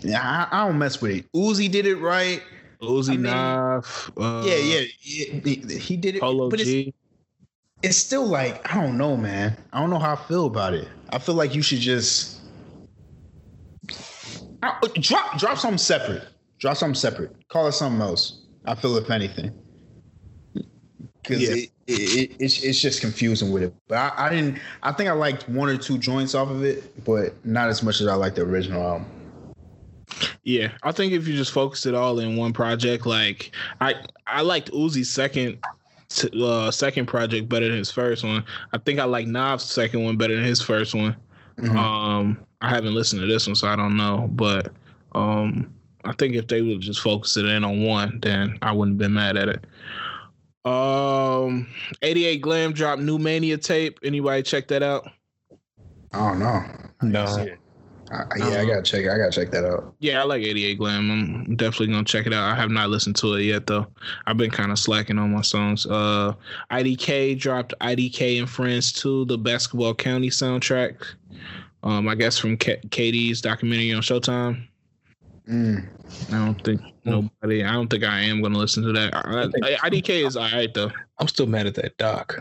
yeah, I, I don't mess with it. Uzi did it right. Uzi I mean, Knife. Uh, yeah, yeah, yeah, he, did it. Polo but it's, G. it's still like I don't know, man. I don't know how I feel about it. I feel like you should just I- drop drop something separate. Drop something separate. Call it something else. I feel if anything, because Yeah. it, it, it, it's it's just confusing with it. But I, I didn't. I think I liked one or two joints off of it, but not as much as I liked the original album. Yeah, I think if you just focus it all in one project, like I I liked Uzi's second uh second project better than his first one. I think I like Knob's second one better than his first one. Mhm. Um, I haven't listened to this one, so I don't know. But um, I think if they would just focus it in on one, then I wouldn't have been mad at it. Um, 88 Glam dropped new Mania tape. Anybody check that out? I don't know. No. I, I- yeah, I gotta check. I gotta check that out. Yeah, I like 88 Glam. I'm definitely gonna check it out. I have not listened to it yet though. I've been kind of slacking on my songs. Uh, IDK dropped IDK and Friends 2, the Basketball County soundtrack. Um, I guess from K- KD's documentary on Showtime. Mm. I don't think nobody. I don't think I am gonna listen to that. I, I, IDK is alright though. I'm still mad at that doc.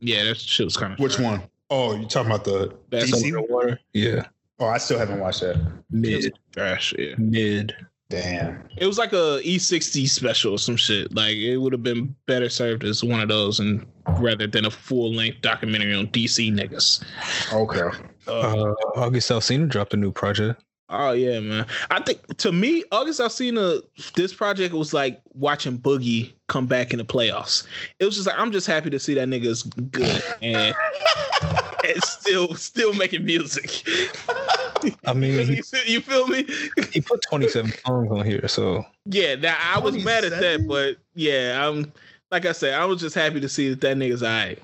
Yeah, that shit was kind of Which one? Oh, you talking about the That's DC? Water. Yeah. Oh, I still haven't watched that. Mid. trash. Yeah, Mid. Damn. it was like a E60 special or some shit. Like it would have been better served as one of those, and rather than a full length documentary on DC niggas. Okay. Uh, August Alsina dropped a new project. Oh yeah, man. I think to me, August i've Alsina, this project was like watching Boogie come back in the playoffs. It was just like I'm just happy to see that nigga's good and, and still still making music. I mean, you, feel- you feel me? he put 27 songs on here, so Yeah, now I was mad at that, but yeah, I'm like I said, I was just happy to see that that nigga's alright.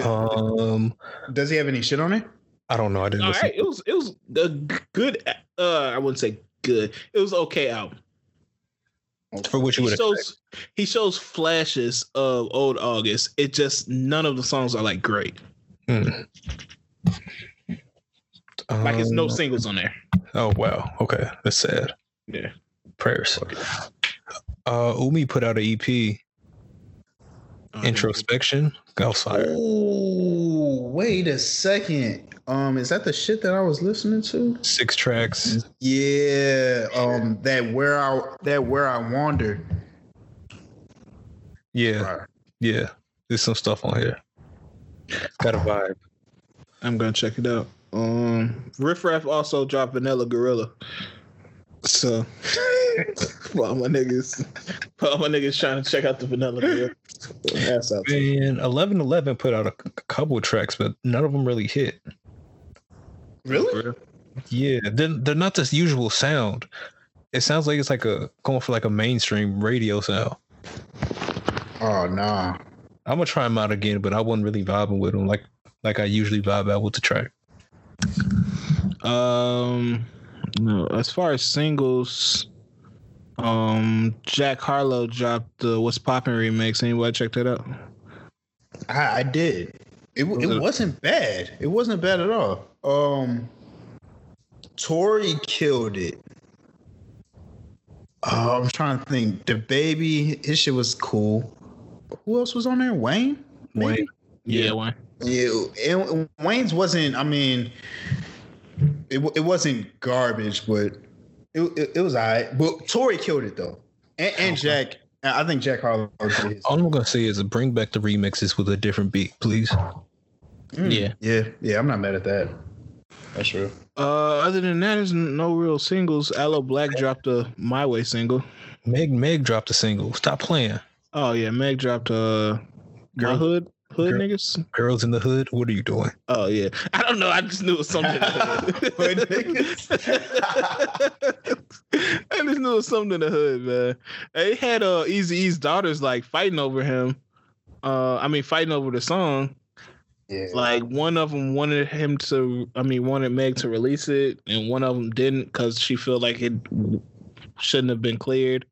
um, Does he have any shit on it? I don't know. I didn't All listen. right, it was it was a good. Uh, I wouldn't say good. It was okay album. For which He would have shows he shows flashes of old August. It just none of the songs are like great. Like it's no Um, singles on there. Oh wow. Okay, that's sad. Yeah. Prayers. Uh, Umi put out an EP, Introspection. That was fire. Oh, wait a second. Um, is that the shit that I was listening to? Six tracks. Yeah. Um, that where I that where I wander. Yeah, Right. yeah. There's some stuff on here. It's got a vibe. I'm gonna check it out. Um, Riff Raff also dropped Vanilla Gorilla. So, for all my niggas, for all my niggas trying to check out the Vanilla Gorilla. That's out. And Eleven Eleven put out a couple of tracks, but none of them really hit. Really? Yeah, they're, they're not this usual sound. It sounds like it's like a going for like a mainstream radio sound. Oh nah. I'm gonna try them out again, but I wasn't really vibing with them like like I usually vibe out with the track. Um, no. As far as singles, um, Jack Harlow dropped the "What's Poppin" remix. Anybody check that out? I, I did. It it wasn't bad. It wasn't bad at all. Um, Tory killed it. Uh, I'm trying to think. DaBaby, his shit was cool. Who else was on there? Wayne. Maybe? Wayne. Yeah, one. Yeah, and Wayne's wasn't. I mean, it it wasn't garbage, but it it, it was alright. But Tory killed it though, and, and Jack. I think Jack Harlow did. All I'm gonna say is bring back the remixes with a different beat, please. Mm, Yeah. yeah, yeah. I'm not mad at that. That's true. Uh, other than that, there's no real singles. Aloe Blacc dropped a My Way single. Meg Meg dropped a single. Stop playing. Oh yeah, Meg dropped uh, My Girl- Hood Hood Girl- niggas. Girls in the hood. What are you doing? Oh yeah, I don't know. I just knew it was something. in the Hood hood. I just knew it was something in the hood, man. They had uh Eazy-E's daughters like fighting over him. Uh, I mean, fighting over the song. Yeah. Like one of them wanted him to, I mean, wanted Meg to release it, and one of them didn't because she felt like it shouldn't have been cleared.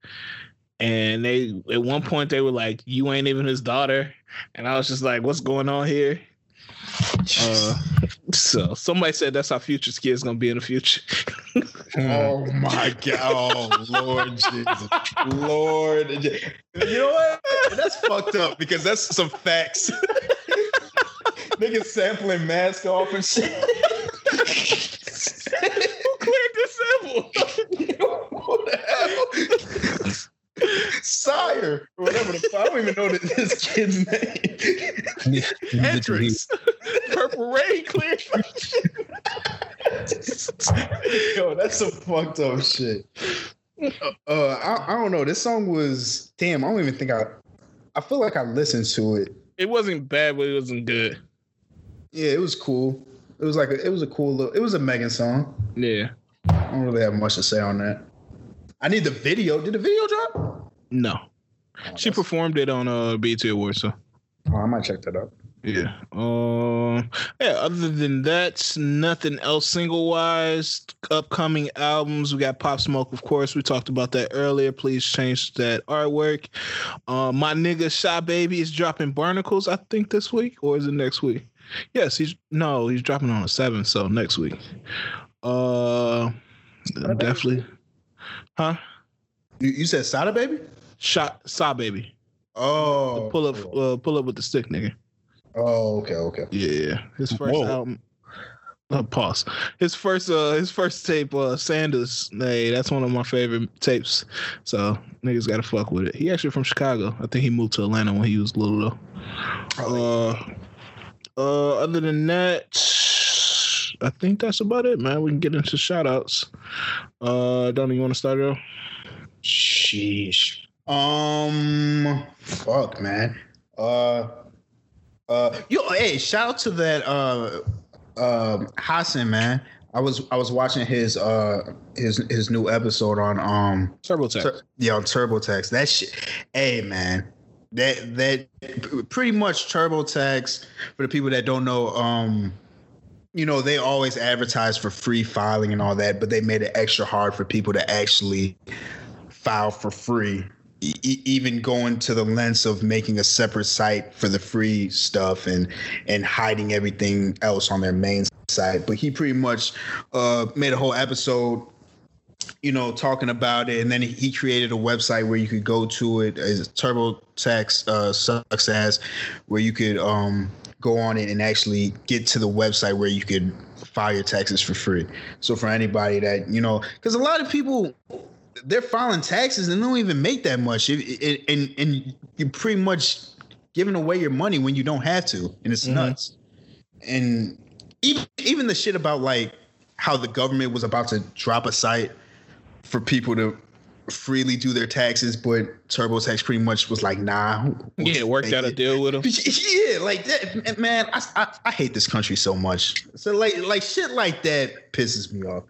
And they, at one point, they were like, "You ain't even his daughter," and I was just like, "What's going on here?" Uh, so somebody said that's how Future's kid's gonna be in the future. Oh my god! Oh Lord Jesus, Lord! You know what? That's fucked up because that's some facts. Niggas sampling mask off and shit. Who cleared this sample? what the hell? Sire, or whatever the fuck. I don't even know this- this kid's name. Hendrix, Purple Rain cleared. Yo, that's some fucked up shit. Uh, I, I don't know. This song was damn. I don't even think I. I feel like I listened to it. It wasn't bad, but it wasn't good. Yeah, it was cool. It was like a, it was a cool little. It was a Megan song. Yeah. I don't really have much to say on that. I need the video. Did the video drop? No. Oh, She performed it on uh BET Awards, so oh, I might check that out. yeah. Um, yeah. Other than that, nothing else single wise. Upcoming albums, we got Pop Smoke, of course. We talked about that earlier. Please change that artwork. Uh, my nigga Shy Baby is dropping Barnacles, I think this week, or is it next week? Yes, he's no, he's dropping on the seventh, so next week. Uh, definitely, huh? You, you said Sada Baby? Shot Saw Baby. Oh, pull up, uh, pull up with the stick, nigga. Oh, okay, okay. Yeah, his first Whoa. album. Uh, pause. His first, uh, his first tape, uh, Sanders. Hey, that's one of my favorite tapes. So niggas gotta fuck with it. He actually from Chicago. I think he moved to Atlanta when he was little though. Uh, uh, other than that, I think that's about it, man. We can get into shout outs. Uh, Donnie, you want to start it off? Sheesh. Um, fuck, man. Uh, uh, yo, hey, shout out to that uh, um, Hasan, man. I was I was watching his uh his his new episode on um TurboTax. Tur- yeah on TurboTax. That shit, hey man, that that pretty much TurboTax for the people that don't know. Um, you know they always advertise for free filing and all that, but they made it extra hard for people to actually file for free. Even going to the lengths of making a separate site for the free stuff and and hiding everything else on their main site. But he pretty much uh, made a whole episode you know, talking about it, and then he created a website where you could go to it as TurboTax uh, sucks ass, where you could um, go on it and actually get to the website where you could file your taxes for free. So for anybody that you know, because a lot of people they're filing taxes and they don't even make that much, It- it- and and you're pretty much giving away your money when you don't have to, and it's Mhm. nuts. And even even the shit about like how the government was about to drop a site for people to freely do their taxes, but TurboTax pretty much was like, nah. Yeah, worked out a deal with them. Yeah, like that, man. I, I I hate this country so much. So like like shit like that pisses me off.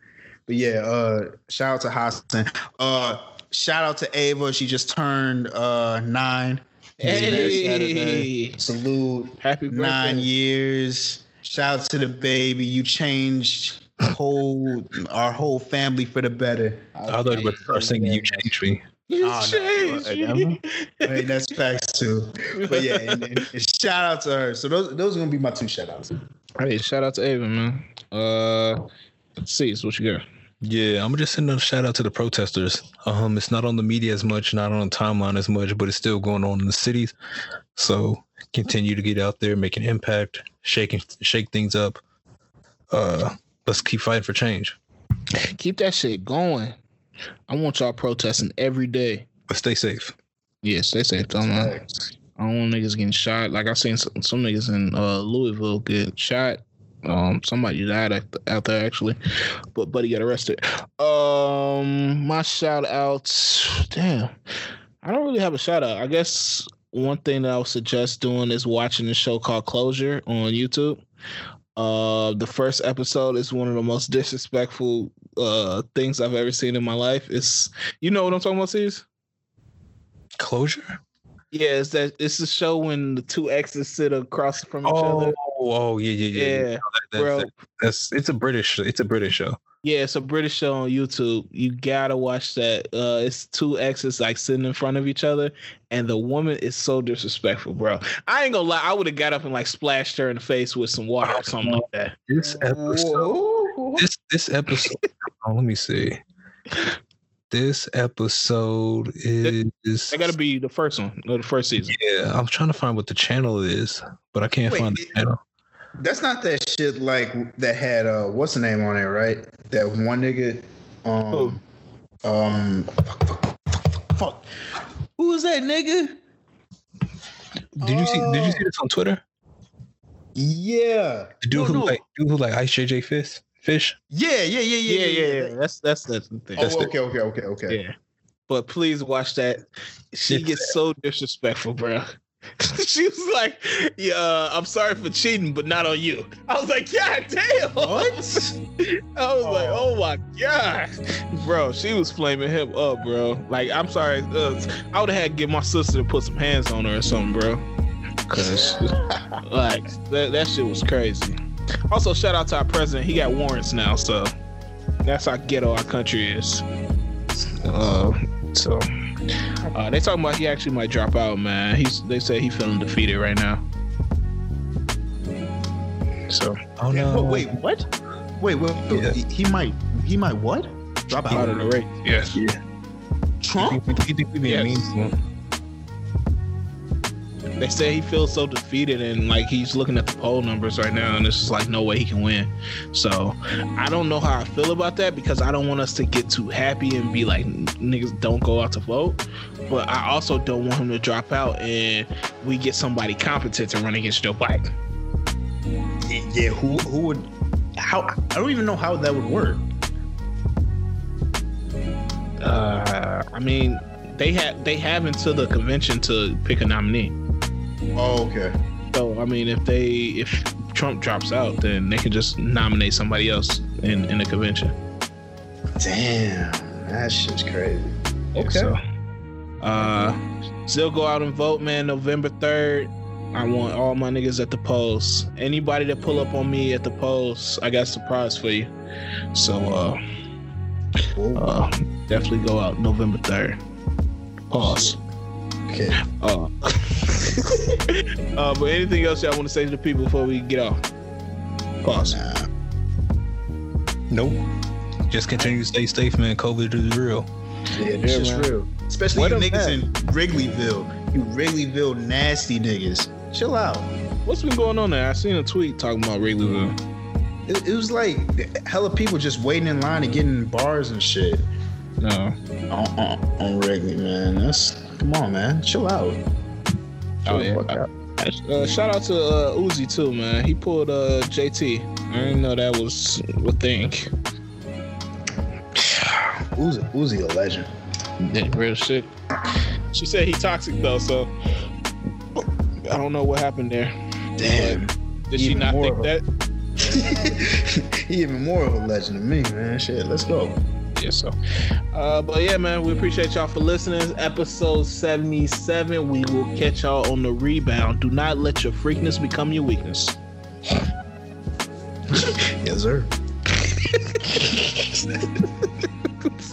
But yeah, uh, shout out to Hasan. Uh, shout out to Ava. She just turned uh nine. Hey, Salute. happy birthday! Nine years. Shout out to the baby. You changed whole our whole family for the better. I thought you were about to "You Changed Me." You Oh, no. changed me. I mean, that's facts too. But yeah, and, and, and shout out to her. So those those are gonna be my two shout outs. Hey, shout out to Ava, man. Uh, let's see. So what you got? Yeah, I'm gonna just send a shout out to the protesters. Um, it's not on the media as much, not on the timeline as much, but it's still going on in the cities. So continue to get out there, make an impact, shaking shake things up. Uh, let's keep fighting for change. Keep that shit going. I want y'all protesting every day. But stay safe. Yes, stay safe. don't. I don't want niggas getting shot. Like I seen some, some niggas in uh, Louisville get shot. Um, somebody died out, out there actually, but buddy got arrested. Um, my shout outs. Damn, I don't really have a shout out. I guess one thing that I would suggest doing is watching the show called Closure on YouTube. Uh, the first episode is one of the most disrespectful uh things I've ever seen in my life. It's you know what I'm talking about, C's? Closure. Yeah, it's that it's a show when the two exes sit across from each Oh, other. oh, yeah, yeah, yeah. Yeah, yeah. That- bro. that- that's it's a British. It's a British show. Yeah, it's a British show on YouTube. You gotta watch that. Uh, it's two exes like sitting in front of each other, and the woman is so disrespectful, bro. I ain't gonna lie. I would have got up and like splashed her in the face with some water or something like that. This episode. This this episode. oh, let me see. This episode is. That gotta be the first one, or the first season. Yeah, I'm trying to find what the channel is, but I can't Wait, find the it- channel. That's not that shit like that had uh what's the name on it, right? That one nigga um um fuck, fuck, fuck, fuck. Who was that nigga? Did you see? Did you see this on Twitter? Yeah. The dude No, who no. like dude who like Ice JJ Fish Fish. Yeah, yeah, yeah, yeah, Yeah, yeah, yeah. That's that's that's the thing. Oh, the- okay, okay, okay, okay. Yeah, but please watch that. She It's- gets so disrespectful, bro. she was like, "Yeah, uh, I'm sorry for cheating, but not on you." I was like, "God damn!" What? I was like, "Oh my god, bro!" She was flaming him up, bro. Like, I'm sorry, uh, I would have had to get my sister to put some hands on her or something, bro. Cause like that, that shit was crazy. Also, shout out to our president. He got warrants now, so that's how ghetto our country is. Uh, so uh, they talking about he actually might drop out, man. He's they say he feeling defeated right now. So Oh no! Wait, wait, what? Wait, wait, wait, Yeah. he, he might, he might what? Drop out out. of the race. Yes. Yeah. Trump? You think we being Yes. mean to him? They say he feels so defeated and like he's looking at the poll numbers right now and it's just like no way he can win. So I don't know how I feel about that because I don't want us to get too happy and be like niggas don't go out to vote. But I also don't want him to drop out and we get somebody competent to run against Joe Biden. Yeah, who, who would? How? I don't even know how that would work. Uh, I mean, they have they have until the convention to pick a nominee. Oh, okay. So I mean, if they if Trump drops out, then they can just nominate somebody else in in the convention. Damn, that shit's crazy. Okay. So, uh, still go out and vote, man. November third. I want all my niggas at the polls. Anybody that pull up on me at the polls, I got a surprise for you. So, uh, uh definitely go out November third. Pause. Okay. Uh, uh, but anything else y'all want to say to the people before we get off? Pause. Nah. Nope. Just continue to stay safe, man. COVID is real. Yeah, this Yeah, is man. real. Especially What you niggas mess. in Wrigleyville. You Wrigleyville nasty niggas. Chill out. What's been going on there? I seen a tweet talking about Wrigleyville. It, it was like hella people just waiting in line to get in bars and shit. No. On, on, on Wrigley, man. That's come on, man. Chill out. Oh Chill the yeah. fuck out. Uh, shout out to uh, Uzi too, man. He pulled uh, JT. I didn't know that was a thing. Uzi, Uzi a legend. Yeah, real shit. She said he toxic though, so I don't know what happened there. Damn. Did she not think of that? he even more of a legend than me, man. Shit, let's go. Yeah, so. Uh, but yeah, man, we appreciate y'all for listening. Episode 77. We will catch y'all on the rebound. Do not let your freakness become your weakness. Yes, sir.